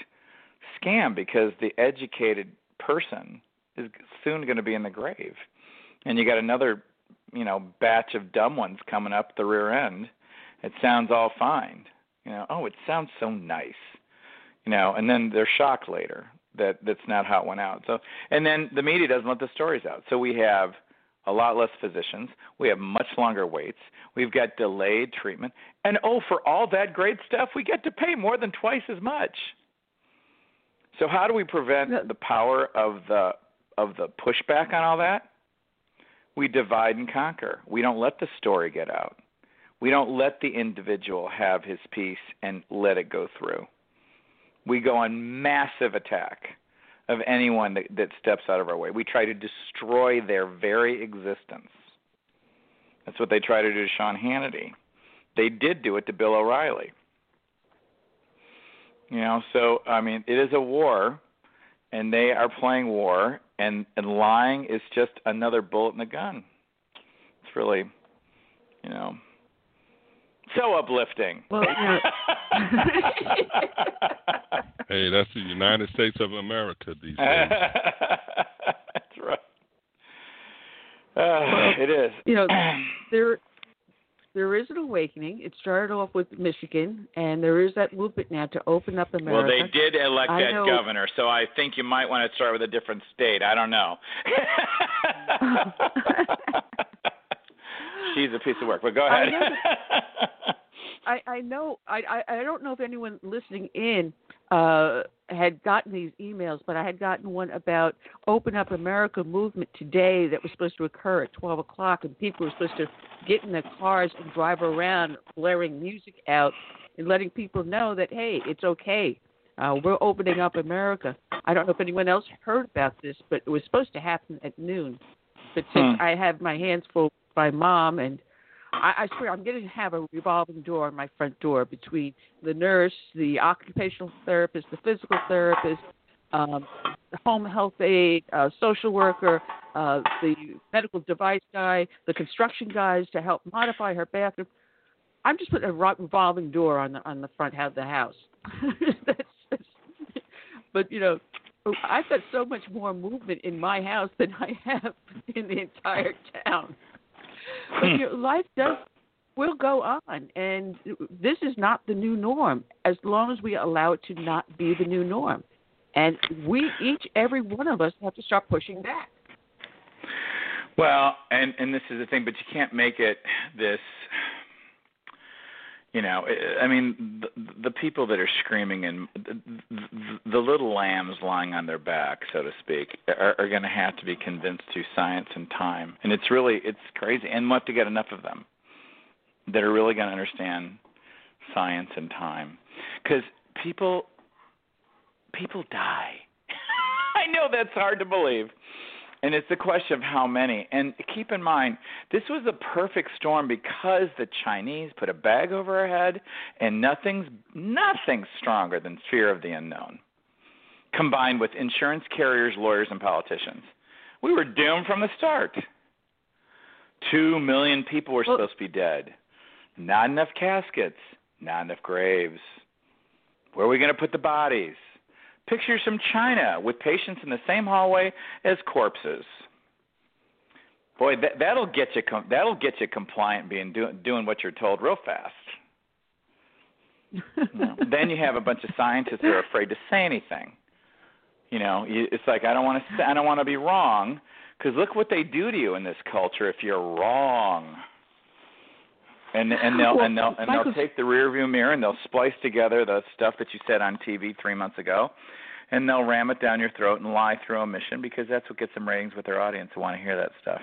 scam because the educated person is soon going to be in the grave, and you got another, you know, batch of dumb ones coming up the rear end. It sounds all fine, you know. Oh, it sounds so nice, you know, and then they're shocked later that that's not how it went out. So, and then the media doesn't let the stories out. So we have a lot less physicians. We have much longer waits. We've got delayed treatment. And oh, for all that great stuff, we get to pay more than twice as much. So how do we prevent the power of the of the pushback on all that? We divide and conquer. We don't let the story get out. We don't let the individual have his piece and let it go through. We go on massive attack of anyone that, that steps out of our way. We try to destroy their very existence. That's what they try to do to Sean Hannity. They did do it to Bill O'Reilly. You know, so I mean, it is a war, and they are playing war, and and lying is just another bullet in the gun. It's really, you know, so uplifting. Well, you know, [LAUGHS] [LAUGHS] Hey, that's the United States of America these [LAUGHS] days. That's right. Uh, it is. you know, [CLEARS THROAT] there there is an awakening. It started off with Michigan, and there is that movement now to open up America. Well, they did elect I that know- governor, so I think you might want to start with a different state. I don't know. [LAUGHS] She's a piece of work, but go I ahead. know [LAUGHS] I, I know I, I I don't know if anyone listening in uh had gotten these emails, but I had gotten one about Open Up America movement today that was supposed to occur at twelve o'clock, and people were supposed to get in their cars and drive around blaring music out and letting people know that hey, it's okay. Uh, we're opening up America. I don't know if anyone else heard about this, but it was supposed to happen at noon. But since Hmm. I have my hands full by mom and I, I swear I'm going to have a revolving door on my front door between the nurse, the occupational therapist, the physical therapist, um, the home health aide, uh, social worker, uh, the medical device guy, the construction guys to help modify her bathroom. I'm just putting a revolving door on the on the front of the house. [LAUGHS] that's, that's, but you know, I've got so much more movement in my house than I have in the entire town. But hmm. your life does will go on, and this is not the new norm. As long as we allow it to not be the new norm, and we each, every one of us, have to start pushing back. Well, and and this is the thing, but you can't make it this. You know, I mean, the, the people that are screaming and the, the little lambs lying on their back, so to speak, are, are going to have to be convinced through science and time. And it's really, it's crazy, and we have to get enough of them that are really going to understand science and time, because people, people die. [LAUGHS] I know that's hard to believe and it's the question of how many. And keep in mind, this was a perfect storm because the Chinese put a bag over our head, and nothing's nothing's stronger than fear of the unknown, combined with insurance carriers, lawyers, and politicians. We were doomed from the start. Two million people were supposed to be dead. Not enough caskets. Not enough graves. Where are we going to put the bodies? Pictures from China with patients in the same hallway as corpses. Boy, that, that'll get you com- that'll get you compliant, being do, doing what you're told real fast. [LAUGHS] then you have a bunch of scientists that are afraid to say anything. You know, you, it's like I don't want to I don't want to be wrong because look what they do to you in this culture if you're wrong. And and they'll well, and they'll and they'll take the rearview mirror and they'll splice together the stuff that you said on TV three months ago, and they'll ram it down your throat and lie through omission because that's what gets them ratings with their audience who want to hear that stuff.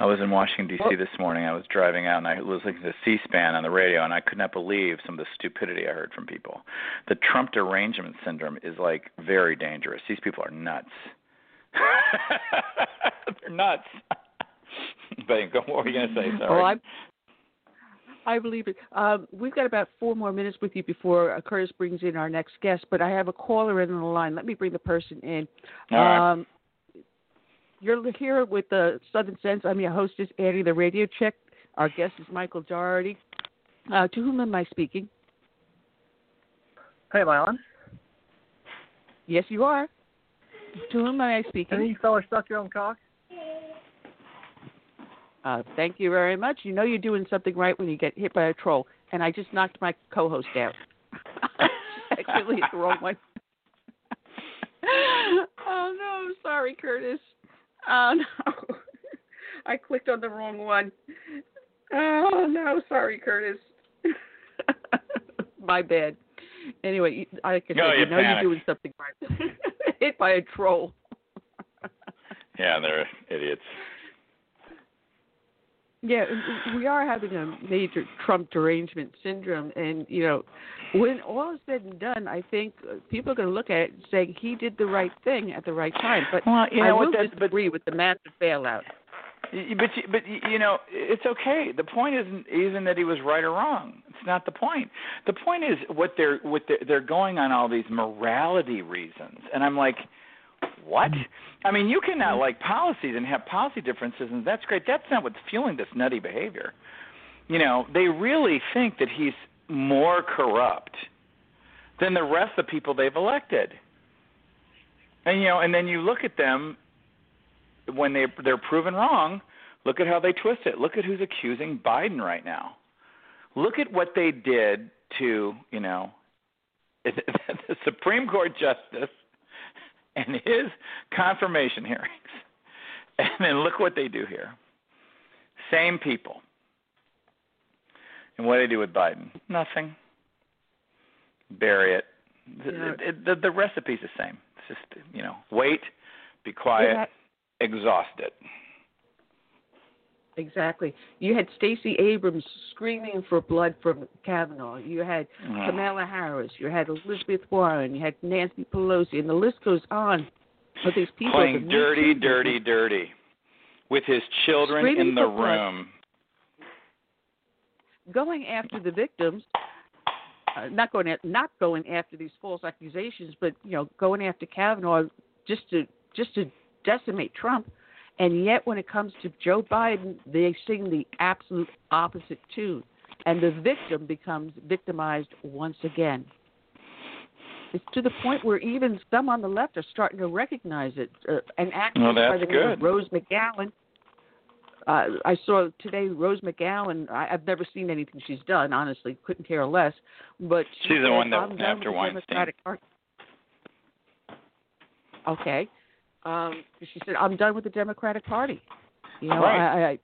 I was in Washington D.C. this morning. I was driving out and I was listening to C-SPAN on the radio, and I could not believe some of the stupidity I heard from people. The Trump derangement syndrome is like very dangerous. These people are nuts. [LAUGHS] They're nuts. But [LAUGHS] what were you going to say? Sorry. Well, I, I believe it. Um, we've got about four more minutes with you before uh, Curtis brings in our next guest, but I have a caller in the line. Let me bring the person in. All right. Um, you're here with the Southern Sense. I'm your hostess, Annie, the radio chick. Our guest is Michael Daugherty. Uh, to whom am I speaking? Hey, am I on? Yes, you are. To whom am I speaking? Any fella stuck your own cock? Uh, thank you very much. You know you're doing something right when you get hit by a troll. And I just knocked my co-host out. [LAUGHS] Actually, hit the wrong one. [LAUGHS] oh no, sorry, Curtis. Oh no, [LAUGHS] I clicked on the wrong one. Oh no, sorry, Curtis. my bad. Anyway, I can No, you you know panicked. you're doing something right. hit by a troll. Yeah, they're idiots. Yeah, we are having a major Trump derangement syndrome, and you know, when all is said and done, I think uh, people are going to look at it and say he did the right thing at the right time. But Well, you I know what, will that's- but- disagree with the massive bailout. But you- but you know it's okay. The point isn't isn't that he was right or wrong. It's not the point. The point is what they're what they're, they're going on all these morality reasons, and I'm like, what? I mean, you cannot like policies and have policy differences, and that's great. That's not what's fueling this nutty behavior. You know, they really think that he's more corrupt than the rest of the people they've elected. And you know, and then you look at them when they they're proven wrong, look at how they twist it. Look at who's accusing Biden right now. Look at what they did to, you know, [LAUGHS] the Supreme Court justice and his confirmation hearings. [LAUGHS] And then look what they do here. Same people. And what do they do with Biden? Nothing. Bury it. The, Yeah. the, the, the recipe's the same. It's just, you know, wait, be quiet, Yeah. exhaust it. Exactly. You had Stacey Abrams screaming for blood from Kavanaugh. You had. Kamala Harris. You had Elizabeth Warren. You had Nancy Pelosi, and the list goes on. But these people Playing the dirty, Too dirty, dirty with his children Screaming in the for blood. room. going after the victims, uh, not going at, not going after these false accusations, but you know, going after Kavanaugh just to just to decimate Trump. And yet, when it comes to Joe Biden, they sing the absolute opposite tune, and the victim becomes victimized once again. It's to the point where even some on the left are starting to recognize it. Uh, an actress Well, by the name of good. Rose McGowan uh, I saw today Rose McGowan. I, I've never seen anything she's done. Honestly, couldn't care less. But she She's the said, one that "I'm after Weinstein." Democratic Party." Okay. Um, she said, "I'm done with the Democratic Party." You know, Right. I, I,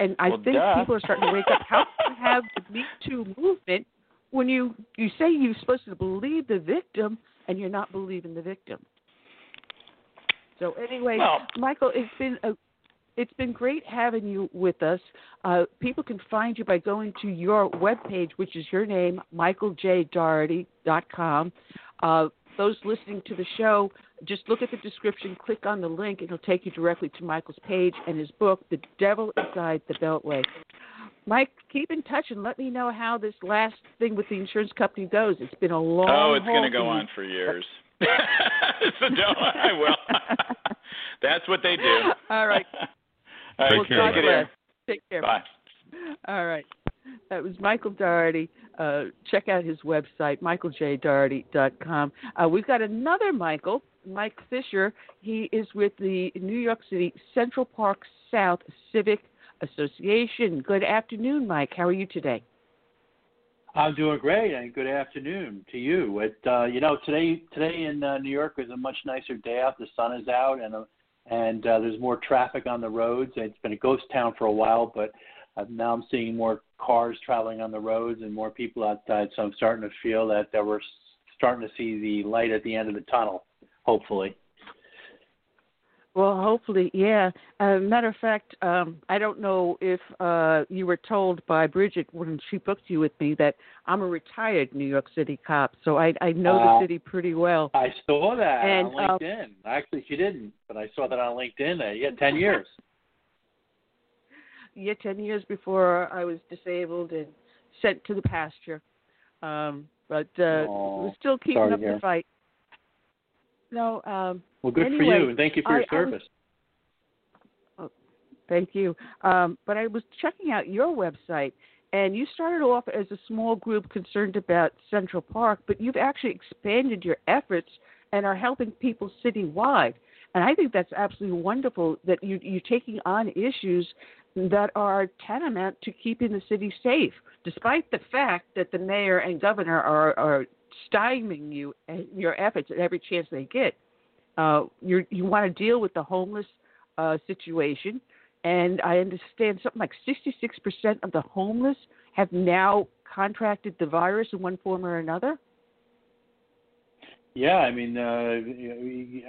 and I Well, think duh. people are starting to wake up. How can you have the Me Too movement when you you say you're supposed to believe the victim and you're not believing the victim? So anyway, Well- Michael, it's been a it's been great having you with us. Uh, people can find you by going to your webpage, which is your name, michaeljdaugherty.com. Uh, those listening to the show, just look at the description, click on the link, and it'll take you directly to Michael's page and his book, The Devil Inside the Beltway. Mike, keep in touch and let me know how this last thing with the insurance company goes. It's been a long Oh, it's going to go on for years. [LAUGHS] so don't. I will. [LAUGHS] That's what they do. All right. [LAUGHS] All right. Well, care, take Take care. Bye. All right. That was Michael Daugherty. Uh, check out his website, michaeljdaugherty.com. Uh, we've got another Michael, Mike Fischer. He is with the New York City Central Park South Civic Association. Good afternoon, Mike. How are you today? I'm doing great, and good afternoon to you. It, uh, you know, today today in uh, New York is a much nicer day out. The sun is out, and uh, and uh, there's more traffic on the roads. It's been a ghost town for a while, but uh, now I'm seeing more cars traveling on the roads and more people outside. So I'm starting to feel that, that we're starting to see the light at the end of the tunnel. Hopefully. Well, hopefully, yeah. Uh, matter of fact, um, I don't know if uh, you were told by Bridget when she booked you with me that I'm a retired New York City cop, so I, I know Uh, the city pretty well. I saw that And, on um, LinkedIn. Actually, she didn't, but I saw that on LinkedIn. Uh, yeah, ten years. Yeah, ten years before I was disabled and sent to the pasture. Um, but uh, Aw, we're still keeping up the fight. No, um, Well, good for you, and thank you for your I- I was- service. Thank you. Um, but I was checking out your website, and you started off as a small group concerned about Central Park, but you've actually expanded your efforts and are helping people citywide. And I think that's absolutely wonderful that you, you're taking on issues that are tantamount to keeping the city safe, despite the fact that the mayor and governor are, are stymieing you and your efforts at every chance they get. Uh, you you want to deal with the homeless uh, situation, and I understand something like 66% of the homeless have now contracted the virus in one form or another. Yeah, I mean, uh,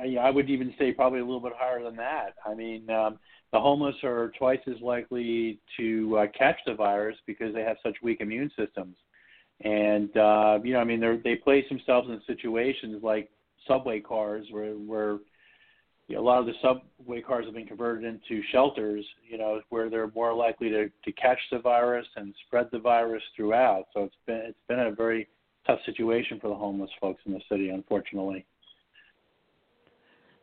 I I would even say probably a little bit higher than that. I mean, um, the homeless are twice as likely to uh, catch the virus because they have such weak immune systems. And uh, you know, I mean, they they place themselves in situations like subway cars, where where you know, a lot of the subway cars have been converted into shelters. You know, where they're more likely to to catch the virus and spread the virus throughout. So it's been it's been a very tough situation for the homeless folks in the city, unfortunately.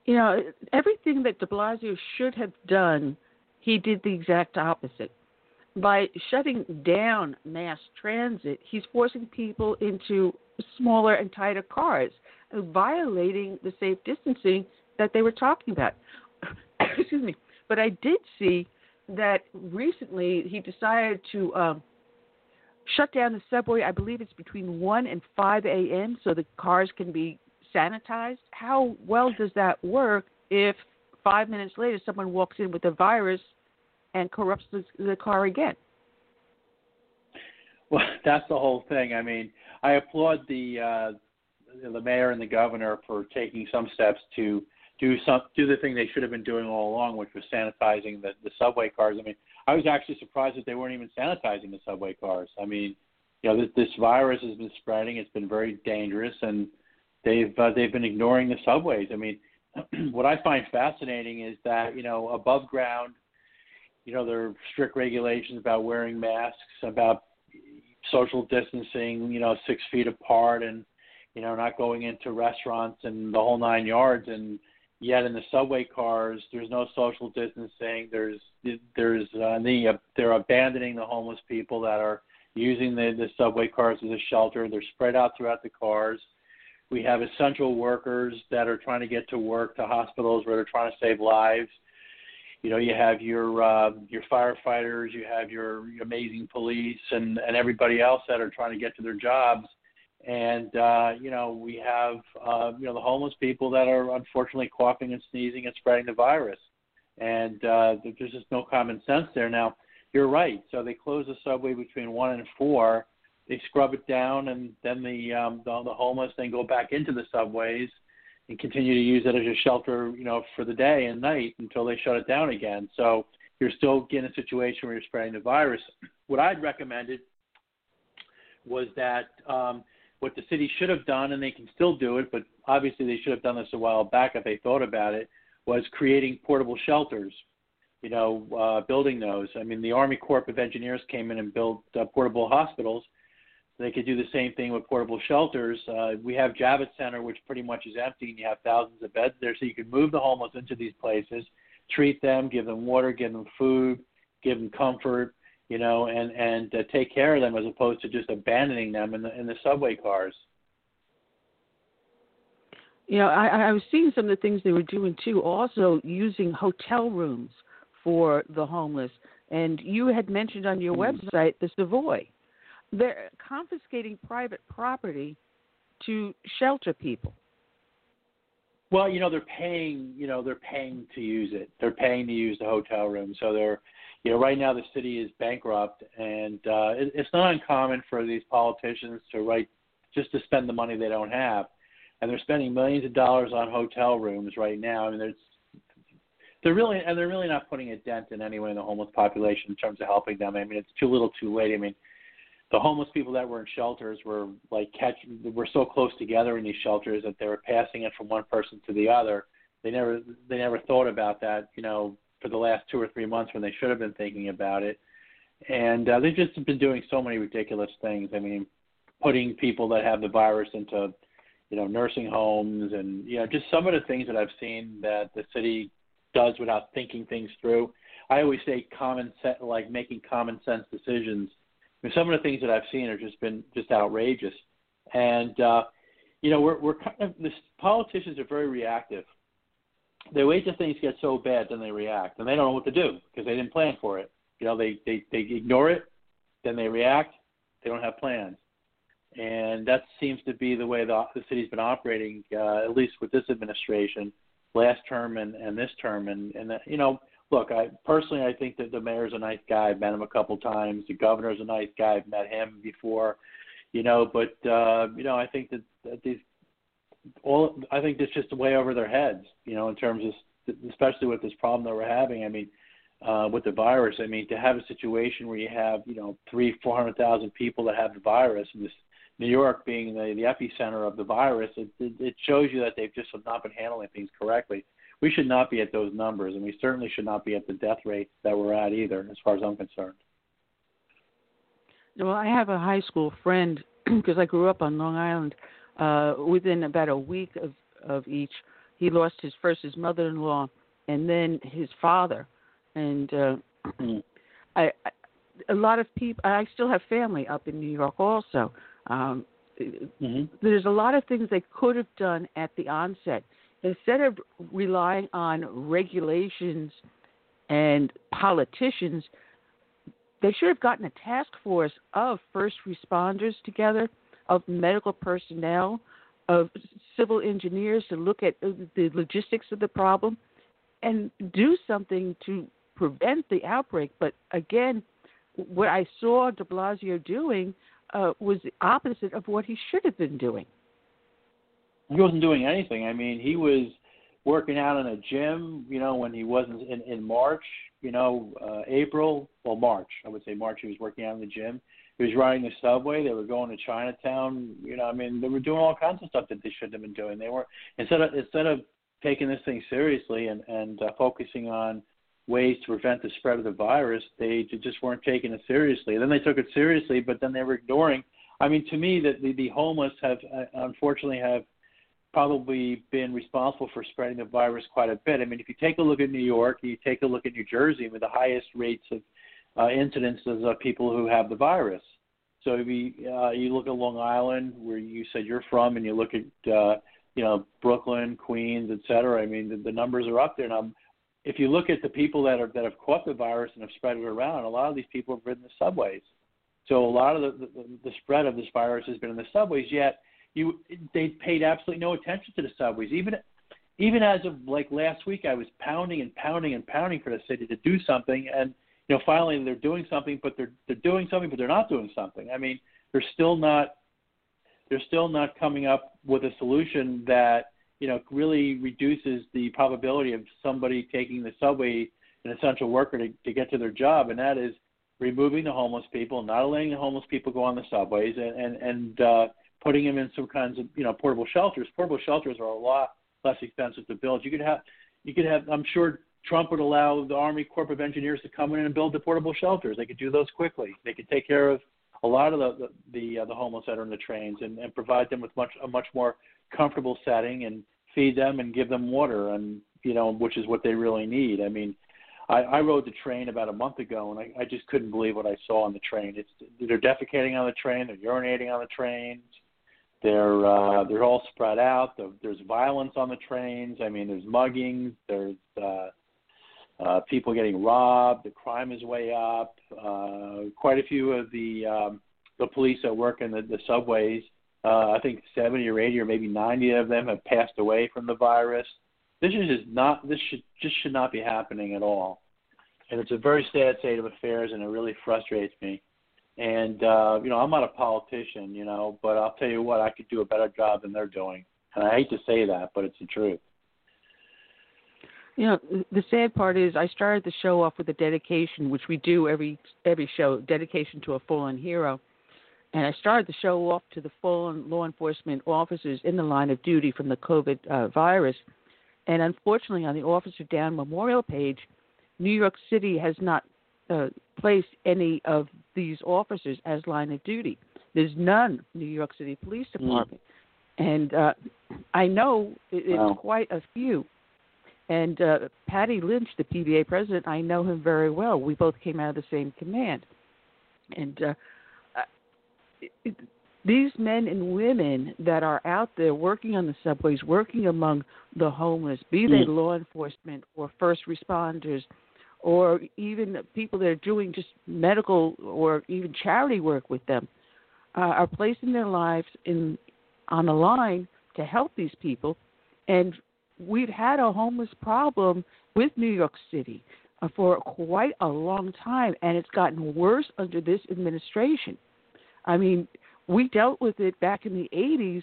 You know, everything that de Blasio should have done, he did the exact opposite. By shutting down mass transit, he's forcing people into smaller and tighter cars, violating the safe distancing that they were talking about. [COUGHS] Excuse me. But I did see that recently he decided to um, shut down the subway. I believe it's between 1 and 5 a.m. so the cars can be sanitized. How well does that work if five minutes later someone walks in with a virus and corrupts the, the car again? [LAUGHS] Well, that's the whole thing. I mean, I applaud the uh, the mayor and the governor for taking some steps to do some do the thing they should have been doing all along, which was sanitizing the, the subway cars. I mean, I was actually surprised that they weren't even sanitizing the subway cars. I mean, you know, this, this virus has been spreading. It's been very dangerous, and they've uh, they've been ignoring the subways. I mean, [CLEARS THROAT] what I find fascinating is that you know above ground, you know, there are strict regulations about wearing masks, about social distancing, you know, six feet apart, and you know, not going into restaurants and the whole nine yards. And yet, in the subway cars, there's no social distancing. There's there's uh, the they're abandoning the homeless people that are using the the subway cars as a shelter. They're spread out throughout the cars. We have essential workers that are trying to get to work to hospitals where they're trying to save lives. you know you have your uh, your firefighters, you have your, amazing police, and and everybody else that are trying to get to their jobs, and uh, you know we have uh, you know the homeless people that are unfortunately coughing and sneezing and spreading the virus, and uh, there's just no common sense there. Now you're right. So they close the subway between one and four. They scrub it down, and then the um, the, the homeless then go back into the subways and continue to use it as a shelter, you know, for the day and night until they shut it down again. So you're still getting a situation where you're spreading the virus. What I'd recommended was that um, what the city should have done, and they can still do it, but obviously they should have done this a while back if they thought about it, was creating portable shelters. You know, uh, building those. I mean, the Army Corps of Engineers came in and built uh, portable hospitals they could do the same thing with portable shelters. Uh, we have Javits Center, which pretty much is empty, and you have thousands of beds there. So you can move the homeless into these places, treat them, give them water, give them food, give them comfort, you know, and and uh, take care of them as opposed to just abandoning them in the in the subway cars. You know, I, I was seeing some of the things they were doing too. Also, using hotel rooms for the homeless, and you had mentioned on your mm-hmm. website the Savoy they're confiscating private property to shelter people. Well, you know they're paying. You know they're paying to use it. They're paying to use the hotel room. So they're, you know, right now the city is bankrupt, and uh, it, it's not uncommon for these politicians to write just to spend the money they don't have, and they're spending millions of dollars on hotel rooms right now. I mean, there's they're really and they're really not putting a dent in any way in the homeless population in terms of helping them. I mean, it's too little, too late. I mean, the homeless people that were in shelters were like catching were so close together in these shelters that they were passing it from one person to the other. They never they never thought about that you know for the last two or three months when they should have been thinking about it. And uh, they've just been doing so many ridiculous things. I mean putting people that have the virus into you know nursing homes and you know just some of the things that i've seen that the city does without thinking things through. I always say common sense like making common sense decisions mean, some of the things that I've seen are just been just outrageous, and uh, you know we're we're kind of this politicians are very reactive. They wait till things get so bad, then they react, and they don't know what to do because they didn't plan for it. You know, they they they ignore it, then they react. They don't have plans, and that seems to be the way the the city's been operating, uh, at least with this administration, last term and and this term, and and uh, you know look, I personally I think that the mayor's a nice guy. I've met him a couple times. The governor's a nice guy. I've met him before, you know. But uh, you know, I think that, that these all I think it's just way over their heads, you know, in terms of especially with this problem that we're having. I mean, uh, with the virus. I mean, to have a situation where you have you know three, four hundred thousand people that have the virus, and this New York being the, the epicenter of the virus, it, it, it shows you that they've just not been handling things correctly we should not be at those numbers, and we certainly should not be at the death rate that we're at either, as far as I'm concerned. Well, I have a high school friend [CLEARS THROAT] because I grew up on Long Island. Uh, within about a week of of each, he lost his first his mother-in-law and then his father, and uh, [CLEARS THROAT] I, I a lot of people. I still have family up in New York also. Um, mm-hmm. There's a lot of things they could have done at the onset instead of relying on regulations and politicians, they should have gotten a task force of first responders together, of medical personnel, of civil engineers to look at the logistics of the problem and do something to prevent the outbreak. But again, what I saw de Blasio doing uh, was the opposite of what he should have been doing he wasn't doing anything. I mean, he was working out in a gym, you know, when he wasn't in in March, you know, uh, April, well March, I would say March he was working out in the gym. He was riding the subway, they were going to Chinatown, you know, I mean, they were doing all kinds of stuff that they shouldn't have been doing. They were instead of instead of taking this thing seriously and and uh, focusing on ways to prevent the spread of the virus, they just weren't taking it seriously. Then they took it seriously, but then they were ignoring I mean, to me, that the, the homeless have uh, unfortunately have probably been responsible for spreading the virus quite a bit. I mean, if you take a look at New York, you take a look at New Jersey, with the highest rates of uh, incidences of people who have the virus. So if you uh, you look at Long Island, where you said you're from, and you look at uh, you know Brooklyn, Queens, et cetera. I mean, the, the numbers are up there. Now, if you look at the people that are that have caught the virus and have spread it around, a lot of these people have ridden the subways. So a lot of the, the, the spread of this virus has been in the subways. Yet you they paid absolutely no attention to the subways. Even even as of like last week, I was pounding and pounding and pounding for the city to do something, and you know finally they're doing something, but they're they're doing something, but they're not doing something. I mean, they're still not they're still not coming up with a solution that you know really reduces the probability of somebody taking the subway, an essential worker, to, to get to their job, and that is removing the homeless people, not letting the homeless people go on the subways, and and, and uh, putting them in some kinds of you know portable shelters. Portable shelters are a lot less expensive to build. You could have you could have I'm sure Trump would allow the Army Corps of Engineers to come in and build the portable shelters. They could do those quickly. They could take care of a lot of the the the, uh, the homeless that are in the trains and, and provide them with much a much more comfortable setting and feed them and give them water and you know which is what they really need. I mean, I, I rode the train about a month ago and I, I just couldn't believe what I saw on the train. It's they're defecating on the train, they're urinating on the trains, they're uh, they're all spread out. There's violence on the trains. I mean, there's muggings. There's uh, uh, people getting robbed. The crime is way up. Uh, quite a few of the um, the police that work in the, the subways, uh, I think 70 or 80 or maybe 90 of them have passed away from the virus. This is just not. This should just should not be happening at all. And it's a very sad state of affairs, and it really frustrates me. And uh, you know, I'm not a politician, you know, but I'll tell you what, I could do a better job than they're doing. And I hate to say that, but it's the truth. You know, the sad part is I started the show off with a dedication, which we do every every show, dedication to a fallen hero. And I started the show off to the fallen law enforcement officers in the line of duty from the COVID uh, virus. And unfortunately, on the Officer Down Memorial page, New York City has not uh, place any of these officers as line of duty. There's none New York City Police mm. Department, mm. and uh, I know it, it's wow. quite a few. And uh, Patty Lynch, the PBA president, I know him very well. We both came out of the same command, and uh, it, these men and women that are out there working on the subways, working among the homeless, be they mm. law enforcement or first responders or even people that are doing just medical or even charity work with them uh, are placing their lives in on the line to help these people. And we've had a homeless problem with New York City uh, for quite a long time and it's gotten worse under this administration. I mean we dealt with it back in the 80s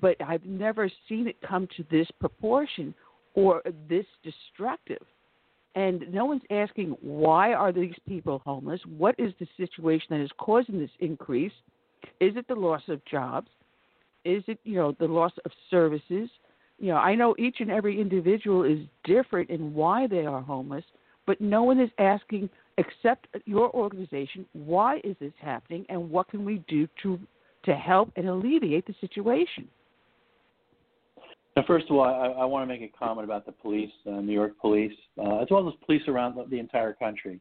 but i've never seen it come to this proportion or this destructive and no one's asking why are these people homeless? What is the situation that is causing this increase? Is it the loss of jobs? Is it you know the loss of services? You know, I know each and every individual is different in why they are homeless, but no one is asking except your organization why is this happening and what can we do to to help and alleviate the situation. Now, first of all, I, I want to make a comment about the police, uh, New York police, uh, as well as police around the entire country.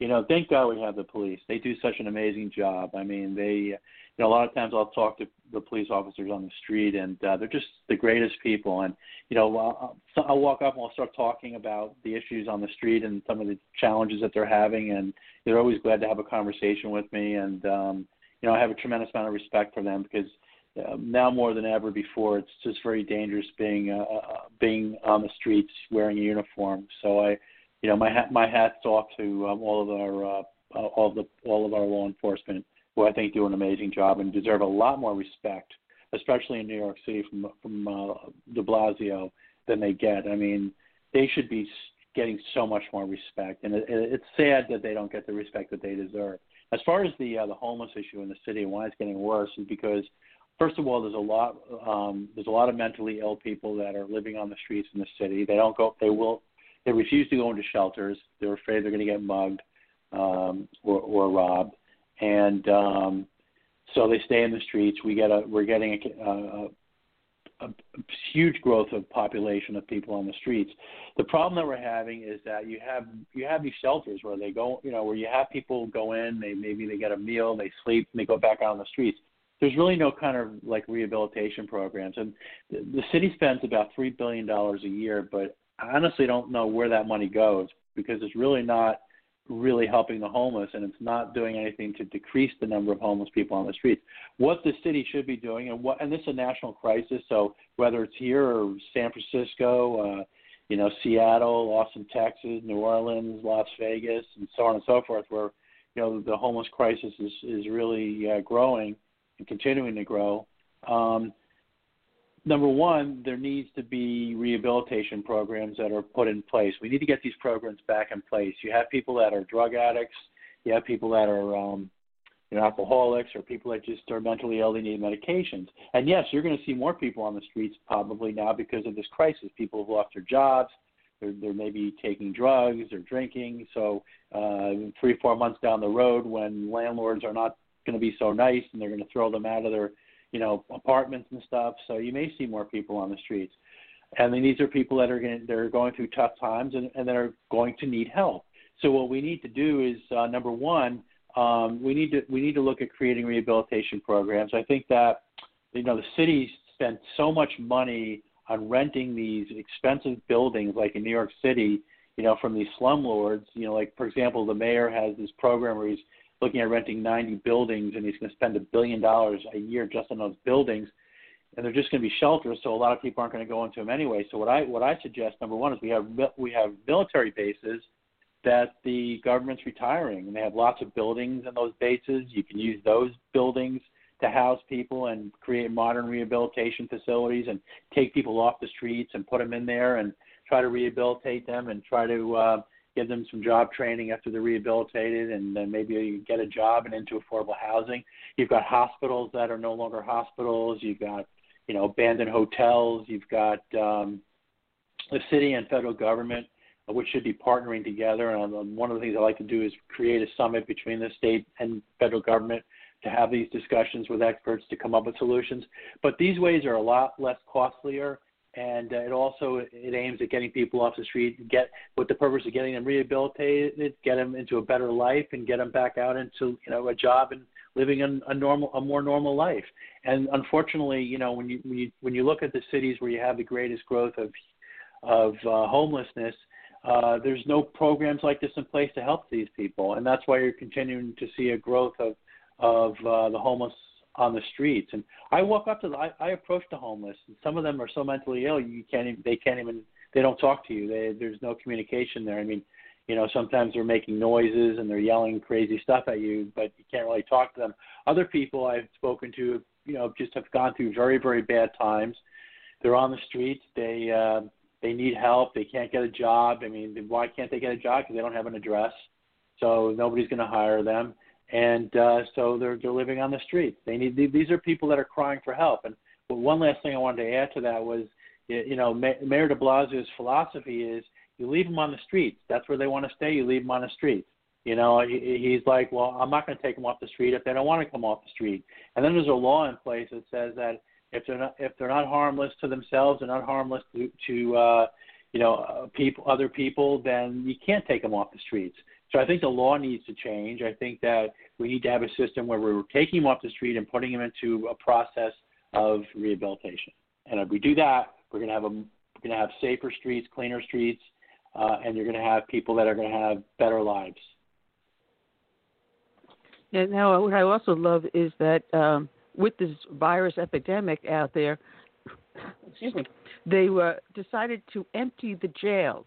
You know, thank God we have the police. They do such an amazing job. I mean, they, you know, a lot of times I'll talk to the police officers on the street, and uh, they're just the greatest people. And you know, I'll, I'll walk up and I'll start talking about the issues on the street and some of the challenges that they're having, and they're always glad to have a conversation with me. And um, you know, I have a tremendous amount of respect for them because uh, now more than ever before, it's just very dangerous being uh, uh, being on the streets wearing a uniform. So I, you know, my hat my hats off to um, all of our uh, uh, all of the all of our law enforcement who I think do an amazing job and deserve a lot more respect, especially in New York City from from uh, De Blasio than they get. I mean, they should be getting so much more respect, and it, it, it's sad that they don't get the respect that they deserve. As far as the uh, the homeless issue in the city and why it's getting worse is because first of all, there's a lot um, there's a lot of mentally ill people that are living on the streets in the city. They don't go. They will. They refuse to go into shelters. They're afraid they're going to get mugged um, or, or robbed, and um, so they stay in the streets. We get a we're getting a, a, a, huge growth of population of people on the streets. The problem that we're having is that you have you have these shelters where they go, you know, where you have people go in, they maybe they get a meal, they sleep, and they go back out on the streets there's really no kind of like rehabilitation programs. And the, the city spends about three billion dollars a year, but I honestly don't know where that money goes because it's really not really helping the homeless and it's not doing anything to decrease the number of homeless people on the streets. What the city should be doing and what and this is a national crisis, so whether it's here or San Francisco, uh, you know, Seattle, Austin, Texas, New Orleans, Las Vegas, and so on and so forth, where you know the homeless crisis is is really uh, growing and continuing to grow. Um, number one, there needs to be rehabilitation programs that are put in place. We need to get these programs back in place. You have people that are drug addicts, you have people that are um, you know, alcoholics, or people that just are mentally ill, they need medications. And yes, you're going to see more people on the streets probably now because of this crisis. People have lost their jobs. They're, they're maybe taking drugs or drinking. So uh, three, four months down the road, when landlords are not going to be so nice and they're going to throw them out of their you know, apartments and stuff. So you may see more people on the streets. And then these are people that are going they're going through tough times and, and that are going to need help. So what we need to do is uh, number one, um, we need to we need to look at creating rehabilitation programs. I think that you know the cities spent so much money on renting these expensive buildings, like in New York City, you know, from these slumlords. You know, like for example, the mayor has this program where he's looking at renting 90 buildings, and he's going to spend a billion dollars a year just on those buildings, and they're just going to be shelters, so a lot of people aren't going to go into them anyway. So what I what I suggest, number one, is we have we have military bases that the government's retiring, and they have lots of buildings in those bases. You can use those buildings to house people and create modern rehabilitation facilities and take people off the streets and put them in there and try to rehabilitate them and try to uh, give them some job training after they're rehabilitated, and then maybe you get a job and into affordable housing. You've got hospitals that are no longer hospitals. You've got you know abandoned hotels. You've got um, the city and federal government, which should be partnering together. And one of the things I like to do is create a summit between the state and federal government to have these discussions with experts to come up with solutions. But these ways are a lot less costlier and uh, it also it aims at getting people off the street, get with the purpose of getting them rehabilitated, get them into a better life, and get them back out into you know a job and living a, a normal a more normal life. And unfortunately, you know when you when you when you look at the cities where you have the greatest growth of of uh, homelessness, uh, there's no programs like this in place to help these people, and that's why you're continuing to see a growth of of uh, the homeless on the streets. And I walk up to the, I, I approach the homeless. And some of them are so mentally ill you can't even they can't even they don't talk to you. They, there's no communication there. I mean, you know, sometimes they're making noises and they're yelling crazy stuff at you, but you can't really talk to them. Other people I've spoken to, you know, just have gone through very very bad times. They're on the streets. They uh, they need help. They can't get a job. I mean, why can't they get a job? Because they don't have an address. So nobody's going to hire them and uh, so they're they're living on the streets. They need these are people that are crying for help. And one last thing I wanted to add to that was, you know, Mayor De Blasio's philosophy is you leave them on the streets. That's where they want to stay. You leave them on the streets. You know, he's like, well, I'm not going to take them off the street if they don't want to come off the street. And then there's a law in place that says that if they're not if they're not harmless to themselves and not harmless to to uh, you know uh, people other people, then you can't take them off the streets. So I think the law needs to change. I think that we need to have a system where we're taking them off the street and putting them into a process of rehabilitation. And if we do that, we're going to have a we're going to have safer streets, cleaner streets, uh, and you're going to have people that are going to have better lives. And now, what I also love is that um, with this virus epidemic out there, [COUGHS] excuse me, they uh, decided to empty the jails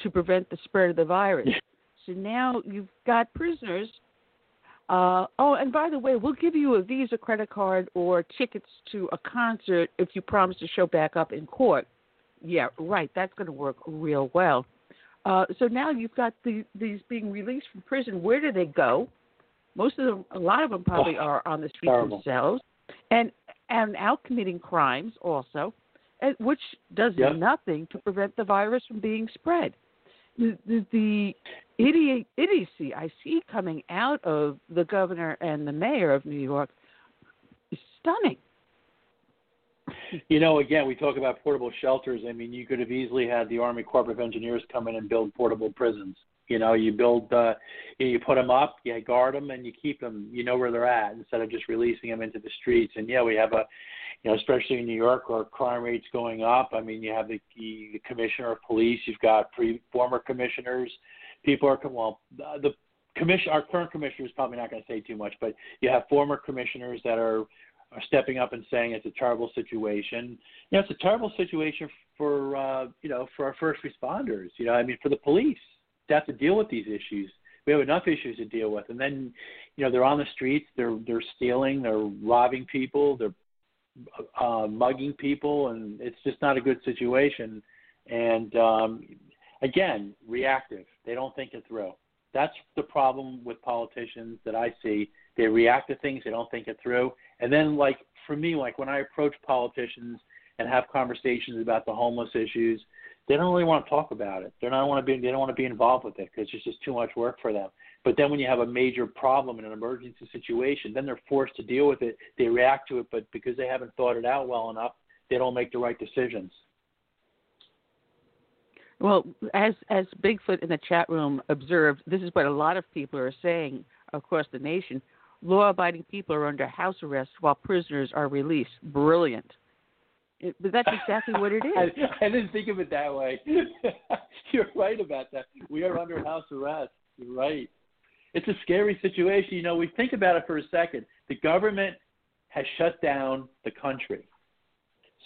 to prevent the spread of the virus. [LAUGHS] So now you've got prisoners. Uh, oh, and by the way, we'll give you a Visa credit card or tickets to a concert if you promise to show back up in court. Yeah, right. That's going to work real well. Uh, so now you've got the, these being released from prison. Where do they go? Most of them, a lot of them probably oh, are on the streets terrible. themselves, and and out committing crimes also, which does yep. nothing to prevent the virus from being spread the, the, the idiocy I see coming out of the governor and the mayor of New York is stunning. You know, again, we talk about portable shelters. I mean, you could have easily had the Army Corps of Engineers come in and build portable prisons. You know, you build, uh, you put them up, you guard them, and you keep them. You know where they're at instead of just releasing them into the streets. And yeah, we have a, you know, especially in New York where crime rates going up. I mean, you have the, the commissioner of police, you've got pre, former commissioners. People are well, the, commission, our current commissioner is probably not going to say too much, but you have former commissioners that are are stepping up and saying it's a terrible situation. You know, it's a terrible situation for uh, you know for our first responders. You know, I mean for the police to have to deal with these issues. We have enough issues to deal with, and then you know they're on the streets, they're they're stealing, they're robbing people, they're uh, mugging people, and it's just not a good situation. And um, again, reactive. They don't think it through. That's the problem with politicians that I see. They react to things, they don't think it through, and then, like for me, like when I approach politicians and have conversations about the homeless issues, they don't really want to talk about it. They don't want to be. They don't want to be involved with it because it's just too much work for them. But then when you have a major problem in an emergency situation, then they're forced to deal with it. They react to it, but because they haven't thought it out well enough, they don't make the right decisions. Well, as as Bigfoot in the chat room observed, this is what a lot of people are saying across the nation law abiding people are under house arrest while prisoners are released. Brilliant. It, but that's exactly what it [LAUGHS] is. I, I didn't think of it that way. [LAUGHS] You're right about that. We are under house arrest. You're right. It's a scary situation. You know, we think about it for a second. The government has shut down the country.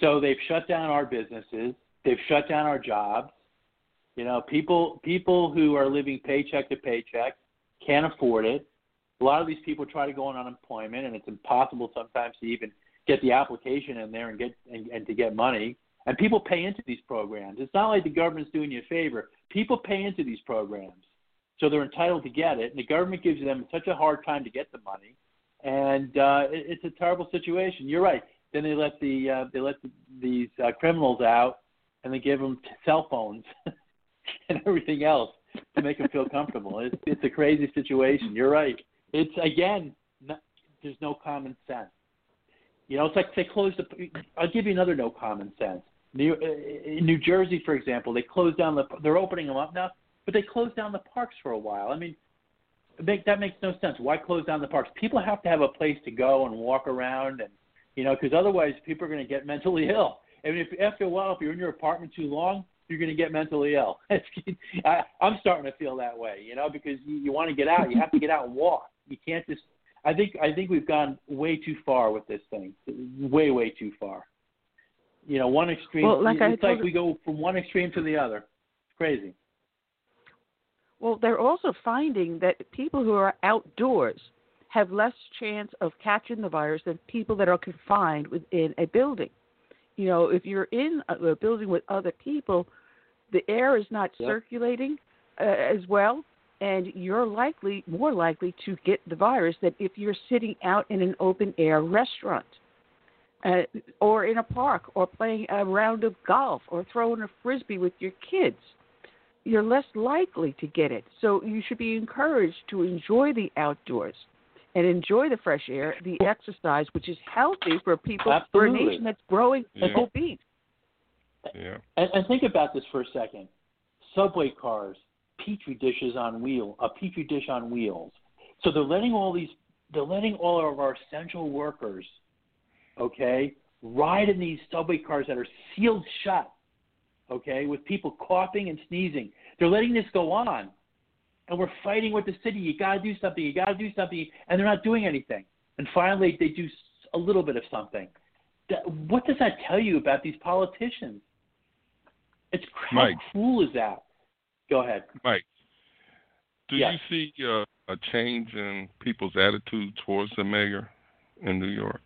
So they've shut down our businesses. They've shut down our jobs. You know, people people who are living paycheck to paycheck can't afford it a lot of these people try to go on unemployment, and it's impossible sometimes to even get the application in there and get and, and to get money. And people pay into these programs. It's not like the government's doing you a favor. People pay into these programs, so they're entitled to get it. And the government gives them such a hard time to get the money, and uh, it, it's a terrible situation. You're right. Then they let the uh, they let the, these uh, criminals out, and they give them cell phones [LAUGHS] [LAUGHS] and everything else to make them feel comfortable. It's it's a crazy situation. You're right. It's again, not, there's no common sense. You know, it's like they closed the. I'll give you another no common sense. New, uh, in New Jersey, for example, they closed down the. They're opening them up now, but they closed down the parks for a while. I mean, make, that makes no sense. Why close down the parks? People have to have a place to go and walk around, and you know, because otherwise people are going to get mentally [LAUGHS] ill. I mean, if after a while, if you're in your apartment too long, you're going to get mentally ill. [LAUGHS] I, I'm starting to feel that way, you know, because you, you want to get out. You have to get out and walk you can't just. I think I think we've gone way too far with this thing, way way too far. You know, one extreme. Well, like it's I like we go from one extreme to the other. It's crazy. Well, they're also finding that people who are outdoors have less chance of catching the virus than people that are confined within a building. You know, if you're in a, building with other people, the air is not yep. circulating uh, as well, and you're likely more likely to get the virus than if you're sitting out in an open air restaurant uh, or in a park or playing a round of golf or throwing a frisbee with your kids. You're less likely to get it. So you should be encouraged to enjoy the outdoors and enjoy the fresh air the exercise which is healthy for people Absolutely. for a nation that's growing yeah. obese yeah and, and think about this for a second subway cars petri dishes on wheel, a petri dish on wheels. So they're letting all these, they're letting all of our essential workers, okay, ride in these subway cars that are sealed shut, okay, with people coughing and sneezing. They're letting this go on, and we're fighting with the city. You got to do something. You got to do something, and they're not doing anything. And finally, they do a little bit of something. That, what does that tell you about these politicians? It's how Mike. cruel is that? Go ahead. Mike, do Yes. you see uh, a change in people's attitude towards the mayor in New York?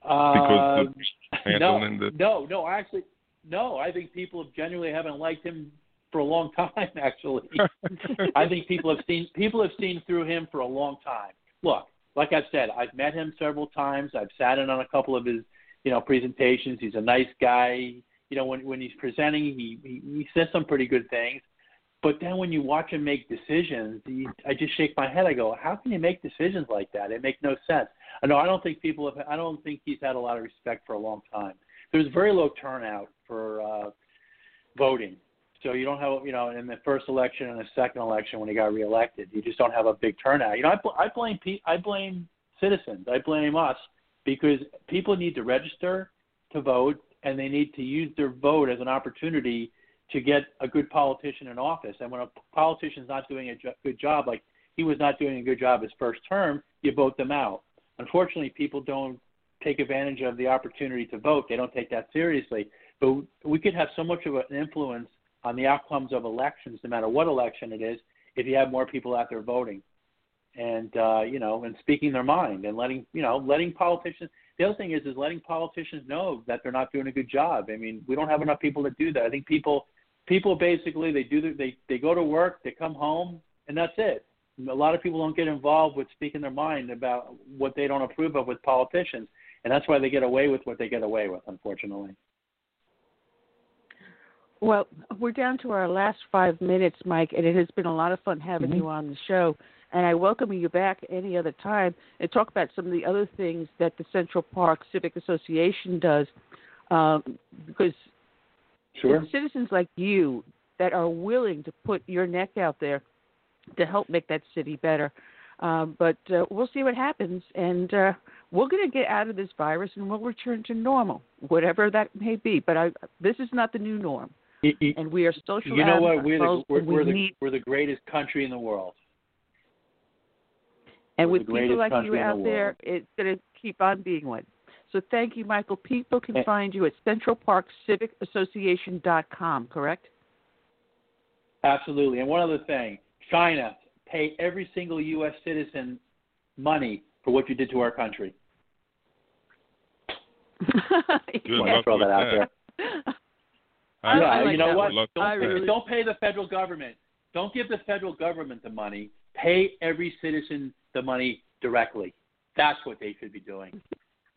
Because Uh, no, the no, no. Actually, no. I think people genuinely haven't liked him for a long [LAUGHS] time. Actually, I think people have seen people have seen through him for a long time. Look, like I've said, I've met him several times. I've sat in on a couple of his, you know, presentations. He's a nice guy. You know, when when he's presenting, he he, he says some pretty good things. But then when you watch him make decisions, he, I just shake my head. I go, how can you make decisions like that? It makes no sense. I know I don't think people have. I don't think he's had a lot of respect for a long time. There's very low turnout for uh, voting. So you don't have, you know, in the first election and the second election when he got reelected, you just don't have a big turnout. You know, I, bl- I blame pe- I blame citizens. I blame us because people need to register to vote and they need to use their vote as an opportunity to get a good politician in office. And when a politician's not doing a jo- good job, like he was not doing a good job his first term, you vote them out. Unfortunately, people don't take advantage of the opportunity to vote. They don't take that seriously. But we could have so much of an influence on the outcomes of elections, no matter what election it is, if you have more people out there voting, and uh, you know, and speaking their mind, and letting you know, letting politicians. The other thing is, is letting politicians know that they're not doing a good job. I mean, we don't have enough people to do that. I think people, people basically they do the, they they go to work, they come home, and that's it. A lot of people don't get involved with speaking their mind about what they don't approve of with politicians, and that's why they get away with what they get away with, unfortunately. Well, we're down to our last five minutes, Mike, and it has been a lot of fun having Mm-hmm. you on the show. And I welcome you back any other time and talk about some of the other things that the Central Park Civic Association does, um, because Sure. citizens like you that are willing to put your neck out there to help make that city better. Um, but uh, we'll see what happens, and uh, we're going to get out of this virus, and we'll return to normal, whatever that may be. But I, this is not the new norm, You, you, and we are social. you know what? We're the we're, and we we're the need, we're the greatest country in the world. and we're with people like you out the there, it's going to keep on being one. So thank you, Michael. People can Eh. find you at centralparkcivicassociation.com, correct? Absolutely. And one other thing, China pay every single U.S. citizen money for what you did to our country. [LAUGHS] Good Just want luck throw that out there. [LAUGHS] I- yeah, I like you know what? one. Don't, with that. don't pay the federal government. Don't give the federal government the money. Pay every citizen the money directly. That's what they should be doing.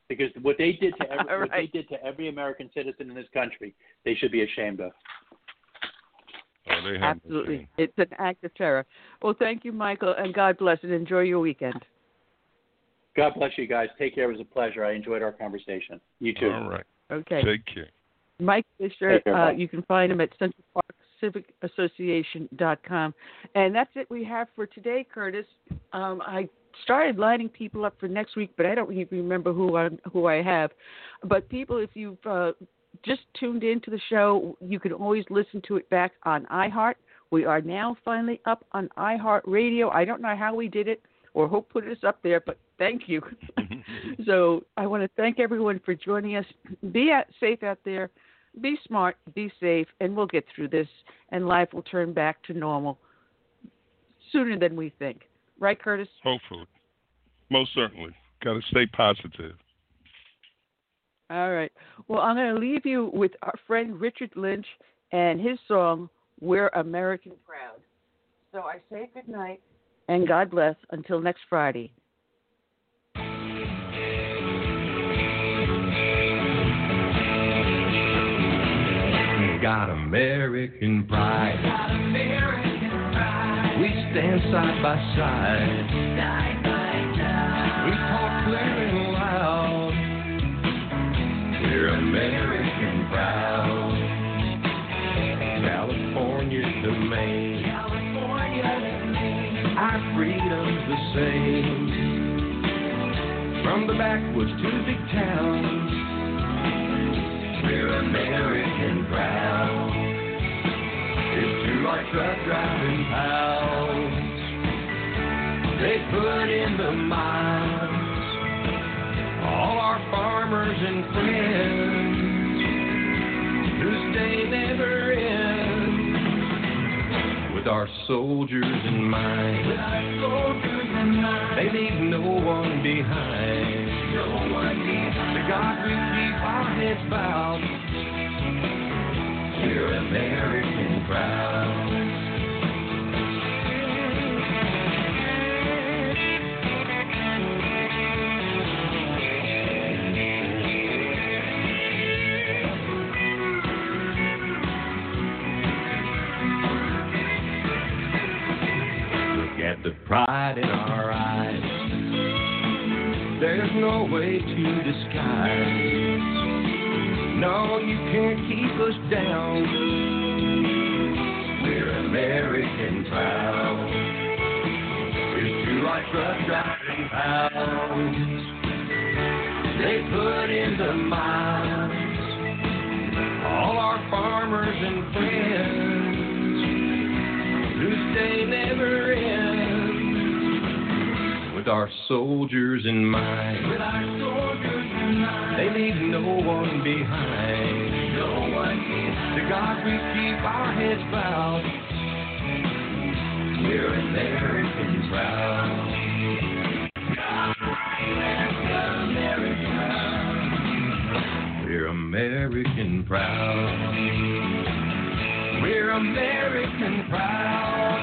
Because what they did to [LAUGHS] every, All what they did to every American citizen in this country, they should be ashamed of. Oh, they Absolutely. It's an act of terror. Well, thank you, Michael, and God bless and enjoy your weekend. God bless you guys. Take care. It was a pleasure. I enjoyed our conversation. You too. All right. Okay. Take care. Mike Fischer, care, uh, you can find him at centralparkcivicassociation.com. And that's it we have for today, Curtis. Um, I started lining people up for next week, but I don't even remember who I, who I have. But people, if you've uh, just tuned into the show, you can always listen to it back on iHeart. We are now finally up on iHeart Radio. I don't know how we did it or who put us up there, but thank you. [LAUGHS] so I want to thank everyone for joining us. Be out, safe out there. Be smart. Be safe, and we'll get through this, and life will turn back to normal sooner than we think. Right, Curtis? Hopefully. Most certainly. Got to stay positive. All right. Well, I'm going to leave you with our friend Richard Lynch and his song, We're American Proud. So I say good night and God bless until next Friday. Got American pride. We stand side by side. We talk clear and loud. We're American proud. California to Maine. Our freedom's the same. From the backwoods to the big towns. We're American proud. It's to our truck driving pals. They put in the miles. All our farmers and friends whose day never ends. With our soldiers in mind. With our soldiers in mind. They leave no one behind. No one behind. To God we keep our heads bowed. We're American proud. Pride in our eyes. There's no way to disguise. No, you can't keep us down. We're American proud. It's two like truck driving pounds. They put in the miles. All our farmers and friends who stay never ends. Our soldiers in mind. With our soldiers in mind. They leave no one behind. No one behind. To God we keep our heads bowed. We're American proud. We're American proud. We're American proud.